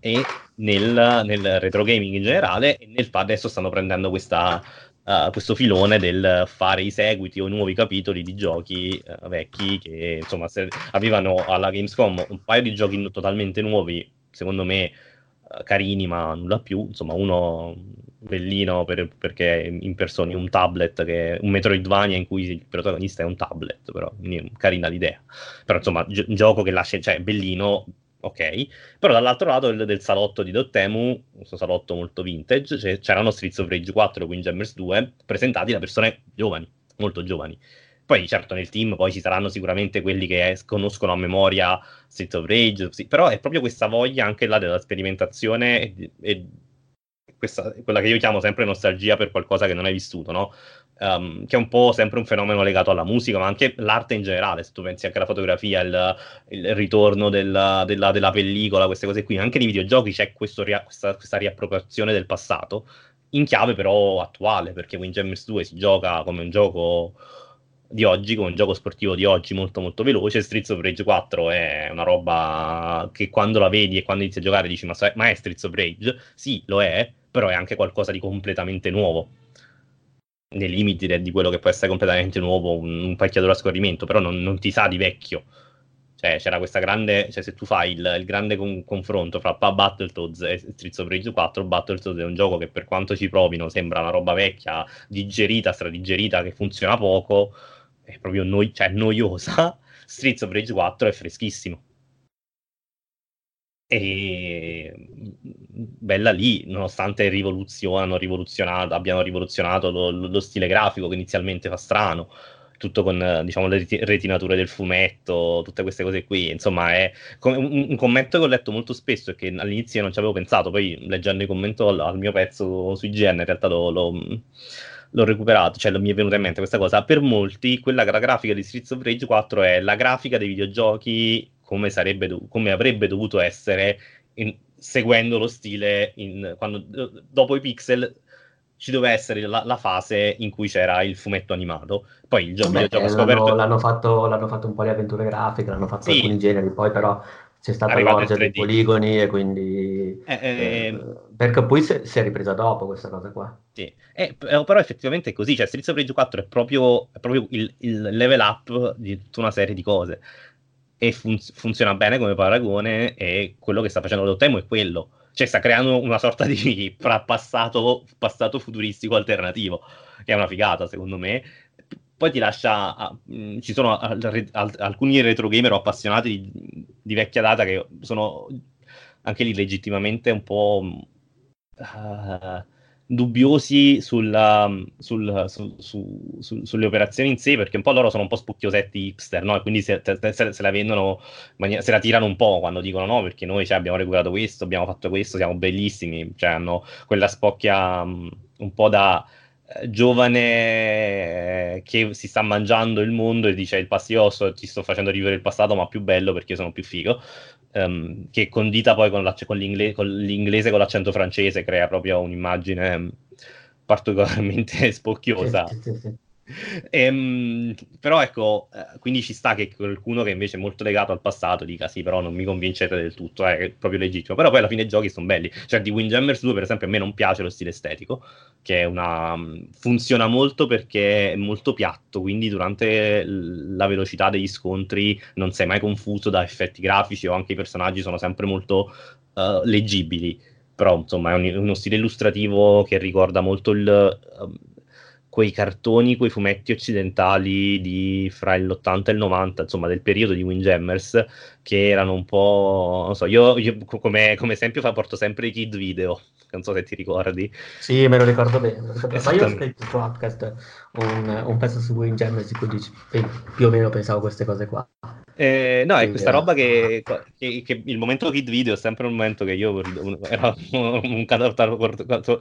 e nel, nel retro gaming in generale e nel adesso stanno prendendo questa uh, questo filone del fare i seguiti o nuovi capitoli di giochi uh, vecchi che insomma avevano alla Gamescom un paio di giochi totalmente nuovi, secondo me uh, carini ma nulla più, insomma uno bellino per, perché in persona un tablet che un Metroidvania in cui il protagonista è un tablet però carina l'idea. Però insomma gi- un gioco che lascia cioè bellino ok, però dall'altro lato del, del salotto di Dottemu, questo salotto molto vintage, c'erano Streets of Rage 4 e Windjammers 2 presentati da persone giovani, molto giovani. Poi certo nel team poi ci saranno sicuramente quelli che conoscono a memoria Streets of Rage, sì, però è proprio questa voglia anche là della sperimentazione e, e questa, quella che io chiamo sempre nostalgia per qualcosa che non hai vissuto, no? Um, che è un po' sempre un fenomeno legato alla musica, ma anche l'arte in generale, se tu pensi anche alla fotografia, il, il ritorno della, della, della, pellicola, queste cose qui, anche nei videogiochi c'è ria, questa, questa riappropriazione del passato, in chiave però attuale, perché Windjammers 2 si gioca come un gioco di oggi, come un gioco sportivo di oggi molto molto veloce, Streets of Rage 4 è una roba che quando la vedi e quando inizi a giocare dici ma, ma è Streets of Rage? Sì, lo è, però è anche qualcosa di completamente nuovo nei limiti di quello che può essere completamente nuovo un, un pacchiatore a scorrimento, però non, non, ti sa di vecchio. Cioè, c'era questa grande, cioè se tu fai il, il grande con- confronto fra Battletoads e Streets of Rage 4, Battletoads è un gioco che per quanto ci provino sembra una roba vecchia, digerita, stradigerita, che funziona poco, è proprio noi- cioè, noiosa. Streets of Rage 4 è freschissimo e bella lì, nonostante rivoluzionato, abbiano rivoluzionato lo, lo, stile grafico che inizialmente fa strano, tutto con diciamo, le retinature del fumetto, tutte queste cose qui. Insomma, è un, commento che ho letto molto spesso e che all'inizio non ci avevo pensato, poi leggendo i commenti al, al mio pezzo su IGN in realtà lo, lo l'ho recuperato, cioè mi è venuta in mente questa cosa. Per molti, quella la grafica di Streets of Rage 4 è la grafica dei videogiochi come, sarebbe, come avrebbe dovuto essere in, seguendo lo stile in, quando, dopo i pixel ci doveva essere la, la, fase in cui c'era il fumetto animato. Poi il gioco, Beh, l'hanno, scoperto... L'hanno fatto, l'hanno fatto un po' le avventure grafiche, l'hanno fatto sì. alcuni generi, poi però c'è stata l'orgia dei poligoni e quindi... Eh, eh, ehm, perché poi si, si, è ripresa dopo questa cosa qua. Sì, eh, però effettivamente è così, cioè Streets of Rage 4 è proprio, è proprio il, il, level up di tutta una serie di cose e fun- funziona bene come paragone e quello che sta facendo Dotemo è quello, cioè sta creando una sorta di passato, passato futuristico alternativo, che è una figata secondo me, poi ti lascia. Uh, mh, ci sono al, al, alcuni retro gamer appassionati di, di, vecchia data che sono anche lì legittimamente un po'. Uh, dubbiosi sulla, sul, su, su, su, sulle operazioni in sé, perché un po' loro sono un po' spucchiosetti hipster, no? E quindi se, se, se la vendono, se la tirano un po' quando dicono no, perché noi cioè, abbiamo recuperato questo, abbiamo fatto questo, siamo bellissimi, cioè hanno quella spocchia um, un po' da giovane che si sta mangiando il mondo e dice il pastioso ti sto facendo rivivere il passato ma più bello perché sono più figo um, che condita poi con, con, l'ingle- con, l'inglese con l'accento francese crea proprio un'immagine particolarmente spocchiosa sì, sì, sì. Ehm, però ecco, eh, quindi ci sta che qualcuno che invece è molto legato al passato dica sì, però non mi convincete del tutto, eh, è proprio legittimo. Però poi alla fine i giochi sono belli. Cioè di Windjammers 2 per esempio a me non piace lo stile estetico, che una... Mm, funziona molto perché è molto piatto, quindi durante la velocità degli scontri non sei mai confuso da effetti grafici o anche i personaggi sono sempre molto uh, leggibili però insomma è un, uno stile illustrativo che ricorda molto il, um, quei cartoni, quei fumetti occidentali di fra l'80 e il 90, insomma, del periodo di Windjammers, che erano un po', non so, io, io come, come, esempio porto sempre i kid video, non so se ti ricordi. Sì, me lo ricordo bene, ma io ho scritto su podcast un, un pezzo su Windjammers in cui più o meno pensavo queste cose qua. Eh, no, è questa roba che, che, che, il momento kid video è sempre un momento che io era un,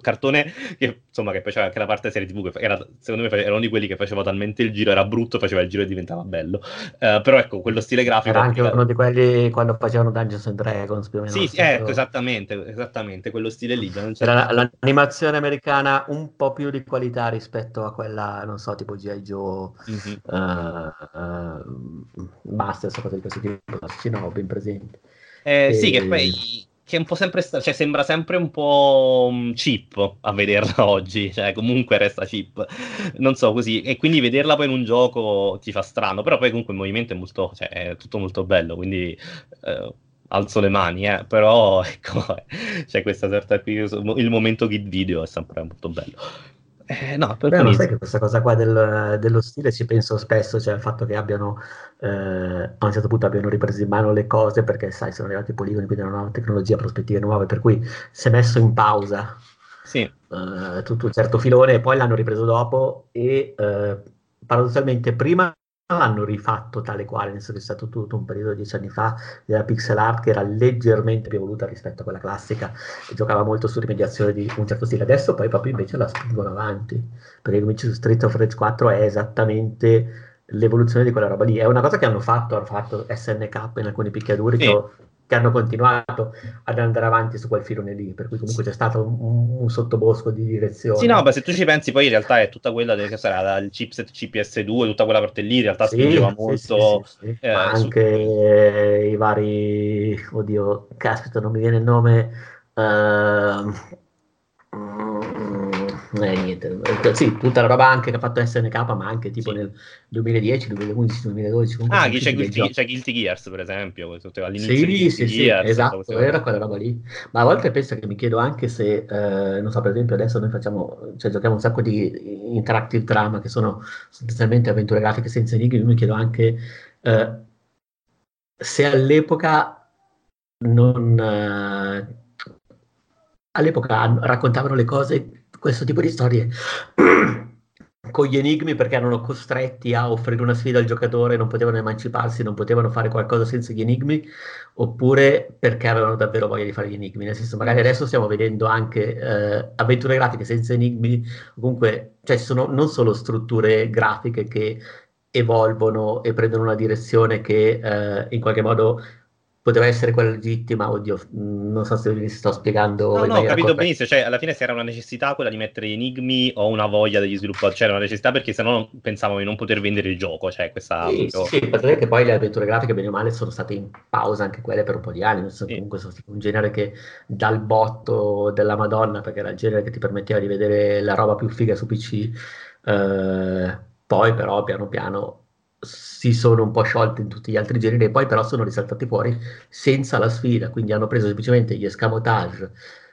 cartone che insomma che faceva anche la parte serie tv che era, secondo me era uno di quelli che faceva talmente il giro era brutto faceva il giro e diventava bello uh, però ecco quello stile grafico era anche uno di quelli quando facevano Dungeons and Dragons più o meno sì, sì ecco esattamente esattamente quello stile lì era l'animazione americana un po' più di qualità rispetto a quella non so tipo G.I. Joe mm-hmm. uh, uh, basta stessa cosa di questo tipo, sì, no, ben presente. Eh, e... Sì, che poi che un po' sempre sta- cioè sembra sempre un po' mm, cheap a vederla oggi, cioè comunque resta cheap, non so così, e quindi vederla poi in un gioco ti fa strano, però poi comunque il movimento è molto, cioè è tutto molto bello, quindi eh, alzo le mani, eh, però ecco, c'è questa sorta qui, il momento kid video è sempre molto bello. Eh, no, per Beh, sai che questa cosa qua del, dello stile ci penso spesso, cioè il fatto che abbiano eh, a un certo punto abbiano ripreso in mano le cose perché sai, sono arrivati i poligoni, quindi hanno una tecnologia, prospettive nuove, per cui si è messo in pausa sì. eh, tutto un certo filone e poi l'hanno ripreso dopo e eh, paradossalmente prima l'hanno rifatto tale quale, nel senso che è stato tutto un periodo dieci anni fa della pixel art che era leggermente più evoluta rispetto a quella classica e giocava molto su rimediazione di un certo stile. Adesso poi proprio invece la spingono avanti, perché come dice Street of Rage 4 è esattamente l'evoluzione di quella roba lì. È una cosa che hanno fatto, hanno fatto SNK in alcuni picchiaduri sì. che ho che hanno continuato ad andare avanti su quel filone lì, per cui comunque c'è stato un, un sottobosco di direzione. Sì, no, ma se tu ci pensi poi in realtà è tutta quella del, che sarà il chipset CPS2, tutta quella parte lì in realtà sì, spingeva molto. Sì, sì, eh, anche su... i vari, oddio, caspita, non mi viene il nome. Uh, eh, niente, sì, tutta la roba anche che ha fatto SNK, ma anche tipo sì. nel 2010, 2011, 2012. Ah, c'è Guilty, c'è Guilty, Gears, per esempio, all'inizio sì, di sì, sì, Gears, esatto, era quella roba lì. Ma a volte penso che mi chiedo anche se, eh, non so, per esempio adesso noi facciamo, cioè giochiamo un sacco di interactive drama che sono sostanzialmente avventure grafiche senza enigmi, io mi chiedo anche eh, se all'epoca non... Eh, all'epoca raccontavano le cose questo tipo di storie con gli enigmi perché erano costretti a offrire una sfida al giocatore, non potevano emanciparsi, non potevano fare qualcosa senza gli enigmi, oppure perché avevano davvero voglia di fare gli enigmi. Nel senso, magari adesso stiamo vedendo anche eh, avventure grafiche senza enigmi, comunque, cioè ci sono non solo strutture grafiche che evolvono e prendono una direzione che eh, in qualche modo poteva essere quella legittima, oddio, non so se mi sto spiegando. No, no, ho capito benissimo, cioè alla fine se era una necessità quella di mettere enigmi o una voglia degli sviluppatori, c'era una necessità perché sennò pensavamo di non poter vendere il gioco, cioè questa... Sì, proprio... sì, perché che poi le avventure grafiche bene o male sono state in pausa anche quelle per un po' di anni, non so, sì. comunque sono un genere che dal botto della Madonna, perché era il genere che ti permetteva di vedere la roba più figa su PC, eh, poi però piano piano si sono un po' sciolte in tutti gli altri generi e poi però sono risaltati fuori senza la sfida, quindi hanno preso semplicemente gli escamotage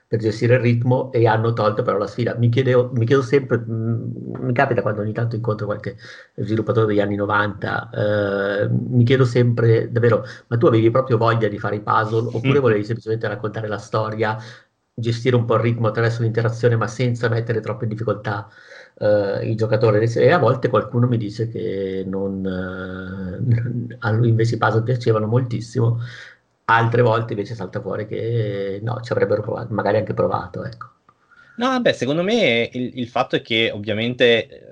per gestire il ritmo e hanno tolto però la sfida. Mi, chiedevo, mi chiedo sempre, mh, mm, mi capita quando ogni tanto incontro qualche sviluppatore degli anni 90, eh, mi chiedo sempre davvero, ma tu avevi proprio voglia di fare i puzzle oppure mm. volevi semplicemente raccontare la storia, gestire un po' il ritmo attraverso l'interazione ma senza mettere troppo in difficoltà uh, i giocatori e a volte qualcuno mi dice che non, uh, a lui invece i puzzle piacevano moltissimo, altre volte invece salta fuori che no, ci avrebbero provato, magari anche provato, ecco. No, vabbè, secondo me il, il, fatto è che ovviamente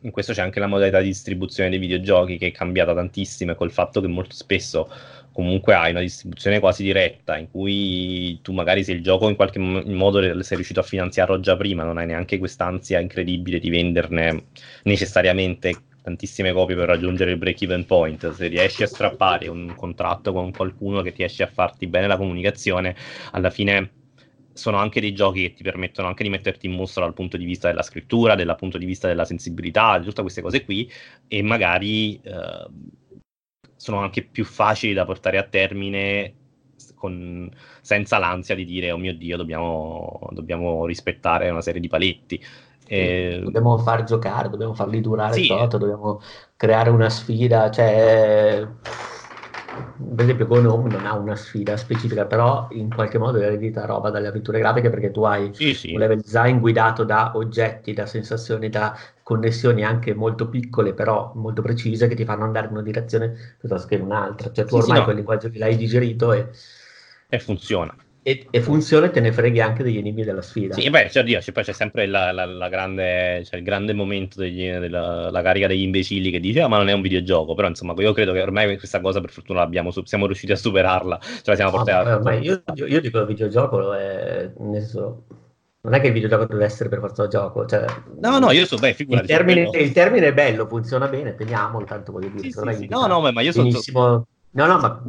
in questo c'è anche la modalità di distribuzione dei videogiochi che è cambiata tantissimo e col fatto che molto spesso comunque hai una distribuzione quasi diretta in cui tu magari se il gioco in qualche modo sei riuscito a finanziarlo già prima, non hai neanche quest'ansia incredibile di venderne necessariamente tantissime copie per raggiungere il break-even point. Se riesci a strappare un contratto con qualcuno che riesce a farti bene la comunicazione, alla fine sono anche dei giochi che ti permettono anche di metterti in mostra dal punto di vista della scrittura, dal punto di vista della sensibilità, di tutte queste cose qui, e magari eh, sono anche più facili da portare a termine con, senza l'ansia di dire oh mio dio dobbiamo, dobbiamo rispettare una serie di paletti. E... Dobbiamo far giocare, dobbiamo farli durare sì. tot, dobbiamo creare una sfida, cioè per esempio Gone Home non ha una sfida specifica, però in qualche modo eredita roba dalle avventure grafiche perché tu hai sì, sì. un level design guidato da oggetti, da sensazioni, da connessioni anche molto piccole, però molto precise, che ti fanno andare in una direzione piuttosto che in un'altra. Cioè tu ormai sì, quel linguaggio lì l'hai digerito e... e funziona. E, e, funziona e te ne freghi anche degli enigmi della sfida. Sì, beh, cioè, Dio, poi c'è sempre la, la, la grande, cioè il grande momento degli, della la carica degli imbecilli che dice, ah, ma non è un videogioco, però insomma, io credo che ormai questa cosa per fortuna l'abbiamo, siamo riusciti a superarla, cioè siamo portati ah, a... io, io, io, dico il videogioco è, nel senso, non è che il videogioco deve essere per forza gioco, cioè, no, no, io so, beh, figurati. Il termine, il termine è bello, funziona bene, teniamolo, tanto voglio dire. Sì, sì, sì. No, no, ma io sono... No, no, ma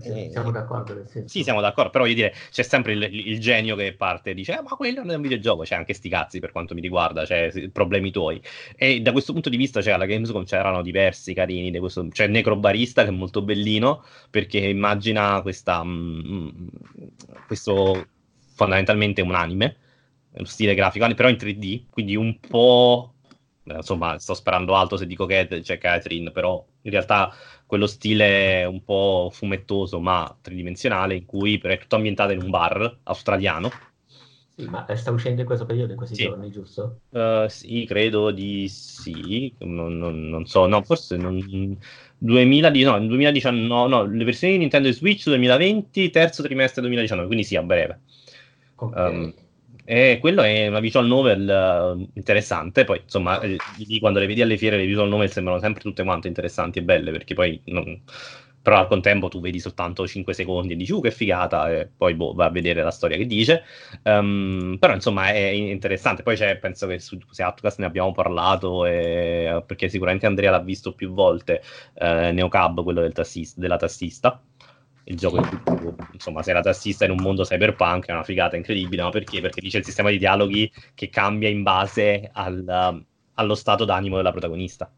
eh, siamo d'accordo. Sì, siamo d'accordo, però voglio dire, c'è sempre il, il genio che parte e dice, eh, ma quello non è un videogioco, c'è anche sti cazzi per quanto mi riguarda, cioè problemi tuoi. E da questo punto di vista, cioè, alla Gamescom c'erano diversi carini, questo, c'è Necrobarista che è molto bellino, perché immagina questa, mh, mm, mm, questo fondamentalmente un anime, uno stile grafico, però in 3D, quindi un po' insomma, sto sperando alto se dico che c'è Catherine, però in realtà quello stile un po' fumettoso ma tridimensionale in cui è tutto ambientato in un bar australiano. Sì, ma sta uscendo in questo periodo, in questi sì. giorni, giusto? Uh, sì, credo di sì, non, non, non so, no, forse non... 2000 di, no, 2019, no, le versioni di Nintendo Switch 2020, terzo trimestre 2019, quindi sì, a breve. Okay. Um, e quello è una visual novel uh, interessante. Poi, insomma, eh, lì quando le vedi alle fiere, le visual novel sembrano sempre tutte quante interessanti e belle, perché poi. Non... Però al contempo tu vedi soltanto 5 secondi e dici, uh, che figata, e poi boh, vai a vedere la storia che dice. Um, però, insomma, è interessante. Poi c'è, penso che su, su Outcast ne abbiamo parlato, e, perché sicuramente Andrea l'ha visto più volte, eh, Neocab, quello del tassista, della tassista il gioco in cui insomma, sei la tassista in un mondo cyberpunk, è una figata incredibile, ma perché? Perché dice il sistema di dialoghi che cambia in base al, allo stato d'animo della protagonista.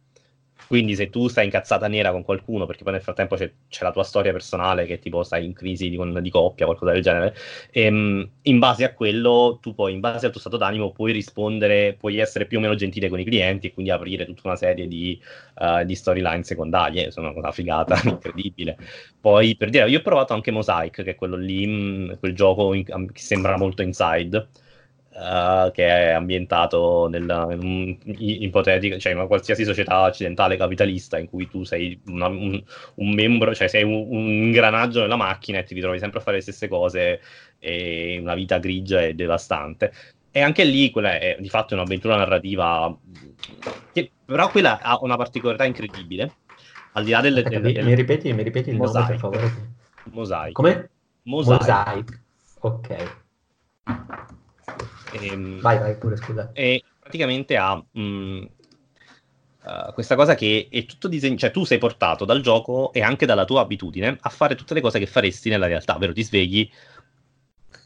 Quindi se tu stai incazzata nera con qualcuno, perché poi nel frattempo c'è, c'è la tua storia personale che tipo stai in crisi di, di coppia, qualcosa del genere, ehm, in base a quello tu poi, in base al tuo stato d'animo, puoi rispondere, puoi essere più o meno gentile con i clienti e quindi aprire tutta una serie di, uh, di storyline secondarie, sono una figata incredibile. Poi per dire, io ho provato anche Mosaic, che è quello lì, mh, quel gioco in, che sembra molto inside uh, che è ambientato nella, in un ipotetico, cioè in una qualsiasi società occidentale capitalista in cui tu sei una, un, un, membro, cioè sei un, un, ingranaggio nella macchina e ti ritrovi sempre a fare le stesse cose e una vita grigia e devastante. E anche lì quella è di fatto un'avventura narrativa che però quella ha una particolarità incredibile. Al di là delle... delle, delle... Mi, ripeti, mi ripeti il Mosaic. nome, per favore? Mosaic. Come? Mosaic. Mosaic. Ok. E, ehm, vai, vai pure, scusa. E praticamente ha mh, uh, eh, questa cosa che è tutto disegnato, cioè tu sei portato dal gioco e anche dalla tua abitudine a fare tutte le cose che faresti nella realtà, ovvero ti svegli,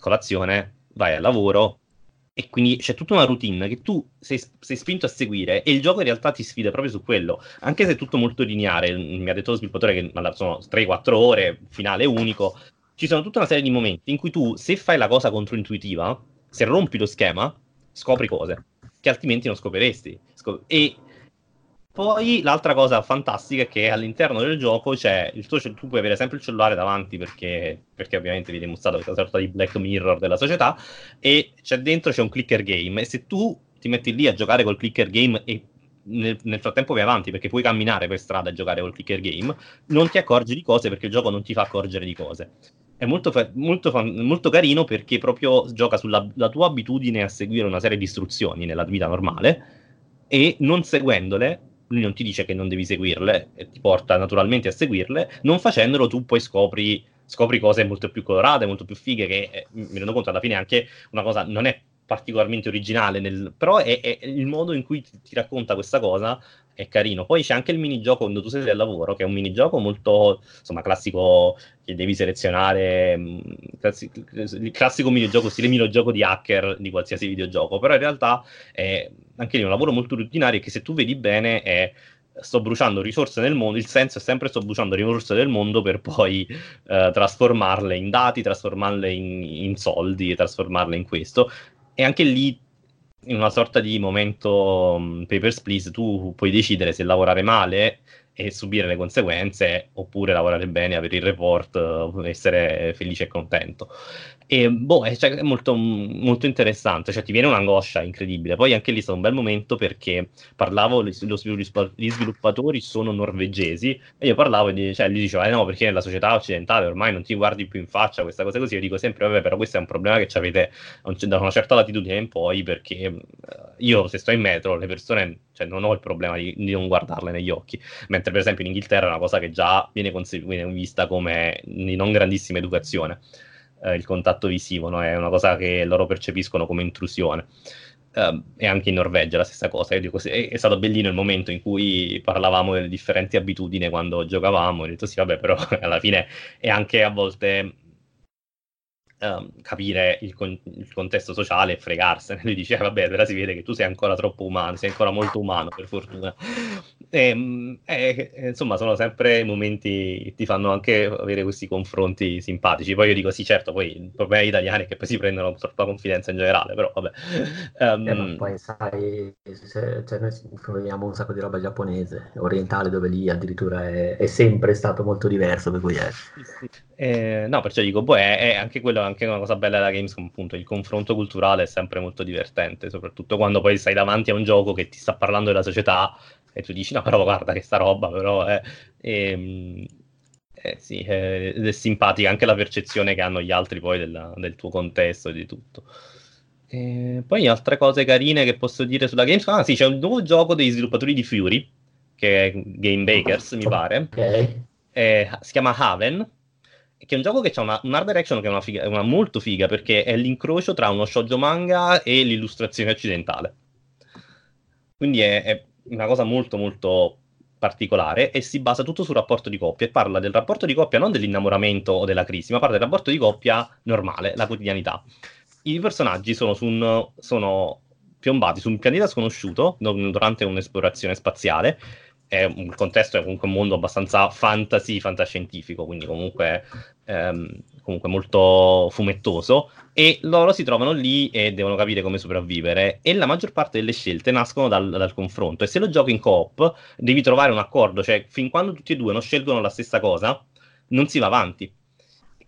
colazione, vai al lavoro, e quindi c'è tutta una routine che tu sei, sei, spinto a seguire e il gioco in realtà ti sfida proprio su quello, anche se è tutto molto lineare, mi ha detto lo sviluppatore che sono 3-4 ore, finale unico, ci sono tutta una serie di momenti in cui tu se fai la cosa controintuitiva, se rompi lo schema, scopri cose che altrimenti non scopriresti. E poi l'altra cosa fantastica è che all'interno del gioco c'è il tuo, tu puoi avere sempre il cellulare davanti perché, perché ovviamente viene mostrato questa sorta di Black Mirror della società e c'è dentro c'è un clicker game e se tu ti metti lì a giocare col clicker game e nel, nel, frattempo vai avanti perché puoi camminare per strada e giocare col clicker game, non ti accorgi di cose perché il gioco non ti fa accorgere di cose. È molto, molto, molto carino perché proprio gioca sulla tua abitudine a seguire una serie di istruzioni nella vita normale e non seguendole lui non ti dice che non devi seguirle e ti porta naturalmente a seguirle, non facendolo tu poi scopri, scopri cose molto più colorate, molto più fighe, che eh, mi rendo conto alla fine anche una cosa, non è particolarmente originale, nel, però è, è, il modo in cui ti, ti, racconta questa cosa è carino. Poi c'è anche il minigioco quando tu sei al lavoro, che è un minigioco molto, insomma, classico, che devi selezionare, mm, classico, il classico minigioco, stile minigioco di hacker di qualsiasi videogioco, però in realtà è anche lì un lavoro molto rutinario che se tu vedi bene è sto bruciando risorse nel mondo, il senso è sempre sto bruciando risorse del mondo per poi eh, trasformarle in dati, trasformarle in, in soldi, trasformarle in questo e anche lì in una sorta di momento um, Papers, Please, tu puoi decidere se lavorare male e subire le conseguenze oppure lavorare bene, avere il report, essere felice e contento. E boh, è, cioè, è molto, molto, interessante, cioè ti viene un'angoscia incredibile. Poi anche lì è stato un bel momento perché parlavo, gli sviluppatori sono norvegesi e io parlavo e cioè, lui diceva, eh no, perché nella società occidentale ormai non ti guardi più in faccia questa cosa così. Io dico sempre, vabbè, però questo è un problema che avete da una certa latitudine in poi perché uh, io se sto in metro le persone, cioè non ho il problema di, di, non guardarle negli occhi, mentre per esempio in Inghilterra è una cosa che già viene, conse- viene vista come di non grandissima educazione eh, il contatto visivo, no? è una cosa che loro percepiscono come intrusione. Uh, e anche in Norvegia la stessa cosa. Io dico, è, è, stato bellino il momento in cui parlavamo delle differenti abitudini quando giocavamo. Ho detto sì, vabbè, però alla fine è anche a volte um, capire il, con- il, contesto sociale e fregarsene. Lui dice, eh, vabbè, però si vede che tu sei ancora troppo umano, sei ancora molto umano, per fortuna. E, e, insomma, sono sempre momenti che ti fanno anche avere questi confronti simpatici. Poi io dico, sì, certo, poi il problema degli italiani è che poi si prendono troppa confidenza in generale, però vabbè. Um, eh, poi sai, se, cioè, noi vediamo un sacco di roba giapponese, orientale, dove lì addirittura è, è sempre stato molto diverso, per cui è... Eh, no, perciò dico, poi è, è, anche quello, anche una cosa bella della Gamescom, appunto, il confronto culturale è sempre molto divertente, soprattutto quando poi stai davanti a un gioco che ti sta parlando della società e tu dici, no, però guarda che sta roba, però è... E, eh, sì, è, è, simpatica anche la percezione che hanno gli altri poi della, del tuo contesto e di tutto. E poi altre cose carine che posso dire sulla Gamescom, ah sì, c'è un nuovo gioco dei sviluppatori di Fury, che è Game Bakers, mi pare. Okay. Eh, si chiama Haven, che è un gioco che ha una, un art direction che è una, figa, una molto figa perché è l'incrocio tra uno shoujo manga e l'illustrazione occidentale. Quindi è, è, una cosa molto molto particolare e si basa tutto sul rapporto di coppia e parla del rapporto di coppia non dell'innamoramento o della crisi, ma parla del rapporto di coppia normale, la quotidianità. I personaggi sono, su un, sono piombati su un pianeta sconosciuto durante un'esplorazione spaziale è un contesto è comunque un mondo abbastanza fantasy, fantascientifico, quindi comunque, ehm, comunque, molto fumettoso, e loro si trovano lì e devono capire come sopravvivere, e la maggior parte delle scelte nascono dal, dal confronto, e se lo giochi in coop devi trovare un accordo, cioè fin quando tutti e due non scelgono la stessa cosa, non si va avanti.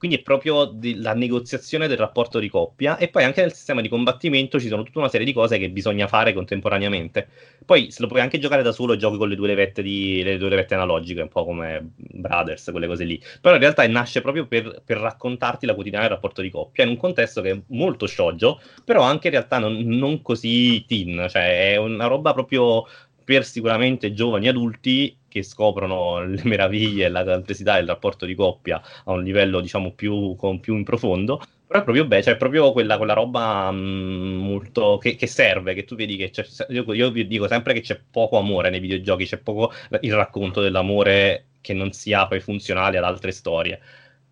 Quindi è proprio la negoziazione del rapporto di coppia e poi anche nel sistema di combattimento ci sono tutta una serie di cose che bisogna fare contemporaneamente. Poi se lo puoi anche giocare da solo, giochi con le due levette, di, le due levette analogiche, un po' come Brothers, quelle cose lì. Però in realtà nasce proprio per, per raccontarti la quotidiana del rapporto di coppia in un contesto che è molto shoujo, però anche in realtà non, non così teen, cioè è una roba proprio per sicuramente giovani adulti che scoprono le meraviglie e la complessità del rapporto di coppia a un livello diciamo più, con, più in profondo però è proprio bello, cioè è proprio quella, quella roba mh, mm, molto che, che, serve, che tu vedi che c'è, io, io, vi dico sempre che c'è poco amore nei videogiochi, c'è poco il racconto dell'amore che non sia poi funzionale ad altre storie.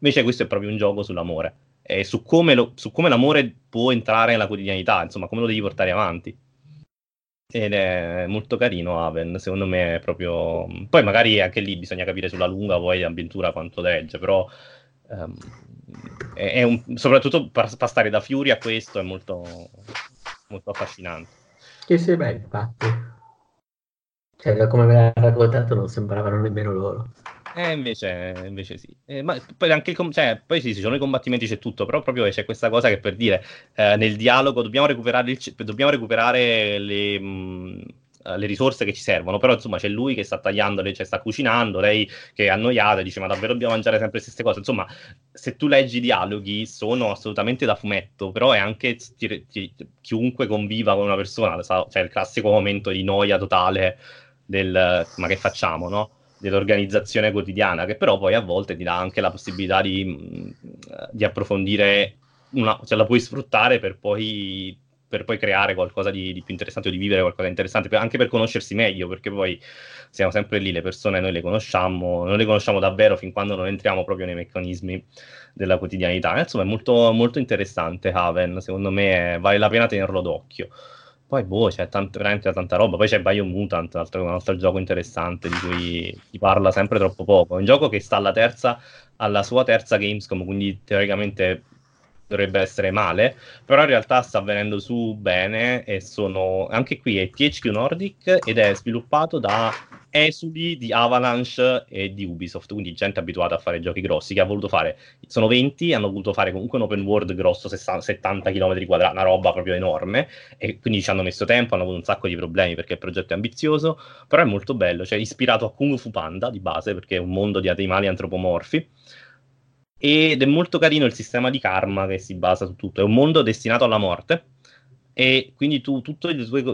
Invece questo è proprio un gioco sull'amore e su come, lo, su come l'amore può entrare nella quotidianità, insomma, come lo devi portare avanti. Ed è molto carino Aven, secondo me è proprio... Poi magari anche lì bisogna capire sulla lunga poi l'avventura quanto regge, però um, è, è un... soprattutto passare da Fury a questo è molto, molto affascinante. Che sì, beh, infatti. Cioè, come me l'ha raccontato non sembravano nemmeno loro. Eh, invece, invece sì. Eh, ma poi anche cioè, poi sì, ci sono i combattimenti, c'è tutto, però proprio c'è questa cosa che per dire, eh, nel dialogo dobbiamo recuperare, il, dobbiamo recuperare le, mh, le, risorse che ci servono, però insomma c'è lui che sta tagliando, cioè sta cucinando, lei che è annoiata, dice ma davvero dobbiamo mangiare sempre le stesse cose, insomma se tu leggi i dialoghi sono assolutamente da fumetto, però è anche ti, ti, chiunque conviva con una persona, cioè il classico momento di noia totale del ma che facciamo, no? Dell'organizzazione quotidiana, che però poi a volte ti dà anche la possibilità di, mm, di approfondire, una, cioè la puoi sfruttare per poi, per poi creare qualcosa di, di, più interessante o di vivere qualcosa di interessante, anche per conoscersi meglio, perché poi siamo sempre lì, le persone noi le conosciamo, non le conosciamo davvero fin quando non entriamo proprio nei meccanismi della quotidianità. Insomma, è molto, molto interessante Haven, secondo me vale la pena tenerlo d'occhio. Poi, boh, c'è tant- veramente tanta roba. Poi c'è Biomutant, un altro, un altro gioco interessante di cui si parla sempre troppo poco. È un gioco che sta alla terza, alla sua terza Gamescom, quindi teoricamente dovrebbe essere male, però in realtà sta venendo su bene e sono anche qui è THQ Nordic ed è sviluppato da esuli di Avalanche e di Ubisoft, quindi gente abituata a fare giochi grossi che ha voluto fare, sono 20, hanno voluto fare comunque un open world grosso, 60, 70 km quadrati, una roba proprio enorme e quindi ci hanno messo tempo, hanno avuto un sacco di problemi perché il progetto è ambizioso, però è molto bello, cioè ispirato a Kung Fu Panda di base perché è un mondo di animali antropomorfi ed è molto carino il sistema di karma che si basa su tutto, è un mondo destinato alla morte e quindi tu tutto,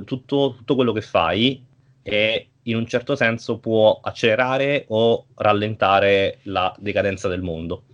tutto, tutto quello che fai è, in un certo senso può accelerare o rallentare la decadenza del mondo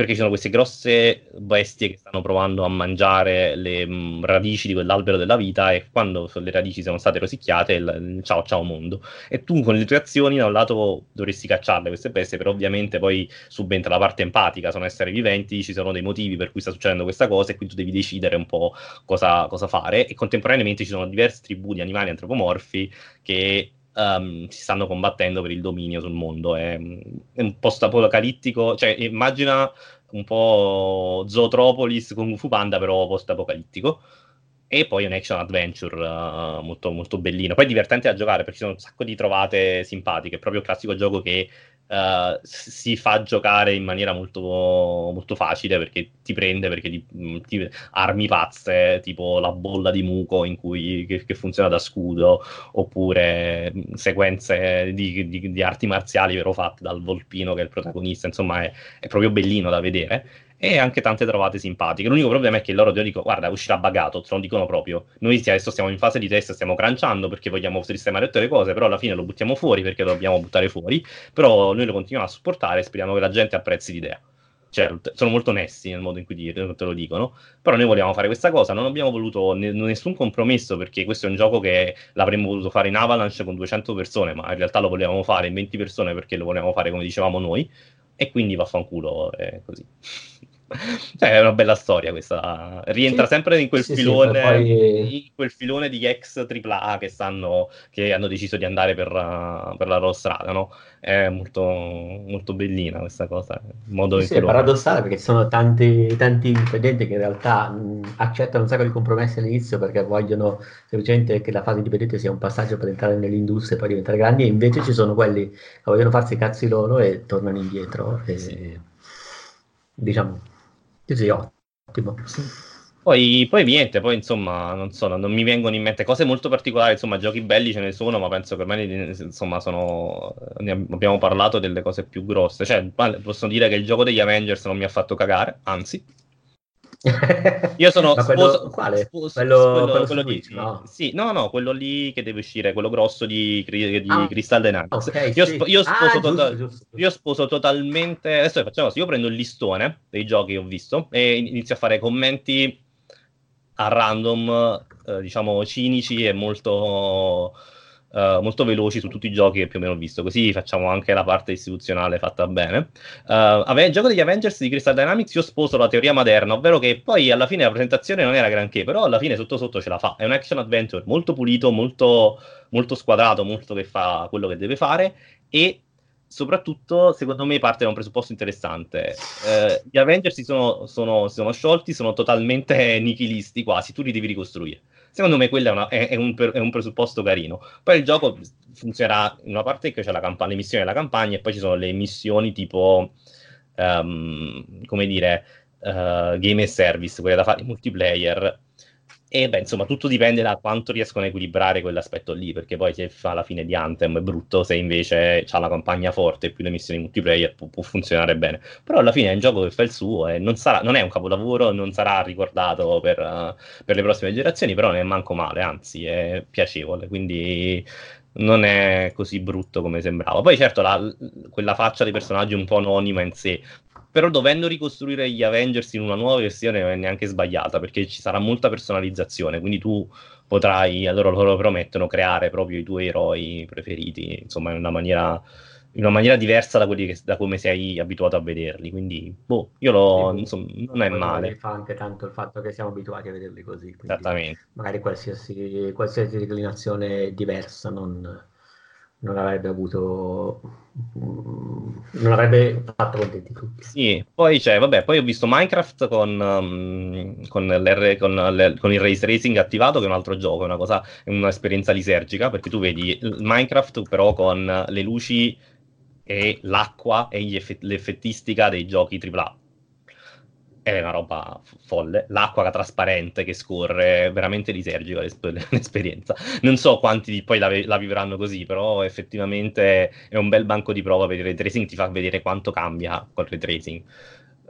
perché ci sono queste grosse bestie che stanno provando a mangiare le mh, mm, radici di quell'albero della vita e quando le radici sono state rosicchiate, il, ciao ciao mondo. E tu con le tue azioni da un lato dovresti cacciarle queste bestie, però ovviamente poi subentra la parte empatica, sono esseri viventi, ci sono dei motivi per cui sta succedendo questa cosa e quindi tu devi decidere un po' cosa, cosa fare e contemporaneamente ci sono diverse tribù di animali antropomorfi che Um, si stanno combattendo per il dominio sul mondo. È, è un post-apocalittico, cioè immagina un po' Zootropolis con Fu Panda, però post-apocalittico. E poi un action adventure uh, molto, molto bellino. Poi divertente da giocare perché ci sono un sacco di trovate simpatiche. È proprio il classico gioco che uh, si fa giocare in maniera molto, molto facile perché ti prende, perché ti, mm, ti, armi pazze, tipo la bolla di muco cui, che, che funziona da scudo, oppure mm, sequenze di, di, di, arti marziali però fatte dal Volpino che è il protagonista. Insomma, è, è proprio bellino da vedere e anche tante trovate simpatiche. L'unico problema è che loro ti dicono, guarda, uscirà buggato, te lo dicono proprio. Noi adesso stiamo in fase di test, stiamo crunchando perché vogliamo sistemare tutte le cose, però alla fine lo buttiamo fuori perché lo dobbiamo buttare fuori, però noi lo continuiamo a supportare e speriamo che la gente apprezzi l'idea. Cioè, sono molto onesti nel modo in cui te lo dicono, però noi vogliamo fare questa cosa, non abbiamo voluto ne- nessun compromesso perché questo è un gioco che l'avremmo voluto fare in Avalanche con 200 persone, ma in realtà lo volevamo fare in 20 persone perché lo volevamo fare come dicevamo noi, e quindi vaffanculo, è così. Cioè, è una bella storia questa. Rientra sì, sempre in quel, sì, filone, sì, poi... in quel filone di ex AAA che, stanno, che hanno deciso di andare per, per la loro strada, no? È molto, molto bellina questa cosa. Modo sì, è paradossale perché ci sono tanti, tanti dipendenti che in realtà mh, accettano un sacco di compromessi all'inizio perché vogliono semplicemente che la fase dipendente sia un passaggio per entrare nell'industria e poi diventare grandi, e invece ci sono quelli che vogliono farsi i cazzi loro e tornano indietro. E... diciamo. Sì, sì, ottimo. Poi, poi niente, poi insomma, non so, non mi vengono in mente cose molto particolari, insomma, giochi belli ce ne sono, ma penso che ormai insomma sono abbiamo parlato delle cose più grosse. Cioè, posso dire che il gioco degli Avengers non mi ha fatto cagare, anzi, io sono quello, sposo, quale? Sposo, quello, quello, quello, quello Switch, di, no. Sì, no, no, quello lì che deve uscire, quello grosso di, di ah, Crystal Dynamics. Okay, io, sì. sp- io, sposo ah, tota- giusto, giusto. io, sposo totalmente. Adesso facciamo così: io prendo il listone dei giochi che ho visto e inizio a fare commenti a random, eh, diciamo cinici e molto Uh, molto veloci su tutti i giochi che più o meno ho visto, così facciamo anche la parte istituzionale fatta bene. Uh, il gioco degli Avengers di Crystal Dynamics io sposo la teoria moderna, ovvero che poi alla fine la presentazione non era granché, però alla fine sotto sotto ce la fa. È un action adventure molto pulito, molto, molto squadrato, molto che fa quello che deve fare e soprattutto secondo me parte da un presupposto interessante. Uh, gli Avengers si sono, sono, si sono sciolti, sono totalmente nichilisti quasi, tu li devi ricostruire. Secondo me quello è, una, è, è, un, è, un, presupposto carino. Poi il gioco funzionerà in una parte che c'è la campagna, le missioni della campagna e poi ci sono le missioni tipo, um, come dire, uh, game e service, quelle da fare in multiplayer e beh, insomma, tutto dipende da quanto riescono a equilibrare quell'aspetto lì, perché poi se fa la fine di Anthem è brutto, se invece ha la campagna forte e più le missioni multiplayer può, può, funzionare bene. Però alla fine è un gioco che fa il suo e non, sarà, non è un capolavoro, non sarà ricordato per, uh, per, le prossime generazioni, però non è manco male, anzi è piacevole, quindi non è così brutto come sembrava. Poi certo la, quella faccia dei personaggi un po' anonima in sé però dovendo ricostruire gli Avengers in una nuova versione non è neanche sbagliata perché ci sarà molta personalizzazione quindi tu potrai loro, loro promettono creare proprio i tuoi eroi preferiti insomma in una maniera, in una maniera diversa da, quelli che, da come sei abituato a vederli quindi boh io lo insomma non è male. fa anche tanto il fatto che siamo abituati a vederli così esattamente. magari qualsiasi, qualsiasi declinazione diversa non non avrebbe avuto non avrebbe fatto contenti tutti. Sì, poi c'è, vabbè, poi ho visto Minecraft con, um, con, con, con, il race racing attivato, che è un altro gioco, è una cosa, è un'esperienza lisergica, perché tu vedi Minecraft però con le luci e l'acqua e effett- l'effettistica dei giochi AAA è una roba folle. L'acqua trasparente che scorre, veramente lisergica l'esperienza. Non so quanti poi la, la, vivranno così, però effettivamente è un bel banco di prova per il ray tracing, ti fa vedere quanto cambia col ray tracing.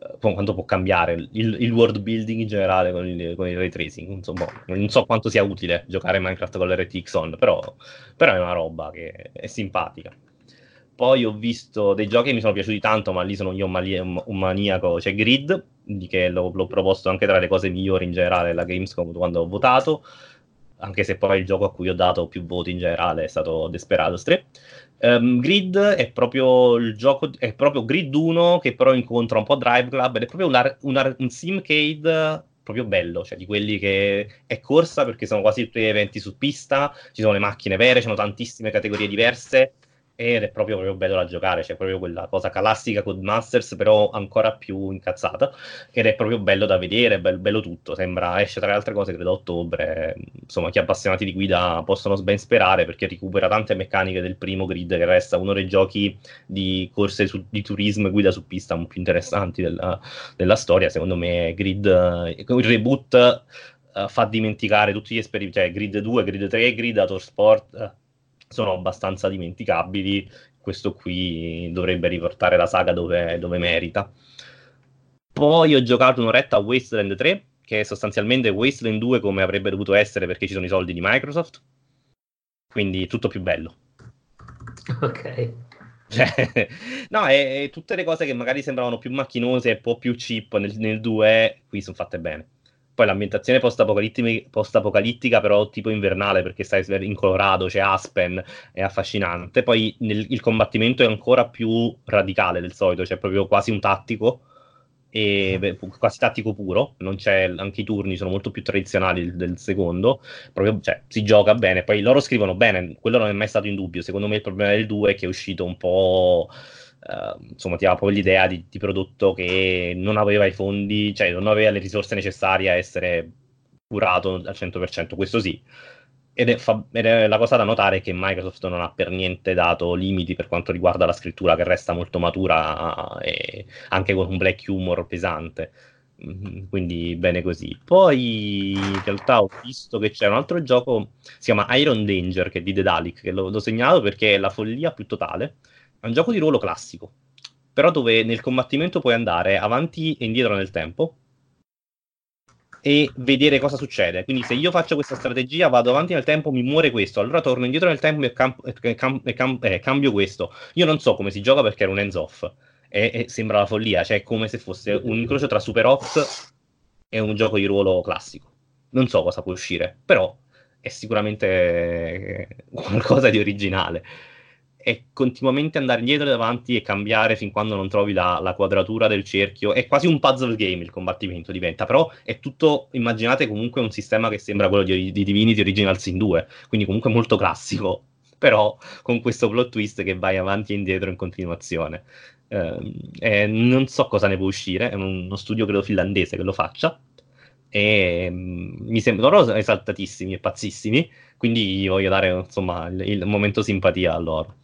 Uh, quanto può cambiare il, il, world building in generale con il, con il ray tracing. Insomma, non so quanto sia utile giocare Minecraft con l'RTX on, però, però è una roba che è simpatica. Poi ho visto dei giochi che mi sono piaciuti tanto, ma lì sono io un, un maniaco. C'è Grid, che l'ho, l'ho, proposto anche tra le cose migliori in generale della Gamescom quando ho votato, anche se poi il gioco a cui ho dato più voti in generale è stato Desperados 3. Um, Grid è proprio il gioco, è proprio Grid 1 che però incontra un po' Drive Club ed è proprio una, una, un simcade proprio bello, cioè di quelli che è corsa perché sono quasi tutti eventi su pista, ci sono le macchine vere, ci sono tantissime categorie diverse ed è proprio, proprio bello da giocare, c'è proprio quella cosa classica con Masters, però ancora più incazzata, ed è proprio bello da vedere, bello, bello tutto, sembra, esce tra le altre cose credo a ottobre, insomma chi appassionati di guida possono ben sperare perché recupera tante meccaniche del primo grid che resta uno dei giochi di corse su, di turismo e guida su pista più interessanti della, della storia, secondo me grid, il reboot uh, fa dimenticare tutti gli esperimenti, cioè Grid 2, Grid 3, Grid Autosport, sono abbastanza dimenticabili. Questo qui dovrebbe riportare la saga dove, dove merita. Poi ho giocato un'oretta a Wasteland 3, che è sostanzialmente Wasteland 2 come avrebbe dovuto essere perché ci sono i soldi di Microsoft. Quindi tutto più bello. Ok. Cioè, no, è, tutte le cose che magari sembravano più macchinose e un po' più cheap nel, nel 2, qui sono fatte bene. Poi l'ambientazione post-apocalittica, però tipo invernale, perché stai in Colorado, c'è Aspen, è affascinante. Poi nel, il combattimento è ancora più radicale del solito, cioè proprio quasi un tattico, e, beh, quasi tattico puro, anche i turni sono molto più tradizionali del, del secondo, proprio, cioè, si gioca bene, poi loro scrivono bene, quello non è mai stato in dubbio, secondo me il problema del 2 è che è uscito un po' Uh, insomma, ti dava proprio l'idea di, di, prodotto che non aveva i fondi, cioè non aveva le risorse necessarie a essere curato al 100%, questo sì. ed è, fa, ed è, la cosa da notare è che Microsoft non ha per niente dato limiti per quanto riguarda la scrittura, che resta molto matura e anche con un black humor pesante. Mm, quindi bene così. Poi in realtà ho visto che c'è un altro gioco, si chiama Iron Danger, che è di Dedalic, che l'ho, l'ho segnalato perché è la follia più totale. È un gioco di ruolo classico, però dove nel combattimento puoi andare avanti e indietro nel tempo e vedere cosa succede. Quindi se io faccio questa strategia, vado avanti nel tempo, mi muore questo, allora torno indietro nel tempo e, cam- e, cam- e cam- eh, cambio questo. Io non so come si gioca perché era un hands-off e, e sembra la follia, cioè è come se fosse un incrocio tra Super Ops e un gioco di ruolo classico. Non so cosa può uscire, però è sicuramente eh, qualcosa di originale è continuamente andare indietro e davanti e cambiare fin quando non trovi la, la, quadratura del cerchio. È quasi un puzzle game il combattimento diventa, però è tutto, immaginate comunque un sistema che sembra quello di, di Divinity Original Sin 2, quindi comunque molto classico, però con questo plot twist che vai avanti e indietro in continuazione. Eh, non so cosa ne può uscire, è uno studio credo finlandese che lo faccia, e um, mi sembrano esaltatissimi e pazzissimi, quindi voglio dare insomma il, il, momento simpatia a loro.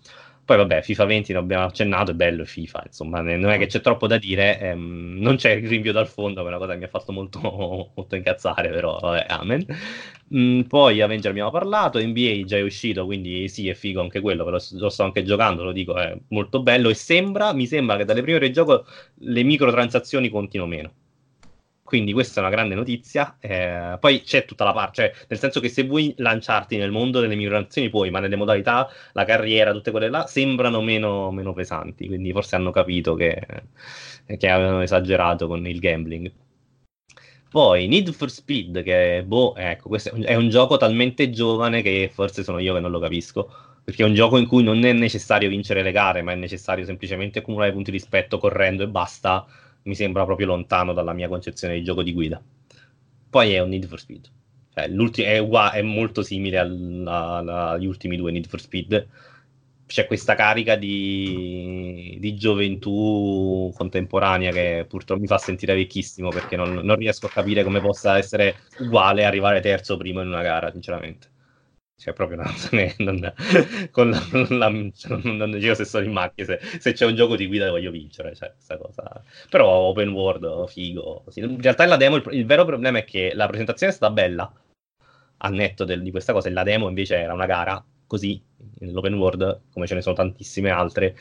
Poi vabbè, FIFA 20 ne abbiamo accennato, è bello FIFA, insomma, non è che c'è troppo da dire, ehm, non c'è il rinvio dal fondo, che è una cosa che mi ha fatto molto, molto incazzare, però vabbè, amen. Mm, poi Avenger abbiamo parlato, NBA già è uscito, quindi sì, è figo anche quello, però lo sto anche giocando, lo dico, è molto bello e sembra, mi sembra che dalle prime ore di gioco le microtransazioni contino meno quindi questa è una grande notizia. Eh, poi c'è tutta la parte, cioè, nel senso che se vuoi lanciarti nel mondo delle migliorazioni puoi, ma nelle modalità, la carriera, tutte quelle là, sembrano meno, meno pesanti. Quindi forse hanno capito che, che, avevano esagerato con il gambling. Poi Need for Speed, che boh, ecco, questo è un gioco talmente giovane che forse sono io che non lo capisco. Perché è un gioco in cui non è necessario vincere le gare, ma è necessario semplicemente accumulare punti di rispetto correndo e basta mi sembra proprio lontano dalla mia concezione di gioco di guida. Poi è un Need for Speed, cioè, è, è, molto simile agli ultimi due Need for Speed. C'è questa carica di, di, gioventù contemporanea che purtroppo mi fa sentire vecchissimo perché non, non riesco a capire come possa essere uguale arrivare terzo primo in una gara, sinceramente. Cioè, proprio una, non, con la, la, cioè, non giro se sono in macchina, se, se, c'è un gioco di guida voglio vincere, cioè, questa cosa. Però open world, figo. Sì. In realtà la demo, il, il, vero problema è che la presentazione è stata bella, a netto del, di questa cosa, e la demo invece era una gara, così, nell'open world, come ce ne sono tantissime altre,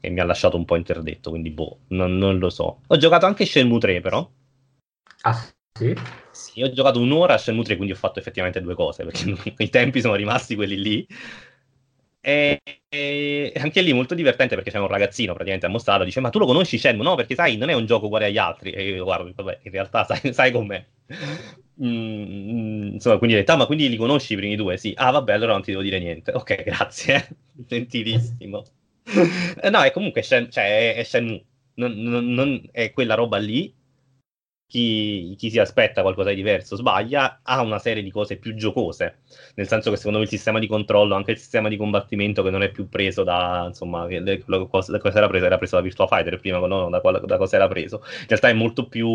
che mi ha lasciato un po' interdetto, quindi boh, non, non lo so. Ho giocato anche Shenmue 3 però. Ah, sì? Sì, ho giocato un'ora a Shenmue 3, quindi ho fatto effettivamente due cose, perché i tempi sono rimasti quelli lì. E, e, anche lì molto divertente perché c'è un ragazzino praticamente a mostrarlo, dice ma tu lo conosci Shenmue? No, perché sai, non è un gioco uguale agli altri. E io guardo, vabbè, in realtà sai, sai com'è. Mm, insomma, quindi ho detto, ah, ma quindi li conosci i primi due? Sì. Ah, vabbè, allora non ti devo dire niente. Ok, grazie. Gentilissimo. Eh, no, è comunque Shen, cioè, è, è Shenmue. Non, non, non, è quella roba lì chi, chi, si aspetta qualcosa di diverso sbaglia, ha una serie di cose più giocose, nel senso che secondo me il sistema di controllo, anche il sistema di combattimento che non è più preso da, insomma, quello, cosa, era preso, era preso da Virtua Fighter prima, no, da, da cosa era preso, in realtà è molto più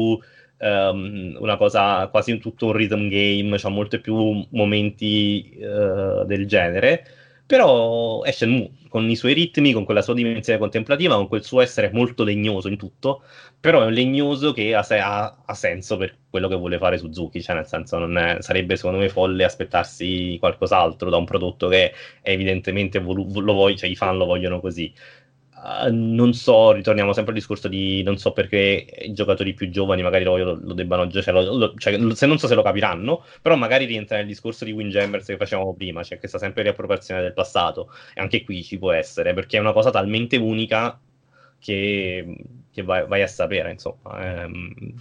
um, una cosa, quasi tutto un rhythm game, cioè molti più momenti uh, del genere, però è Shenmue, con i suoi ritmi, con quella sua dimensione contemplativa, con quel suo essere molto legnoso in tutto, però è un legnoso che ha, ha, ha senso per quello che vuole fare Suzuki, cioè nel senso è, sarebbe secondo me folle aspettarsi qualcos'altro da un prodotto che evidentemente volu- lo voglio, cioè i fan lo vogliono così. Uh, non so, ritorniamo sempre al discorso di non so perché i giocatori più giovani magari lo, lo, lo debbano cioè, cioè, se non so se lo capiranno, però magari rientra nel discorso di Windjammers che facevamo prima, cioè questa sempre riappropriazione del passato, e anche qui ci può essere, perché è una cosa talmente unica che, che vai, vai, a sapere, insomma. Ehm,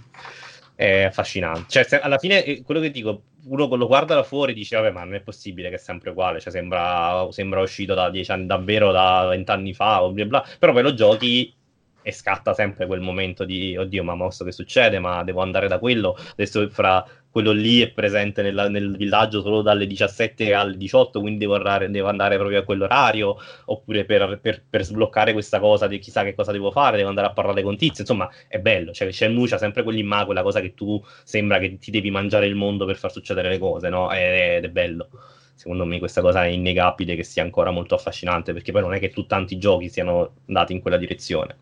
è affascinante. Cioè, se, alla fine, eh, quello che dico, uno lo guarda da fuori e dice, vabbè, ma non è possibile che è sempre uguale, cioè sembra, sembra uscito da dieci anni, davvero da vent'anni fa, o bla bla, però poi lo giochi e scatta sempre quel momento di, oddio, ma mosso che succede, ma devo andare da quello, adesso fra quello lì è presente nella, nel villaggio solo dalle 17 alle 18, quindi devo andare, devo andare proprio a quell'orario, oppure per, per, per, sbloccare questa cosa, di chissà che cosa devo fare, devo andare a parlare con Tizio, insomma è bello, cioè Shenmue c'ha sempre quell'immagine, quella cosa che tu sembra che ti devi mangiare il mondo per far succedere le cose, no? Ed è bello secondo me questa cosa è innegabile che sia ancora molto affascinante, perché poi non è che tu tanti giochi siano andati in quella direzione.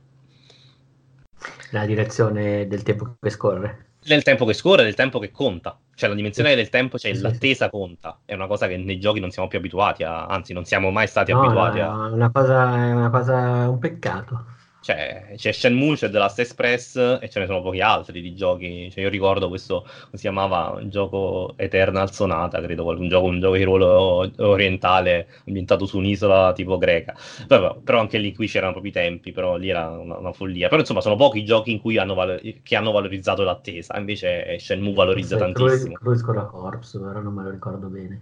La direzione del tempo che scorre. Del tempo che scorre, del tempo che conta. Cioè la dimensione del tempo, cioè l'attesa conta. È una cosa che nei giochi non siamo più abituati a, anzi non siamo mai stati No, abituati a... è una cosa, è una cosa, un peccato. Cioè, c'è Shenmue, c'è The Last Express e ce ne sono pochi altri di giochi. Cioè, io ricordo questo, si chiamava, un gioco Eternal Sonata, credo, un gioco, un gioco di ruolo orientale ambientato su un'isola tipo greca. Però, però anche lì qui c'erano proprio i tempi, però lì era una, una follia. Però insomma, sono pochi i giochi in cui hanno valo- che hanno valorizzato l'attesa, invece Shenmue valorizza Forse tantissimo. Cruise, con la Corps, però non me lo ricordo bene.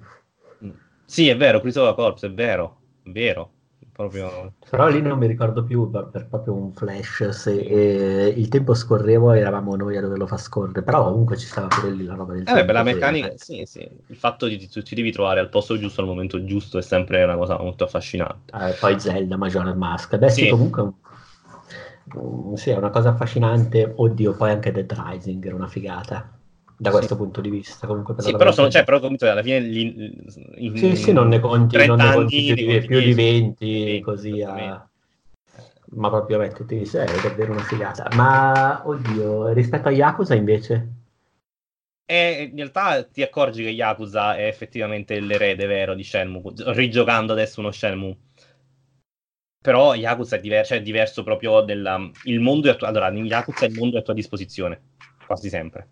Sì, è vero, Cruise of the Corps, è vero, è vero. Proprio... Però lì non mi ricordo più per, per proprio un flash se eh, il tempo scorreva e eravamo noi a doverlo far scorrere, però comunque ci stava pure lì la roba del Eh, tempo. beh, la meccanica, sì, sì. Il fatto di tu ti devi trovare al posto giusto al momento giusto è sempre una cosa molto affascinante. Eh, poi Zelda, Majora's Mask. Beh, sì, Sì. comunque un- un- sì, è una cosa affascinante. Oddio, poi anche Dead Rising era una figata da Sì. questo punto di vista. Comunque per Sì, però, sono, cioè, però comunque alla fine lì, in, Sì, sì, non ne conti, non 30 ne conti più, di, conti più di 10, 20, 20, così a... Ma proprio mettiti, sì, è davvero una figata. Ma, oddio, rispetto a Yakuza invece... E in realtà ti accorgi che Yakuza è effettivamente l'erede vero di Shenmue, rigiocando adesso uno Shenmue. Però Yakuza è diverso, cioè è diverso proprio del... Il mondo è a tua, allora, in Yakuza il mondo è a tua disposizione, quasi sempre.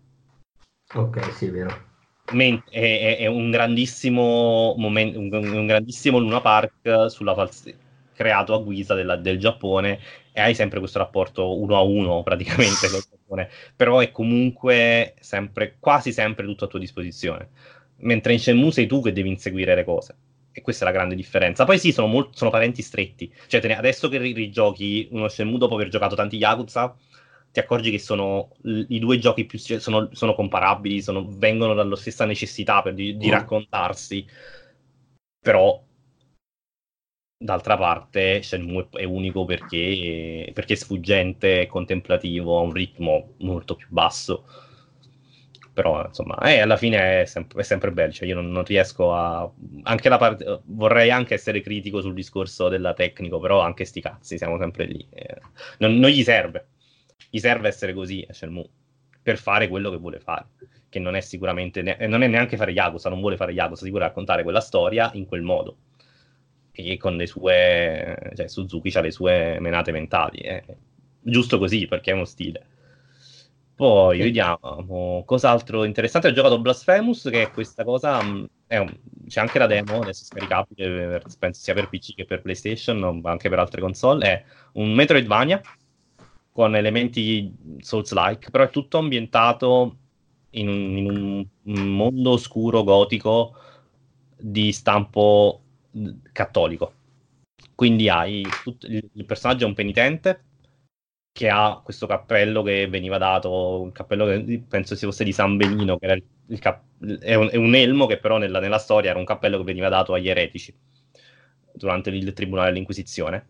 Ok, sì, è vero. Men- è, è- un grandissimo momento, un, un grandissimo Luna Park sulla fals- creato a guisa della- del Giappone e hai sempre questo rapporto uno a uno praticamente col Giappone, però è comunque sempre, quasi sempre tutto a tua disposizione. Mentre in Shenmue sei tu che devi inseguire le cose. E questa è la grande differenza. Poi sì, sono, molt- sono parenti stretti. Cioè, ne- adesso che ri- rigiochi uno Shenmue dopo aver giocato tanti Yakuza, ti accorgi che sono i due giochi più sono, sono comparabili, sono- vengono dalla stessa necessità per- di, di Mm. raccontarsi, però d'altra parte Shenmue è unico perché, perché è sfuggente, è contemplativo, ha un ritmo molto più basso. Però insomma, eh, alla fine è sempre, è sempre bello. Cioè, io non, non riesco a. Anche la parte. Vorrei anche essere critico sul discorso della tecnico, però anche sti cazzi, siamo sempre lì. Eh, non, non gli serve. Gli serve essere così a Shenmue per fare quello che vuole fare. Che non è sicuramente. ne- non è neanche fare Yakuza, non vuole fare Yakuza, si vuole raccontare quella storia in quel modo. E con le sue. Cioè, Suzuki ha le sue menate mentali. eh. Giusto così, perché è uno stile. Poi Sì. vediamo cos'altro interessante. Ho giocato Blasphemous, che è questa cosa. è un- c'è anche la demo, adesso scaricabile per- penso sia per PC che per PlayStation, ma anche per altre console. È un Metroidvania con elementi Souls-like, però è tutto ambientato in un, in un- mondo oscuro gotico di stampo mh, cattolico. Quindi hai tut- il, personaggio è un penitente che ha questo cappello che veniva dato, un cappello che penso si fosse di San Benino, che era il cap- è, un, è un elmo che però nella, nella storia era un cappello che veniva dato agli eretici durante il tribunale dell'Inquisizione.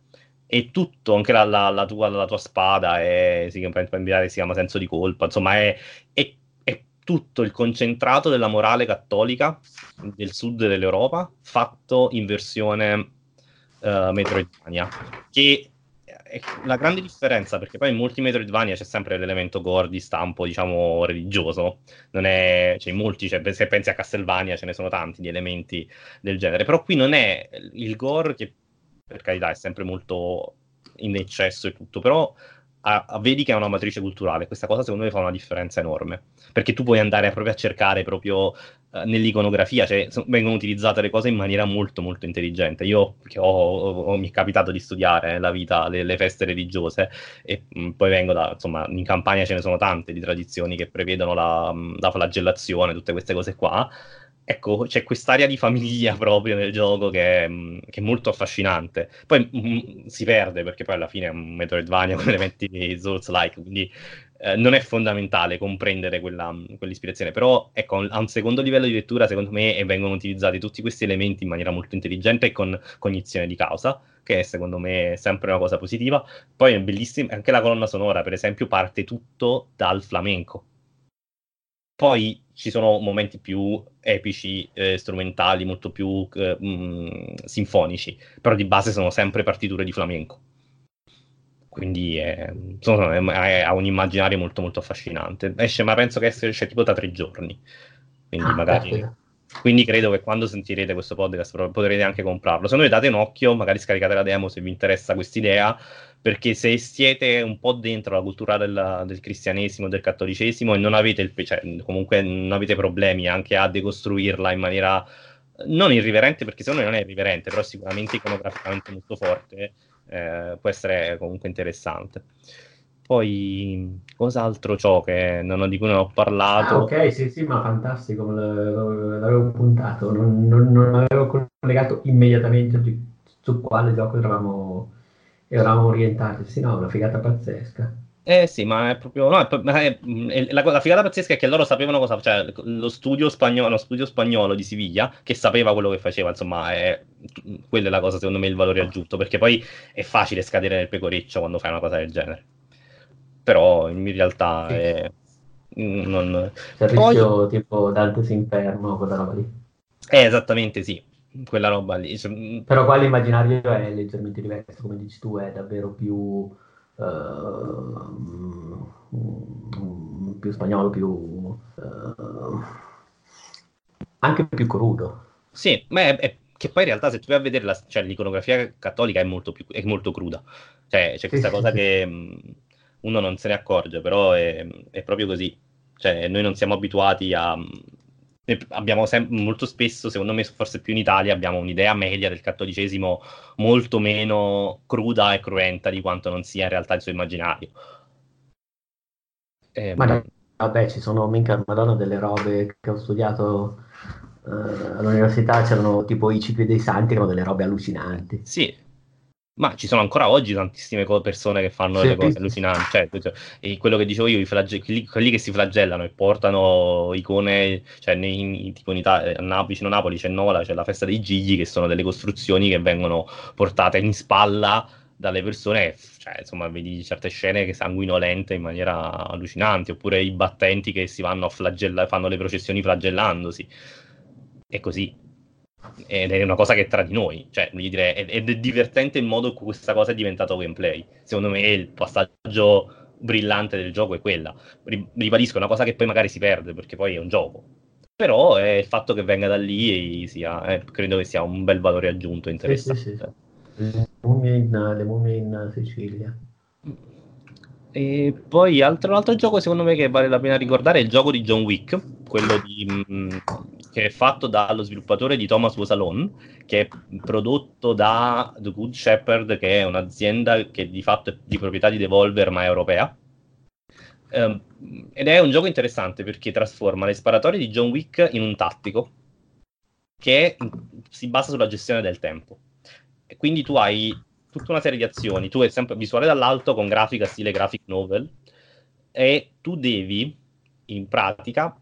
E tutto, anche la, la- la tua, la tua spada, è, si, chiama, si chiama senso di colpa, insomma è, è- è tutto il concentrato della morale cattolica del sud dell'Europa, fatto in versione eh, Metroidvania, che è la grande differenza, perché poi in molti Metroidvania c'è sempre l'elemento gore di stampo, diciamo, religioso. Non è, cioè, in molti, cioè, se pensi a Castlevania, ce ne sono tanti di elementi del genere. Però qui non è il gore che, per carità, è sempre molto in eccesso e tutto, però a- a- vedi che è una matrice culturale. Questa cosa secondo me fa una differenza enorme, perché tu puoi andare proprio a cercare proprio eh, nell'iconografia, cioè so- vengono utilizzate le cose in maniera molto molto intelligente. Io che ho, ho- mi è capitato di studiare la vita, le, le feste religiose e mh, poi vengo da, insomma, in Campania ce ne sono tante di tradizioni che prevedono la, mh, la flagellazione, tutte queste cose qua. Ecco, c'è quest'area di famiglia proprio nel gioco che è, mh, che è molto affascinante. Poi mh, si perde perché poi alla fine è un Metroidvania con elementi Souls-like, quindi eh, non è fondamentale comprendere quella, quell'ispirazione, però ecco, a un secondo livello di lettura, secondo me, vengono utilizzati tutti questi elementi in maniera molto intelligente e con cognizione di causa, che è secondo me sempre una cosa positiva. Poi è bellissima, anche la colonna sonora, per esempio, parte tutto dal flamenco. Poi ci sono momenti più epici, eh, strumentali, molto più eh, mh, mm, sinfonici, però di base sono sempre partiture di flamenco. Quindi è, insomma, è, ha un immaginario molto molto affascinante. Esce, ma penso che esce tipo da tre giorni. Quindi ah, magari... Perfetto. Quindi credo che quando sentirete questo podcast potrete anche comprarlo. Se no, date un occhio, magari scaricate la demo se vi interessa quest'idea perché se siete un po' dentro la cultura del, del cristianesimo, del cattolicesimo e non avete, il, cioè, comunque non avete problemi anche a decostruirla in maniera non irriverente, perché secondo me non è irriverente, però sicuramente iconograficamente molto forte, eh, può essere comunque interessante. Poi, cos'altro ciò che non, di cui non ho parlato? Ah, ok, sì, sì, ma fantastico, l'avevo puntato, non, non, non avevo collegato immediatamente su quale gioco eravamo eravamo orientati, sì, no, una figata pazzesca. Eh sì, ma è proprio. No, è, è, la, la, figata pazzesca è che loro sapevano cosa. Cioè, lo studio spagnolo, lo studio spagnolo di Siviglia, che sapeva quello che faceva, insomma, è, quella è la cosa, secondo me, il valore aggiunto. Perché poi è facile scadere nel pecoreccio quando fai una cosa del genere. Però in realtà sì. è. Non... Servizio poi... tipo Dante's Inferno, quella roba lì. Eh, esattamente sì quella roba lì. Mm, Però qua l'immaginario è leggermente diverso, come dici tu, è davvero più, uh, più spagnolo, più uh, anche più crudo. Sì, ma è, è, che poi in realtà se tu vai a vedere la, cioè, l'iconografia cattolica è molto, più, è molto cruda. Cioè, c'è questa sì, cosa sì. che mm, uno non se ne accorge, però è, è proprio così. Cioè, noi non siamo abituati a abbiamo sem- molto spesso, secondo me, forse più in Italia, abbiamo un'idea media del cattolicesimo molto meno cruda e cruenta di quanto non sia in realtà il suo immaginario. Eh, ma vabbè, ci sono minchia madonna delle robe che ho studiato eh, all'università, c'erano tipo i cicli dei santi, erano delle robe allucinanti. Sì, ma ci sono ancora oggi tantissime persone che fanno sì, delle cose allucinanti. Cioè, cioè, quello che dicevo io, flagge- quelli, quelli, che si flagellano e portano icone, cioè nei, tipo in Italia, a Napoli, vicino a Napoli c'è Nola, c'è la festa dei Gigli, che sono delle costruzioni che vengono portate in spalla dalle persone, cioè, insomma, vedi certe scene che sanguinolente in maniera allucinante, oppure i battenti che si vanno a flagellare, fanno le processioni flagellandosi. E così, ed è una cosa che è tra di noi, cioè, voglio dire, ed è divertente il modo in cui questa cosa è diventata gameplay. Secondo me il passaggio brillante del gioco è quella. Ribadisco, è una cosa che poi magari si perde perché poi è un gioco. Però è il fatto che venga da lì sia, eh, credo che sia un bel valore aggiunto interessante. Sì, sì, sì. Le mummie in, le mummie in Sicilia. E poi altro, un altro gioco secondo me che vale la pena ricordare è il gioco di John Wick, quello di, mh, mm, che è fatto dallo sviluppatore di Thomas Wasalon, che è prodotto da The Good Shepherd, che è un'azienda che di fatto è di proprietà di Devolver ma è europea. Um, ed è un gioco interessante perché trasforma le sparatorie di John Wick in un tattico che si basa sulla gestione del tempo. E quindi tu hai tutta una serie di azioni. Tu è sempre visuale dall'alto con grafica stile graphic novel e tu devi in pratica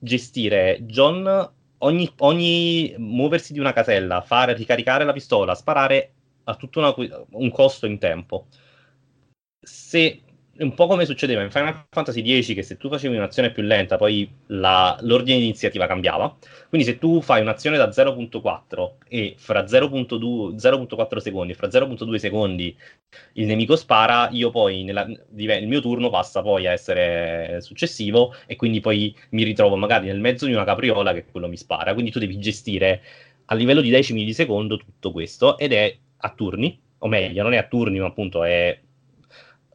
gestire John ogni, ogni muoversi di una casella, fare ricaricare la pistola, sparare a tutto una, un costo in tempo. Se un po' come succedeva in Final Fantasy X, che se tu facevi un'azione più lenta, poi la, l'ordine di iniziativa cambiava. Quindi se tu fai un'azione da 0.4 e fra 0.2, 0.4 secondi e fra 0.2 secondi il nemico spara, io poi nella, il mio turno passa poi a essere successivo e quindi poi mi ritrovo magari nel mezzo di una capriola che quello mi spara. Quindi tu devi gestire a livello di decimi di secondo tutto questo ed è a turni, o meglio, non è a turni, ma appunto è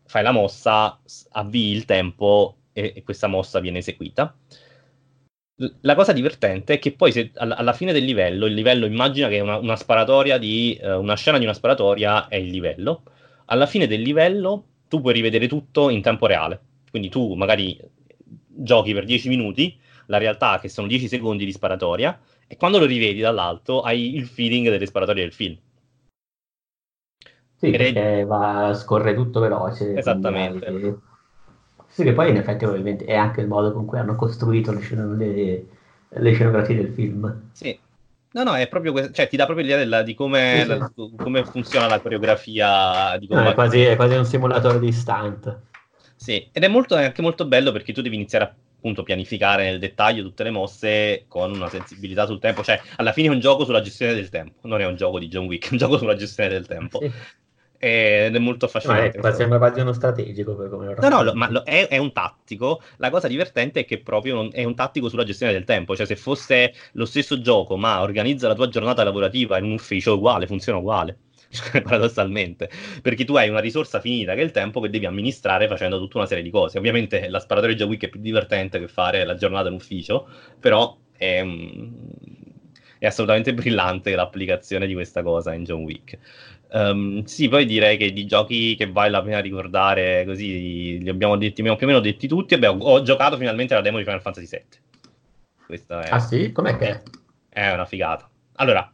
fai la mossa, avvii il tempo e, e questa mossa viene eseguita. La cosa divertente è che poi se, alla, fine del livello, il livello immagina che una, una sparatoria di uh, una scena di una sparatoria è il livello. Alla fine del livello tu puoi rivedere tutto in tempo reale. Quindi tu magari giochi per 10 minuti, la realtà che sono 10 secondi di sparatoria, e quando lo rivedi dall'alto hai il feeling delle sparatorie del film. Sì, perché va, scorre tutto veloce. Esattamente. Quindi, sì, che poi in effetti ovviamente è anche il modo con cui hanno costruito le, scen- le, le scenografie del film. Sì. No, no, è proprio questo, cioè ti dà proprio l'idea della, di come, la, come, funziona la coreografia. Di come no, è, quasi, è, quasi, un simulatore di stunt. Sì, ed è, molto, è, anche molto bello perché tu devi iniziare a, appunto pianificare nel dettaglio tutte le mosse con una sensibilità sul tempo. Cioè, alla fine è un gioco sulla gestione del tempo, non è un gioco di John Wick, è un gioco sulla gestione del tempo. Sì. Ed è molto affascinante. Ma è, sembra quasi uno strategico per come lo No, no, ma lo, è, è, un tattico. La cosa divertente è che proprio non, è un tattico sulla gestione del tempo. Cioè, se fosse lo stesso gioco, ma organizza la tua giornata lavorativa in un ufficio uguale, funziona uguale. paradossalmente, perché tu hai una risorsa finita che è il tempo che devi amministrare facendo tutta una serie di cose. Ovviamente la sparatoria Week è più divertente che fare la giornata in ufficio, però è, è assolutamente brillante l'applicazione di questa cosa in John Wick. Um, sì, poi direi che di giochi che vale la pena ricordare, così li abbiamo detti, più o meno detti tutti. Abbiamo, ho giocato finalmente la demo di Final Fantasy VII. È, ah sì? Com'è che è? È una figata. Allora,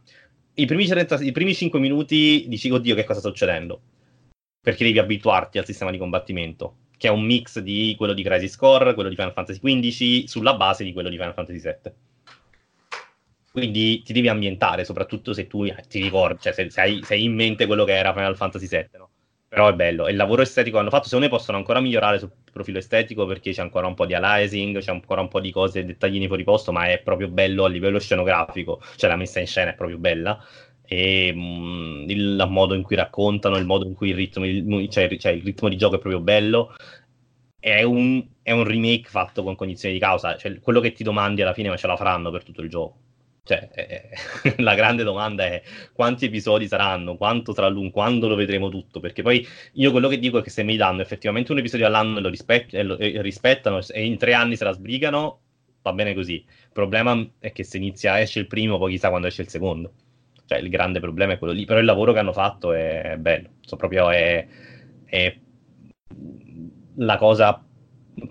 i primi, 30, i primi 5 minuti dici, oddio, che cosa sta succedendo? Perché devi abituarti al sistema di combattimento, che è un mix di quello di Crisis Core, quello di Final Fantasy XV, sulla base di quello di Final Fantasy VII. Quindi ti devi ambientare, soprattutto se tu ti ricordi, cioè se, se, hai, se hai in mente quello che era Final Fantasy VII, no? Però è bello. E il lavoro estetico hanno fatto, secondo me possono ancora migliorare sul profilo estetico perché c'è ancora un po' di aliasing, c'è ancora un po' di cose, dettaglini fuori posto, ma è proprio bello a livello scenografico. Cioè la messa in scena è proprio bella. E mh, mm, il modo in cui raccontano, il modo in cui il ritmo, il, cioè, cioè il ritmo di gioco è proprio bello. È un, è un remake fatto con cognizione di causa. Cioè, quello che ti domandi alla fine, ma ce la faranno per tutto il gioco cioè, eh, la grande domanda è quanti episodi saranno, quanto sarà lungo, quando lo vedremo tutto, perché poi io quello che dico è che se mi danno effettivamente un episodio all'anno e lo, rispet- e lo e rispettano e in tre anni se la sbrigano, va bene così. Il problema è che se inizia, esce il primo, poi chissà quando esce il secondo. Cioè, il grande problema è quello lì, però il lavoro che hanno fatto è bello, so, proprio è, è la cosa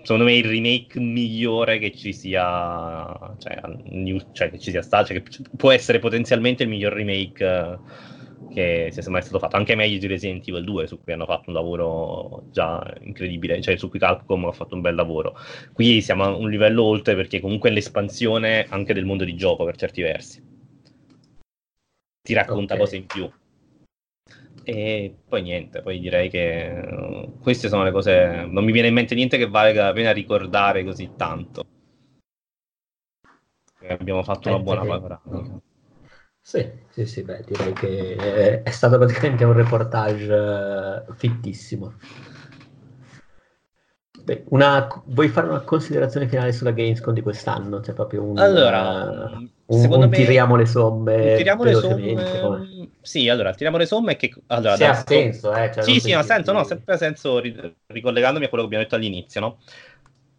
secondo me il remake migliore che ci sia cioè, cioè che ci sia stato cioè, che può essere potenzialmente il miglior remake eh, che sia mai stato fatto. Anche meglio di Resident Evil 2 su cui hanno fatto un lavoro già incredibile cioè su cui Capcom ha fatto un bel lavoro. Qui siamo a un livello oltre perché comunque è l'espansione anche del mondo di gioco per certi versi. Ti racconta okay. cose in più e poi niente, poi direi che uh, queste sono le cose. Non mi viene in mente niente che valga la pena ricordare così tanto. Abbiamo fatto una buona panoramica. Sì, sì, sì, beh, direi che è stato praticamente un reportage fittissimo. Beh, una, vuoi fare una considerazione finale sulla Gamescom di quest'anno? C'è proprio un, allora, un, un me, tiriamo le somme. Tiriamo le somme. Come... Sì, allora, tiriamo le somme che... Allora, sì, ha senso, eh? Cioè, sì, sì, ha senso, no, sempre senso ricollegandomi a quello che abbiamo detto all'inizio, no?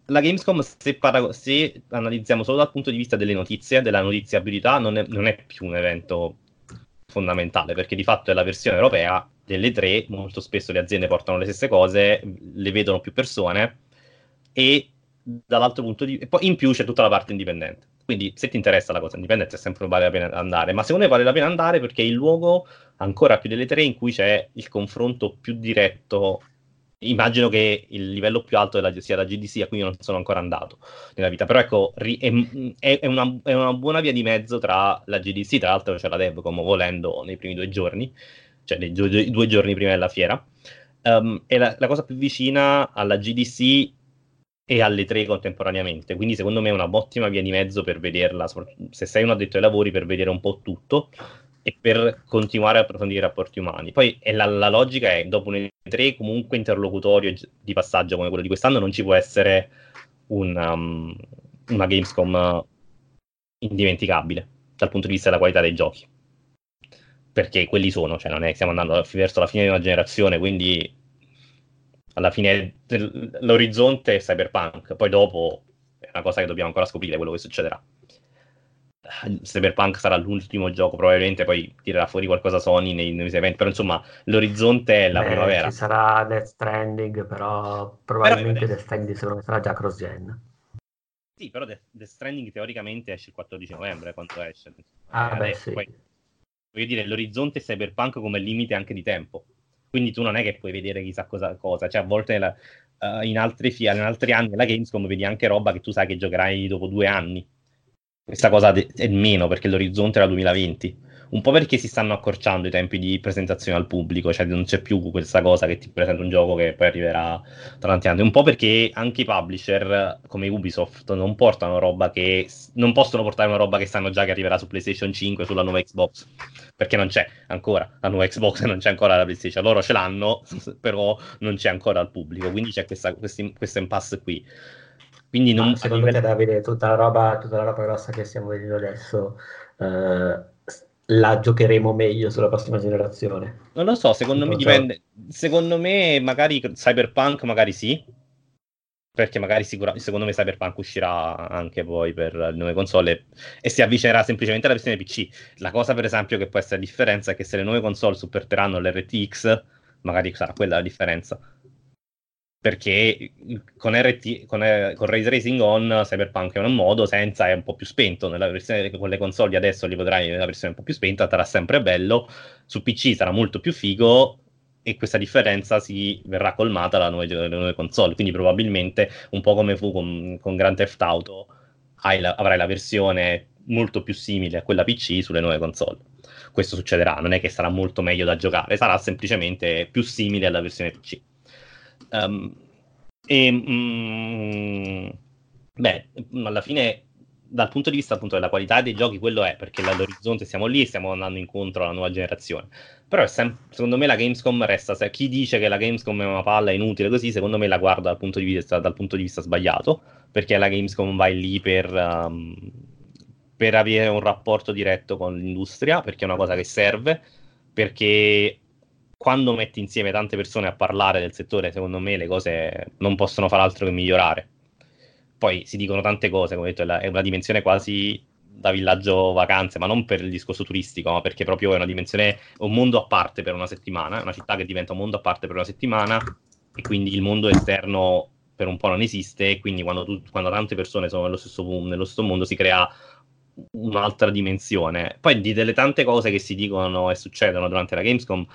La Gamescom, se, parago- se, analizziamo solo dal punto di vista delle notizie, della notiziabilità, non è, non è più un evento fondamentale, perché di fatto è la versione europea delle tre, molto spesso le aziende portano le stesse cose, le vedono più persone e dall'altro punto di vista, in più c'è tutta la parte indipendente. Quindi se ti interessa la cosa indipendente sempre vale la pena andare, ma secondo me vale la pena andare perché è il luogo ancora più delle tre in cui c'è il confronto più diretto. Immagino che il livello più alto della, sia la GDC, a cui io non sono ancora andato nella vita, però ecco, è, è, una, è una buona via di mezzo tra la GDC, tra l'altro c'è la Devcom volendo nei primi due giorni, cioè nei due, due giorni prima della fiera. Um, e la, la, cosa più vicina alla GDC e alle tre contemporaneamente. Quindi, secondo me, è una ottima via di mezzo per vederla. Se sei un addetto ai lavori, per vedere un po' tutto e per continuare a approfondire i rapporti umani. Poi la, la, logica è: dopo un tre, comunque interlocutorio di passaggio come quello di quest'anno, non ci può essere un, um, una Gamescom indimenticabile dal punto di vista della qualità dei giochi perché quelli sono, cioè non è che stiamo andando verso la fine di una generazione, quindi alla fine l'orizzonte è cyberpunk, poi dopo è una cosa che dobbiamo ancora scoprire quello che succederà. Cyberpunk sarà l'ultimo gioco, probabilmente poi tirerà fuori qualcosa Sony nei, nei eventi, però insomma l'orizzonte è la Beh, primavera. Ci sarà Death Stranding, però probabilmente però, Death Stranding sarà già cross-gen. Sì, però Death, Stranding teoricamente esce il 14 novembre, quanto esce. Ah, eh, beh, sì. Poi, voglio dire, l'orizzonte cyberpunk come limite anche di tempo. Quindi tu non è che puoi vedere chissà cosa, cosa. cioè a volte nella, uh, in, altri, in altri anni la Gamescom vedi anche roba che tu sai che giocherai dopo due anni. Questa cosa de- è meno perché l'orizzonte era 2020. Un po' perché si stanno accorciando i tempi di presentazione al pubblico, cioè non c'è più questa cosa che ti presenta un gioco che poi arriverà tra tanti anni, un po' perché anche i publisher come Ubisoft non portano roba che non possono portare una roba che sanno già che arriverà su PlayStation 5 sulla nuova Xbox, perché non c'è ancora la nuova Xbox e non c'è ancora la PlayStation, loro ce l'hanno, però non c'è ancora al pubblico, quindi c'è questa, questi, questo impasse qui. Quindi non, ah, secondo livello... me Davide, tutta la roba, tutta la roba grossa che stiamo vedendo adesso eh, la giocheremo meglio sulla prossima generazione. Non lo so, secondo non me so. dipende. Secondo me, magari Cyberpunk, magari sì. Perché magari sicura, secondo me Cyberpunk uscirà anche poi per le nuove console e si avvicinerà semplicemente alla versione PC. La cosa, per esempio, che può essere la differenza è che se le nuove console supporteranno l'RTX, magari sarà quella la differenza perché con, RT, con, con Ray Tracing on Cyberpunk è un modo, senza è un po' più spento, nella versione con le console adesso li vedrai nella versione un po' più spenta, sarà sempre bello, su PC sarà molto più figo e questa differenza si verrà colmata dalle nuove, nuove console, quindi probabilmente un po' come fu con, con Grand Theft Auto la, avrai la versione molto più simile a quella PC sulle nuove console. Questo succederà, non è che sarà molto meglio da giocare, sarà semplicemente più simile alla versione PC. Um, e, mm, beh, alla fine, dal punto di vista appunto della qualità dei giochi, quello è perché all'orizzonte siamo lì e stiamo andando incontro alla nuova generazione. Però sem- secondo me la Gamescom resta, se chi dice che la Gamescom è una palla inutile così, secondo me la guarda dal punto di vista, punto di vista sbagliato, perché la Gamescom vai lì per... Um, per avere un rapporto diretto con l'industria, perché è una cosa che serve, perché quando metti insieme tante persone a parlare del settore, secondo me le cose non possono far altro che migliorare. Poi si dicono tante cose, come ho detto, è una dimensione quasi da villaggio vacanze, ma non per il discorso turistico, ma perché proprio è una dimensione, un mondo a parte per una settimana, una città che diventa un mondo a parte per una settimana e quindi il mondo esterno per un po' non esiste e quindi quando, tu, quando tante persone sono nello stesso, nello stesso mondo si crea un'altra dimensione. Poi di delle tante cose che si dicono e succedono durante la Gamescom,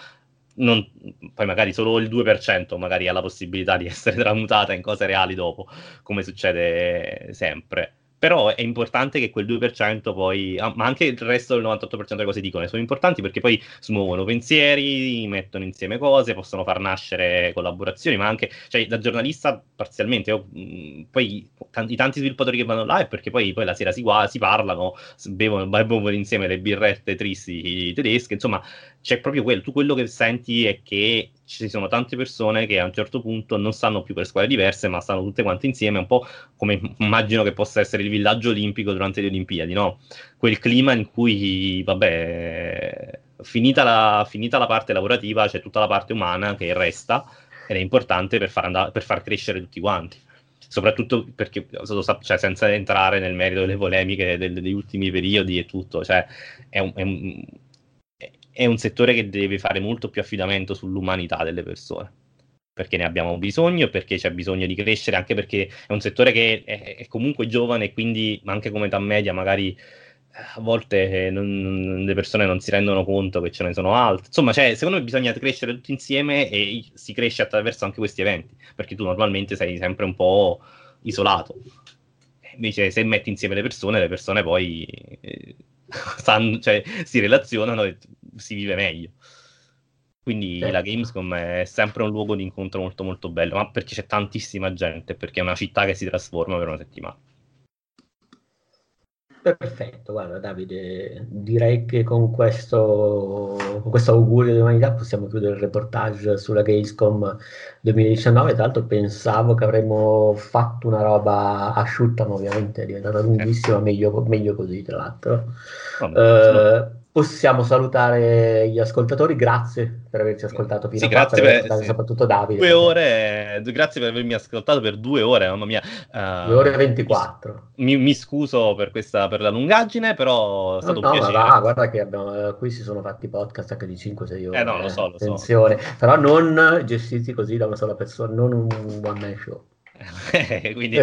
non, poi magari solo il 2% magari ha la possibilità di essere tramutata in cose reali dopo, come succede sempre. Però è importante che quel 2% poi, ah, ma anche il resto del 98% delle cose dicono, sono importanti perché poi smuovono pensieri, mettono insieme cose, possono far nascere collaborazioni, ma anche, cioè da giornalista parzialmente, io, mh, poi tanti, tanti sviluppatori che vanno là è perché poi, poi la sera si, si parlano, bevono, bevono insieme le birrette tristi tedesche, insomma c'è proprio quello, tu quello che senti è che ci sono tante persone che a un certo punto non stanno più per squadre diverse, ma stanno tutte quante insieme, un po' come immagino che possa essere il villaggio olimpico durante le Olimpiadi, no? Quel clima in cui, vabbè, finita la, finita la parte lavorativa, c'è tutta la parte umana che resta ed è importante per far, andare, per far crescere tutti quanti soprattutto perché cioè, senza entrare nel merito delle polemiche degli ultimi periodi e tutto, cioè, è un, è un è un settore che deve fare molto più affidamento sull'umanità delle persone perché ne abbiamo bisogno, perché c'è bisogno di crescere, anche perché è un settore che è, è comunque giovane e quindi anche come età media magari eh, a volte eh, non, le persone non si rendono conto che ce ne sono altre. Insomma, cioè, secondo me bisogna crescere tutti insieme e si cresce attraverso anche questi eventi, perché tu normalmente sei sempre un po' isolato. Invece se metti insieme le persone, le persone poi eh, sanno, cioè, si relazionano e si vive meglio. Quindi eh. la Gamescom è sempre un luogo di incontro molto molto bello, ma perché c'è tantissima gente, perché è una città che si trasforma per una settimana. Perfetto, guarda Davide, direi che con questo, con questo augurio di umanità possiamo chiudere il reportage sulla Gamescom 2019. Tra l'altro pensavo che avremmo fatto una roba asciutta, ma ovviamente è diventata lunghissima, meglio, meglio così tra l'altro. Vabbè, uh, possiamo salutare gli ascoltatori. Grazie per averci ascoltato fino sì, a grazie per, sì. soprattutto Davide. Due ore, grazie per avermi ascoltato per due ore, mamma mia. Uh, due ore e 24. Mi, mi, scuso per questa per la lungaggine, però è stato no, un piacere. No, guarda che abbiamo, qui si sono fatti podcast anche di 5-6 ore. Eh no, lo so, lo attenzione. So. Però non gestiti così da una sola persona, non un one man show. Quindi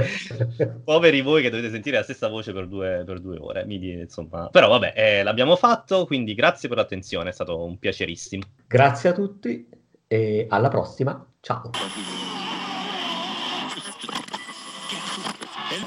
poveri voi che dovete sentire la stessa voce per due, per due ore. Mi, insomma. Però vabbè, eh, l'abbiamo fatto, quindi grazie per l'attenzione, è stato un piacerissimo. Grazie a tutti e alla prossima. Ciao.